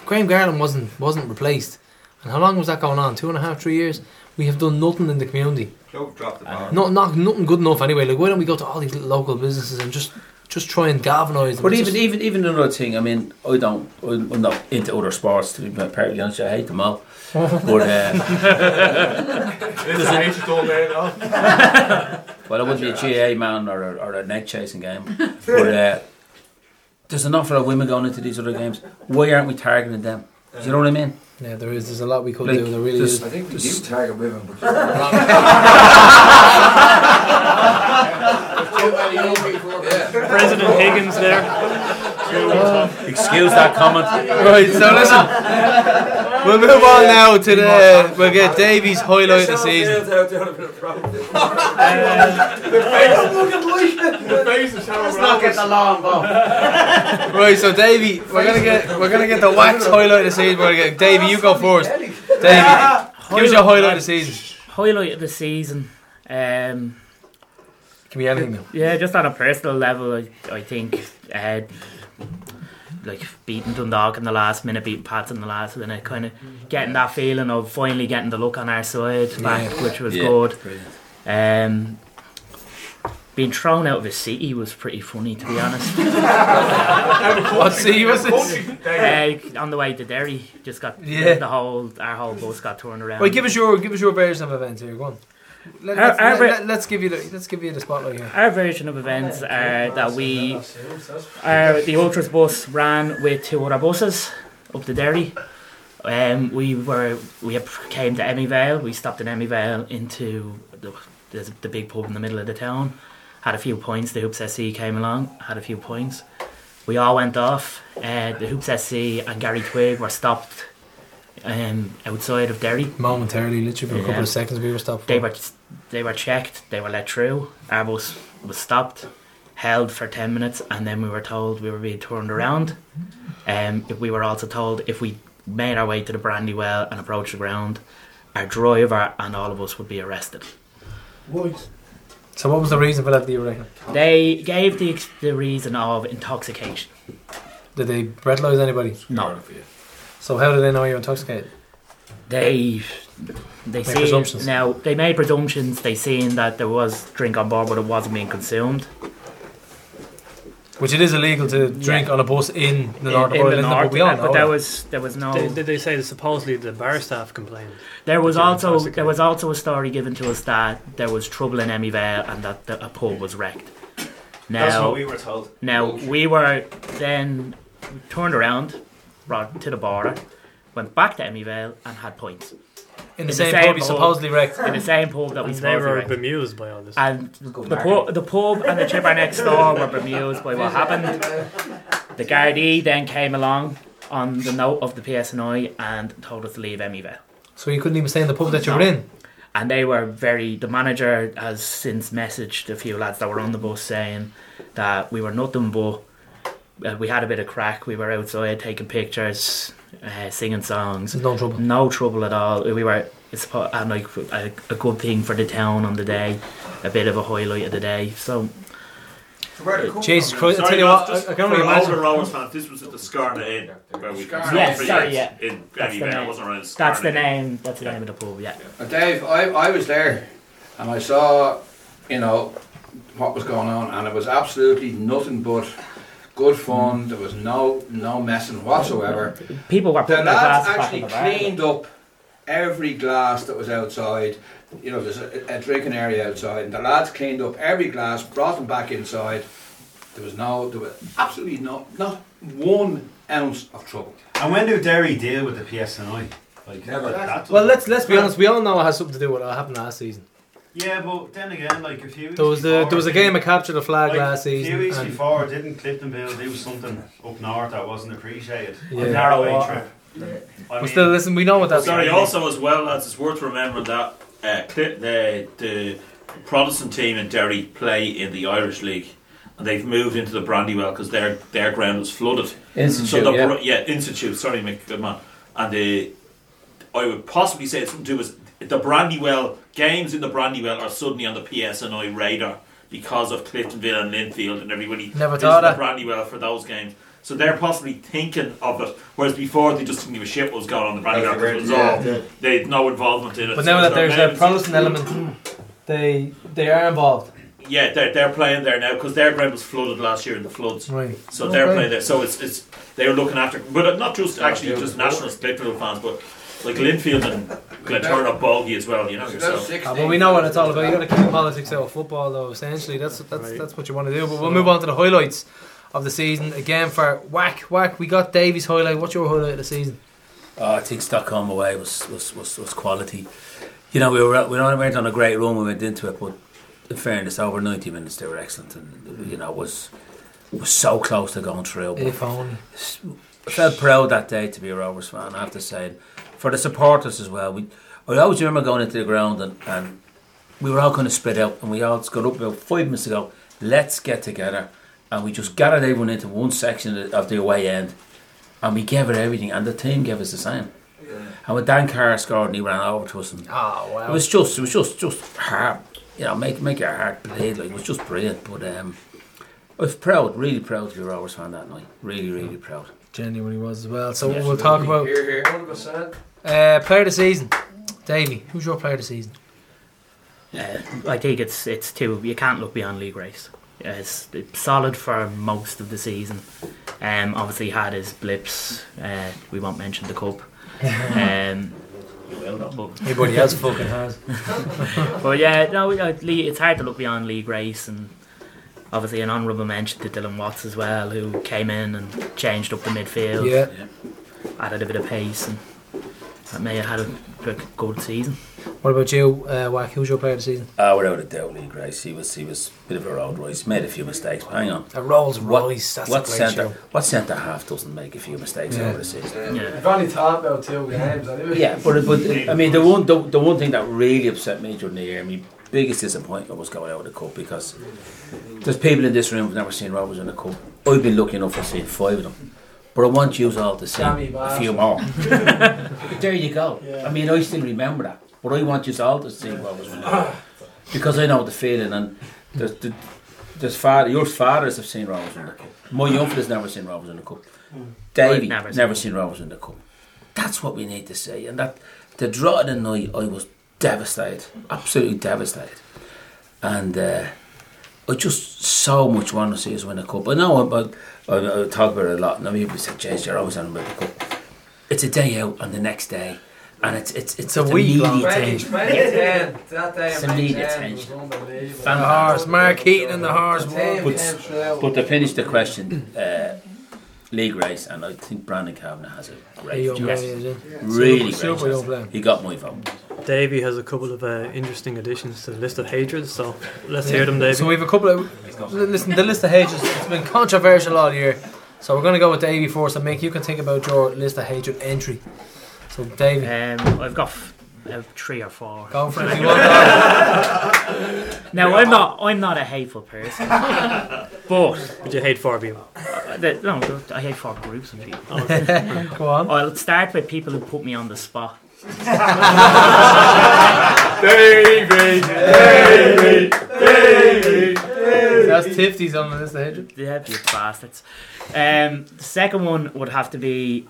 Graham Garland wasn't wasn't replaced, and how long was that going on? Two and a half, three years. We have done nothing in the community. Club dropped the ball. Not not nothing good enough anyway. Like why don't we go to all these local businesses and just just try and galvanise? But even even even another thing, I mean, I don't, I'm I'm not into other sports. To be perfectly honest, I hate them all. But uh, It's an ancient old man, no? well, I wouldn't be a GA man or a, or a neck chasing game. But uh, there's an awful lot of women going into these other games. Why aren't we targeting them? Do you know what I mean? Yeah, there is. There's a lot we could Like, do. There really is. I think You do target women, but <laughs> President Higgins there. Excuse that comment. Right, so listen. We'll move on now to the. We'll get Davey's highlight of the season. <laughs> Let's not get the law <laughs> involved. Right, so Davey, we're gonna get we're gonna get the wax highlight of the season. We're gonna get Davey, you go first. Davey, give us your highlight of the season. Highlight of the season. Um, Can be anything though. Yeah, just on a personal level, I, I think uh, like beating Dundalk in the last minute, beating Pats in the last minute, kind of getting that feeling of finally getting the look on our side back, Yeah. which was Yeah, good. Um, being thrown out of a city was pretty funny, to be honest. <laughs> What city was this? Uh, on the way to Derry, just got Yeah. the whole our whole bus got turned around. Right, give us your give us your version of events here. Go on. Let, our ver- let, us give you the let's give you the spotlight here. Our version of events are that we, our, the Ultras bus ran with two other buses up the Derry. Um, we were we came to Emyvale. We stopped in Emyvale into the, the the big pub in the middle of the town. Had a few points. The Hoops SC came along. Had a few points. We all went off. Uh, the Hoops SC and Gary Twigg were stopped um, outside of Derry. Momentarily, literally for a couple Yeah. of seconds, we were stopped. They were they were checked. They were let through. Our bus was stopped, held for ten minutes, and then we were told we were being turned around. Um, we were also told if we made our way to the Brandywell and approached the ground, our driver and all of us would be arrested. So what was the reason for that? Do you reckon? They gave the the reason of intoxication. Did they breathalyze anybody? No. So how do they know you're intoxicated? They they Make seen, presumptions. now they made presumptions. They seen that there was drink on board, but it wasn't being consumed. Which it is illegal to drink on a bus in the north of in, in Ireland, the north, but we all uh, know but there that. was there was no. Did, did they say that supposedly the bar staff complained? There was that also intoxicated? there was also a story given to us that there was trouble in Emyvale and that the, a pub was wrecked. Now, That's what we were told. Now we were then turned around, brought to the border, went back to Emyvale and had points. In the same pub you supposedly wrecked. In the same pub that we And they supposedly were wrecked. bemused by all this. And the pub, the pub and the chipper next door were bemused by what happened. The Gardaí then came along on the note of the PSNI and told us to leave Emyvale. So you couldn't even stay in the pub that you were in. And they were very. The manager has since messaged a few lads that were on the bus saying that we were nothing but. Uh, we had a bit of crack. We were outside taking pictures, uh, singing songs. No trouble. No trouble at all. We were. It's and like a, a good thing for the town on the day, a bit of a highlight of the day. So. Jesus Christ! I tell you what, I, I can for only older imagine. Rovers fans, this was at the Scarna Inn. Where we Yes, three sorry, yeah. In That's the name. wasn't around That's the name. That's the name of the pub. Yeah. Uh, Dave, I, I was there and I saw, you know, what was going on, and it was absolutely nothing but good fun. Mm. There was no no messing whatsoever. People were putting their lads back actually in the bar. cleaned up every glass that was outside. You know, there's a, a drinking area outside, and the lads cleaned up every glass, brought them back inside. There was no, there was absolutely no, not one ounce of trouble. And when do Derry deal with the PSNI? Like never. That Well, let's let's be honest. We all know it has something to do with what happened last season. Yeah, but then again, like a few weeks There was the before, there was a game of capture the flag like, last A season. few weeks and- before, didn't Cliftonville do something up north that wasn't appreciated? Yeah. A narrow trip. I But mean- still, listen, we know what that's. Sorry, also as well, lads, it's worth remembering that uh, Cli- the the Protestant team in Derry play in the Irish League, and they've moved into the Brandywell because their their ground was flooded. Institute, so the, yeah. Yeah, Institute. Sorry, Mick, good man. And the I would possibly say it's something to do with the Brandywell games in the Brandywell are suddenly on the PSNI radar because of Cliftonville and Linfield and everybody Never visits thought the that. Brandywell for those games. So they're possibly thinking of it, whereas before they just didn't give a shit what was going on in the Brandywell because it was Yeah. all they had no involvement in it. But So now that there's a Protestant element, they they are involved. yeah, they're, they're playing there now because their ground was flooded last year in the floods. Right. So they're Okay. playing there. So it's, it's they're looking after, but not just actually just nationalist Liverpool fans, but like Linfield and Glentoran are bogey as well. You know yourself. Ah, but we know what it's all about. You got to keep politics out of football, though. Essentially, that's that's that's what you want to do. But we'll move on to the highlights of the season again for whack whack. We got Davey's highlight. What's your highlight of the season? Oh, I think Stockholm away was, was, was, was quality. You know, we were we went on a great run. We went into it, but in fairness, over ninety minutes they were excellent, and you know was was so close to going through. If only. I felt proud that day to be a Rovers fan. I have to say, for the supporters as well. We I always remember going into the ground and, and we were all kind of spread out, and we all just got up about five minutes ago. Let's get together, and we just gathered everyone into one section of the, away end, and we gave it everything, and the team gave us the same. And when Dan Carr scored, and he ran over to us, and Oh wow! it was just, it was just, just hard. You know, make make your heart bleed. Like it was just brilliant. But um, I was proud, really proud to be a Rovers fan that night. Really, really proud. genuinely was as well. So Yeah. we'll talk about Hundred percent. Uh, player of the season. Davey, who's your player of the season? Uh, I think it's it's two. You can't look beyond Lee Grace. It's, it's solid for most of the season. Um, obviously had his blips. Uh, we won't mention the cup. <laughs> Um, but- Everybody else fucking has. <laughs> but yeah, no, uh, le- it's hard to look beyond Lee Grace, and obviously an honourable mention to Dylan Watts as well, who came in and changed up the midfield. Yeah. added a bit of pace, and that may have had a, a good season. What about you, uh, Wack? Who's your player of the season? Oh, without a doubt, Lee Grace. He was he was a bit of a Rolls Royce. Made a few mistakes. But hang on. A Rolls Royce, that's a what great centre? show. What centre half doesn't make a few mistakes Yeah. over the season? We've only talked about two games. Anyway. Yeah, but, but I mean, the one the, the one thing that really upset me during the year, my biggest disappointment was going out of the cup because there's people in this room who've never seen Rovers in the cup. I've been lucky enough to see five of them. But I want you all to see a few more. <laughs> there you go. I mean, I still remember that. But I want you all to see Rovers in the cup. Because I know the feeling and there's, there's, there's father, your fathers have seen Rovers in the cup. My young has never seen Rovers in the cup. Davey I've never, never seen, seen Rovers in the cup. That's what we need to see. And that the draw of the night, I was devastated, absolutely devastated. And uh, I just so much want to see us win a cup. I know I, I, I talk about it a lot. Now people say, "James, you're always on about the cup." It's a day out and the next day, and it's it's it's, a week long. media Twenty, thing. twenty ten. That day It's in a media 2010 thing. The horse, Mark Heaton and the horse. The team won. came through. But to finish the question, uh, Lee Grace, and I think Brandon Kavanagh has a great Young future. player. Really Super- great. super young chance. He got my vote. Davey has a couple of uh, interesting additions to the list of hatreds, so let's hear them, Davey. So we have a couple of. Listen, the list of hatreds, it's been controversial all year. So we're going to go with Davey first and make you can think about your list of hatred entry. So, Davey. Um, I've got f- uh, three or four. Go for it if you want. now I'm not I'm not a hateful person, <laughs> but Would you hate four people? uh, the, no, I hate four groups of people. <laughs> Go on. I'll start with people who put me on the spot. Davey, Davey, Davey, That's Tifty's on the list of hatred. Yeah, you bastards. Um, the second one would have to be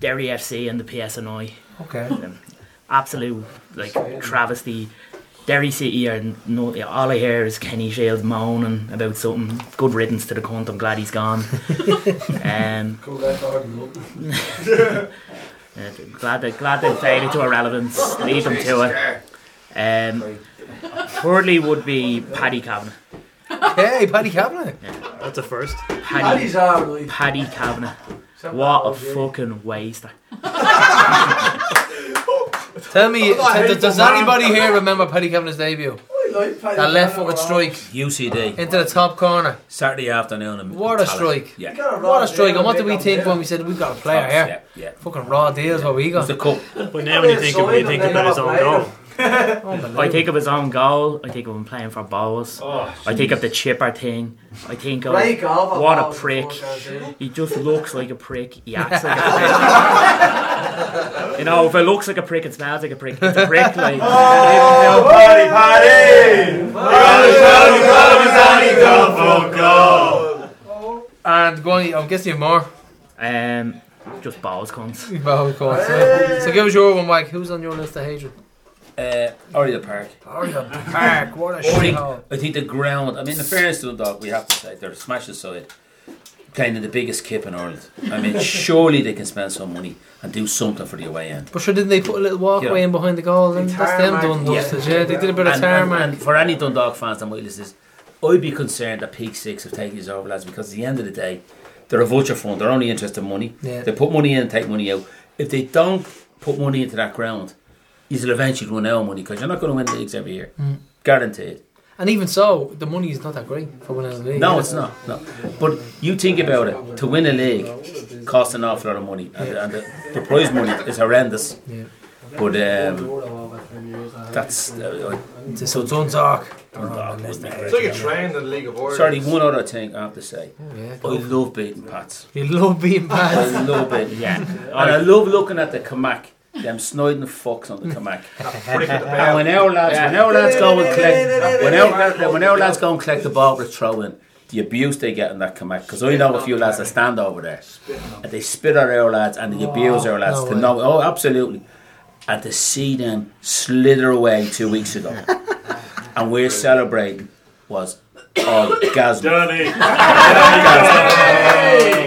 Derry FC and the PSNI. Okay. Um, absolute like travesty. Derry City are no, all I hear is Kenny Shiels moaning about something. Good riddance to the cunt. I'm glad he's gone. <laughs> um, Cool, that <laughs> uh, glad they glad they faded to irrelevance. Leave them to it. Um, thirdly would be Paddy Kavanagh. Hey, Paddy Kavanagh. That's a first. Paddy, Paddy's alright. Paddy Kavanagh. Except What a that was, yeah. fucking waster. <laughs> Tell me, I does, hate does man. anybody here remember Paddy Kavanagh's debut? I like That left Kavanagh footed a lot. strike UCD into the top corner. Saturday afternoon. in What a strike. Yeah. Got a What a strike. And what did we on think when we said we've got a player here? Yeah, yeah. Fucking raw deals what we It was got. the cup. But now when you think of, when you think about his own goal, I think of his own goal. I think of him playing for Bohs. Oh, I think of the chipper thing. I think of Great goal for what a prick. He just looks like a prick. He acts like a <laughs> prick. you know, if it looks like a prick, it smells like a prick. It's a prick. Like Oh, party, party! And go on, I'm guessing you have more. Um, just balls cunts. Well, of course. So, so give us your one, Mike. Who's on your list of hatred? Uh, Oriel Park. Oriel Park, what a I think, shithole. I think the ground. I mean, the fairness to the dog, we have to say they're smashed aside. Playing in the biggest kip in Ireland. I mean, <laughs> surely they can spend some money and do something for the away end. But sure, didn't they put a little walkway Yeah. in behind the goal? And that's them done dusted. Yeah, they did a bit of and, tarmac. And, and for any Dundalk fans that might listen to this, I'd be concerned that Peak6 have taken these over lads because at the end of the day, they're a vulture fund. They're only interested in money. Yeah. They put money in and take money out. If they don't put money into that ground, you'll eventually run out of money because you're not going to win leagues every year. Mm. Guaranteed. And even so, the money is not that great for winning a league. No, is it's not. No, but you think about it. To win a league costs an awful lot of money, and, and the, the prize money is horrendous. Yeah. But um, that's uh, so Dundalk. Dundalk would be It's like a train in the League of Ireland. Sorry, one other thing I have to say. yeah, I love beating Pats. You love beating Pats? I love beating, yeah. <laughs> And I- I love looking at the Camac. Them sniding the fucks <laughs> on the Camac. prick and when our lads, when our lads go and collect, when our, when our lads go and collect the ball with throw in, the abuse they get in that Camac. Because I know a few lads that stand over there and they spit at our lads and they abuse our lads no to know. Oh, absolutely. And to see them slither away two weeks ago, and we're celebrating was orgasm. Johnny.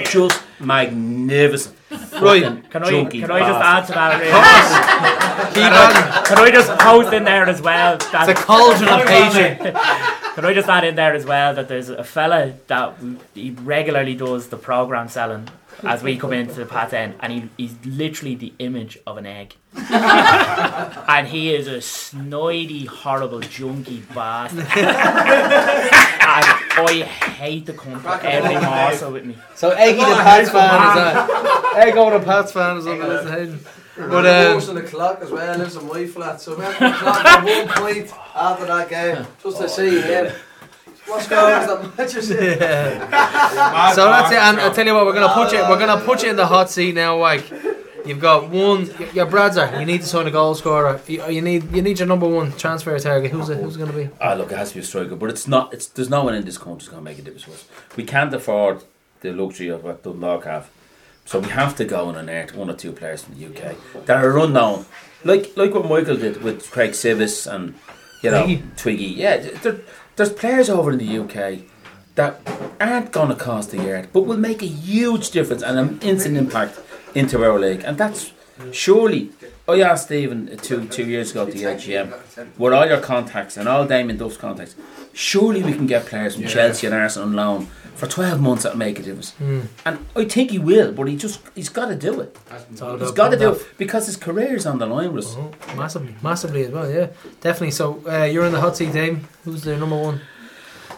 Just magnificent. Right. Can I, can I just add to that? <laughs> Can I, can I just post in there as well? That, It's a cauldron of hatred. Can I just add in there as well that there's a fella that he regularly does the program selling as we come into the pat end, and he, he's literally the image of an egg. <laughs> and he is a snidey, horrible, junky bastard. <laughs> and I hate the cunt for every morsel with me. So Eggy the Pats fan is that. Eggo the Pats fan is on the list of. But But um, um, the clock as well lives in my flat, so we have the clock at one point after that game just to see him. What score was that match? you said? Yeah. so that's it. And I tell you what, we're gonna put you. We're gonna <laughs> put you in the hot seat now, Mike. You've got one. Your Bradzer. You need to sign a goal scorer. You, you need. You need your number one transfer target. Who's it? Who's it gonna be? Ah, look, it has to be a striker, but it's not. It's there's no one in this country who's going to make a difference to us. We can't afford the luxury of what Dundalk have, so we have to go and unearth one or two players from the UK that are unknown, like like what Michael did with Craig Sives and you know Twiggy. Twiggy. Yeah, there, there's players over in the UK that aren't going to cost a yard, but will make a huge difference and an instant impact into our league, and that's surely. I asked Stephen two two years ago at the AGM, with all your contacts and all Damien Duff's contacts, surely we can get players from Yeah. Chelsea and Arsenal on loan for twelve months that'll make a difference. Hmm. And I think he will, but he just he's got to do it. He's got to do putting it because his career is on the line with us. Massively, massively as well. Yeah, definitely. So uh, you're in the hot seat, Dame. Who's the number one?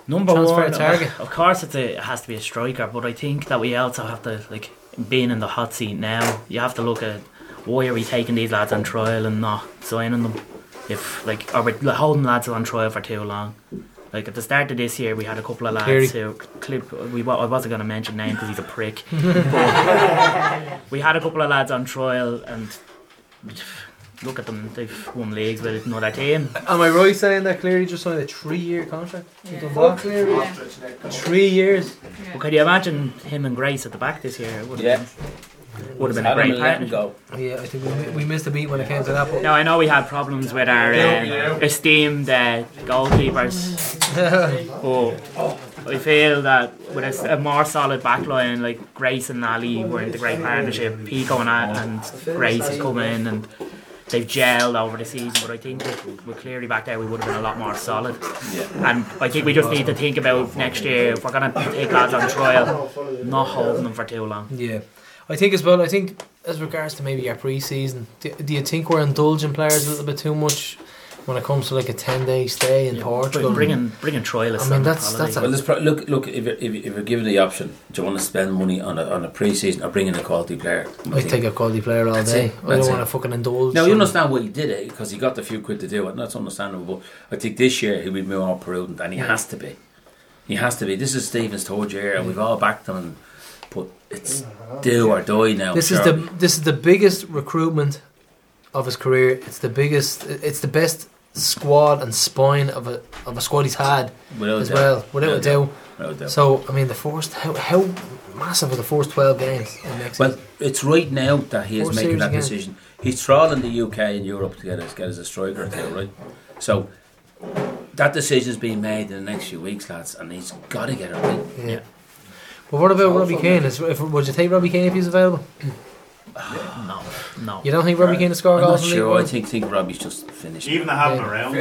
Number transfer one, target. Of course, it's a, it has to be a striker, but I think that we also have to like being in the hot seat now. You have to look at why are we taking these lads on trial and not signing them? If like are we holding lads on trial for too long? Like at the start of this year, we had a couple of lads Cleary. who clip. We I wasn't going to mention name because he's a prick. <laughs> but we had a couple of lads on trial and. Look at them; they've won leagues with another team. Am I right saying that Cleary just signed a three-year contract? with Dundalk? Fuck Cleary. Three years. Well, could you imagine him and Grace at the back this year? Would have Yeah. been, would have been a great will let partnership. go. Yeah, I think we, we missed a beat when it came to that. But Now I know we had problems with our Yeah, yeah. esteemed uh, goalkeepers. <laughs> but I feel that with a, s- a more solid backline, like Grace and Ali were in the great partnership. Pico and, and Grace has come in and they've gelled over the season. But I think with, with Cleary back there, we would have been a lot more solid. Yeah. And I think we just need to think about next year if we're going to take lads on trial, not holding them for too long. Yeah, I think as well. I think as regards to maybe our pre-season, do, do you think we're indulging players a little bit too much? when it comes to like a ten day stay in Portugal. bringing bringing trialists. I mean, that's that's a Well, pro- look. Look, if you're, if, you- if you're given the option, do you want to spend money on a, on a pre-season or bring in a quality player? I take a quality player all That's day. it. I don't it. want to fucking indulge. Now you understand why he did it because he got the few quid to do it. And that's understandable. But I think this year he'll be more prudent, and he Yeah. has to be. He has to be. This is Stephen's third year, and we've all backed him. And, but it's do or die now. This is the this is the biggest recruitment of his career. It's the biggest. It's the best squad and spine of a of a squad he's had Without as doubt. well, without a Without doubt. doubt. Doubt. So I mean, the first how how massive are the first twelve games in next Well, season? it's right now that he is Four making that again. decision. He's trawling the UK and Europe to get us, get us a striker or two, right? So that decision's being made in the next few weeks, lads, and he's got to get it right. Yeah. But what about Robbie Keane? Is, if, would you take Robbie Keane if he's available? <clears throat> <sighs> no, no. You don't think Robbie Keane will score I'm not goals in the sure. I One? think think Robbie's just finished. Even to have him Yeah. around.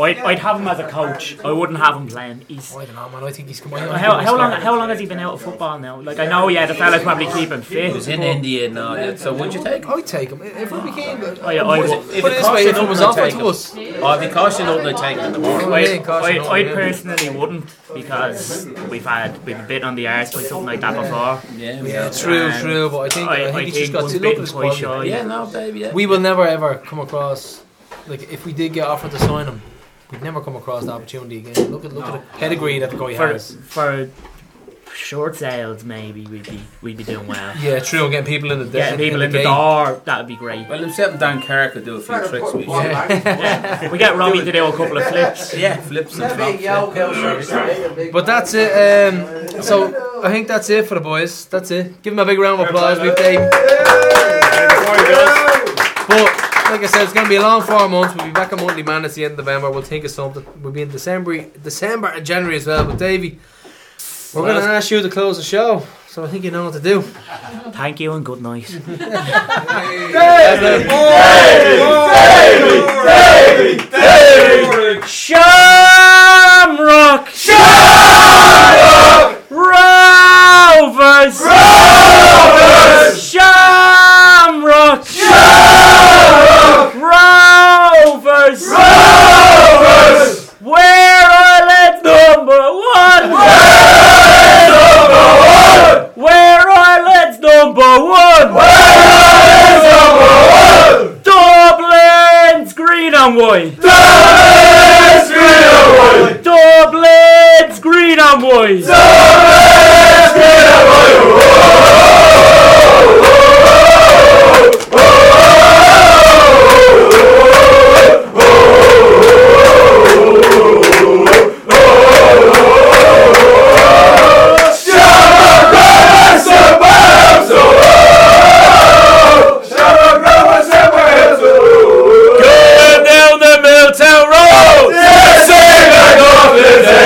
I'd, I'd have him as a coach. I wouldn't have him playing. He's, I don't know, man. I think he's come on. how, how long? How long has he been out of football now? Like I know, yeah, the fella's probably keeping fit. He was in India now. all that. So would you take him? I'd take him if Robbie Keane. Oh, yeah, I would. If Put it it this costs way, you if it nothing, was I'd offered take to him. us, Oh, if it costs you nothing, I'd take him in the morning. I, Yeah, cost I, I yeah. personally wouldn't because we've had we've been on the arse by something like that before. Yeah, we Yeah, have. true, And true. But I think I, think he's just got one's to look at bitten his twice quality. shy. Yeah, no, baby. Yeah. We will never ever come across like if we did get offered to sign him, we'd never come across the opportunity again. Look at look at the pedigree that the guy For, has. for short sales, maybe we'd be we'd be doing well. Yeah, true. Getting people in the Getting people in the gate. door, that'd be great. Well, himself and Dan Carr could do a few tricks. We <laughs> Yeah. we get Robbie to do a couple of flips. <laughs> Yeah, flips and flops. yeah. But that's it. Um, so I think that's it for the boys. That's it. Give them a big round of applause. We've Dave. But like I said, it's going to be a long four months. We'll be back on Monthly Man at the end of November. We'll think of something. We'll be in December, December and January as well. But Davey, we're going to ask you to close the show. So I think you know what to do. Thank you and good night. <laughs> Shamrock! Shamrock! Rovers! Rovers! Shamrock! Rovers! Rovers! Where Ireland's number one? Where number one? Where Ireland's number one? Where Ireland's number one? Dublin's green and white. Dublin's green and white. Dublin's green and white. Dublin's green and white.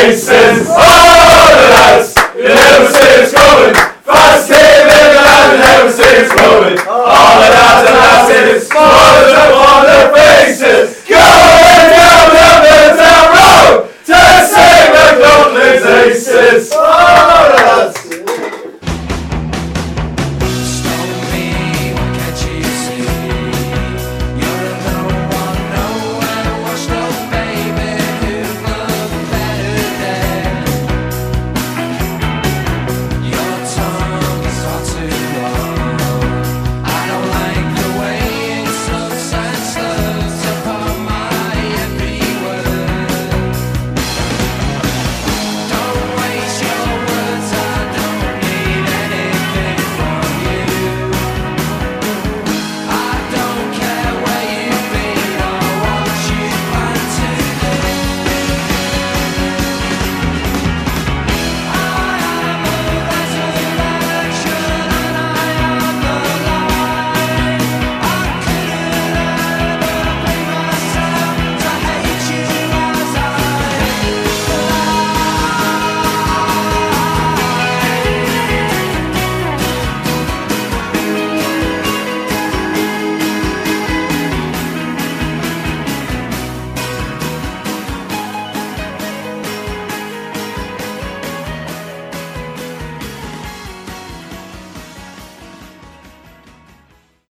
Faces all the lights, you never see it's coming. Fast came in the you never see it's coming. All the lights and lasses, smiles upon their faces. Going down, down, down, down road to save the Dublin's aces. All the lights.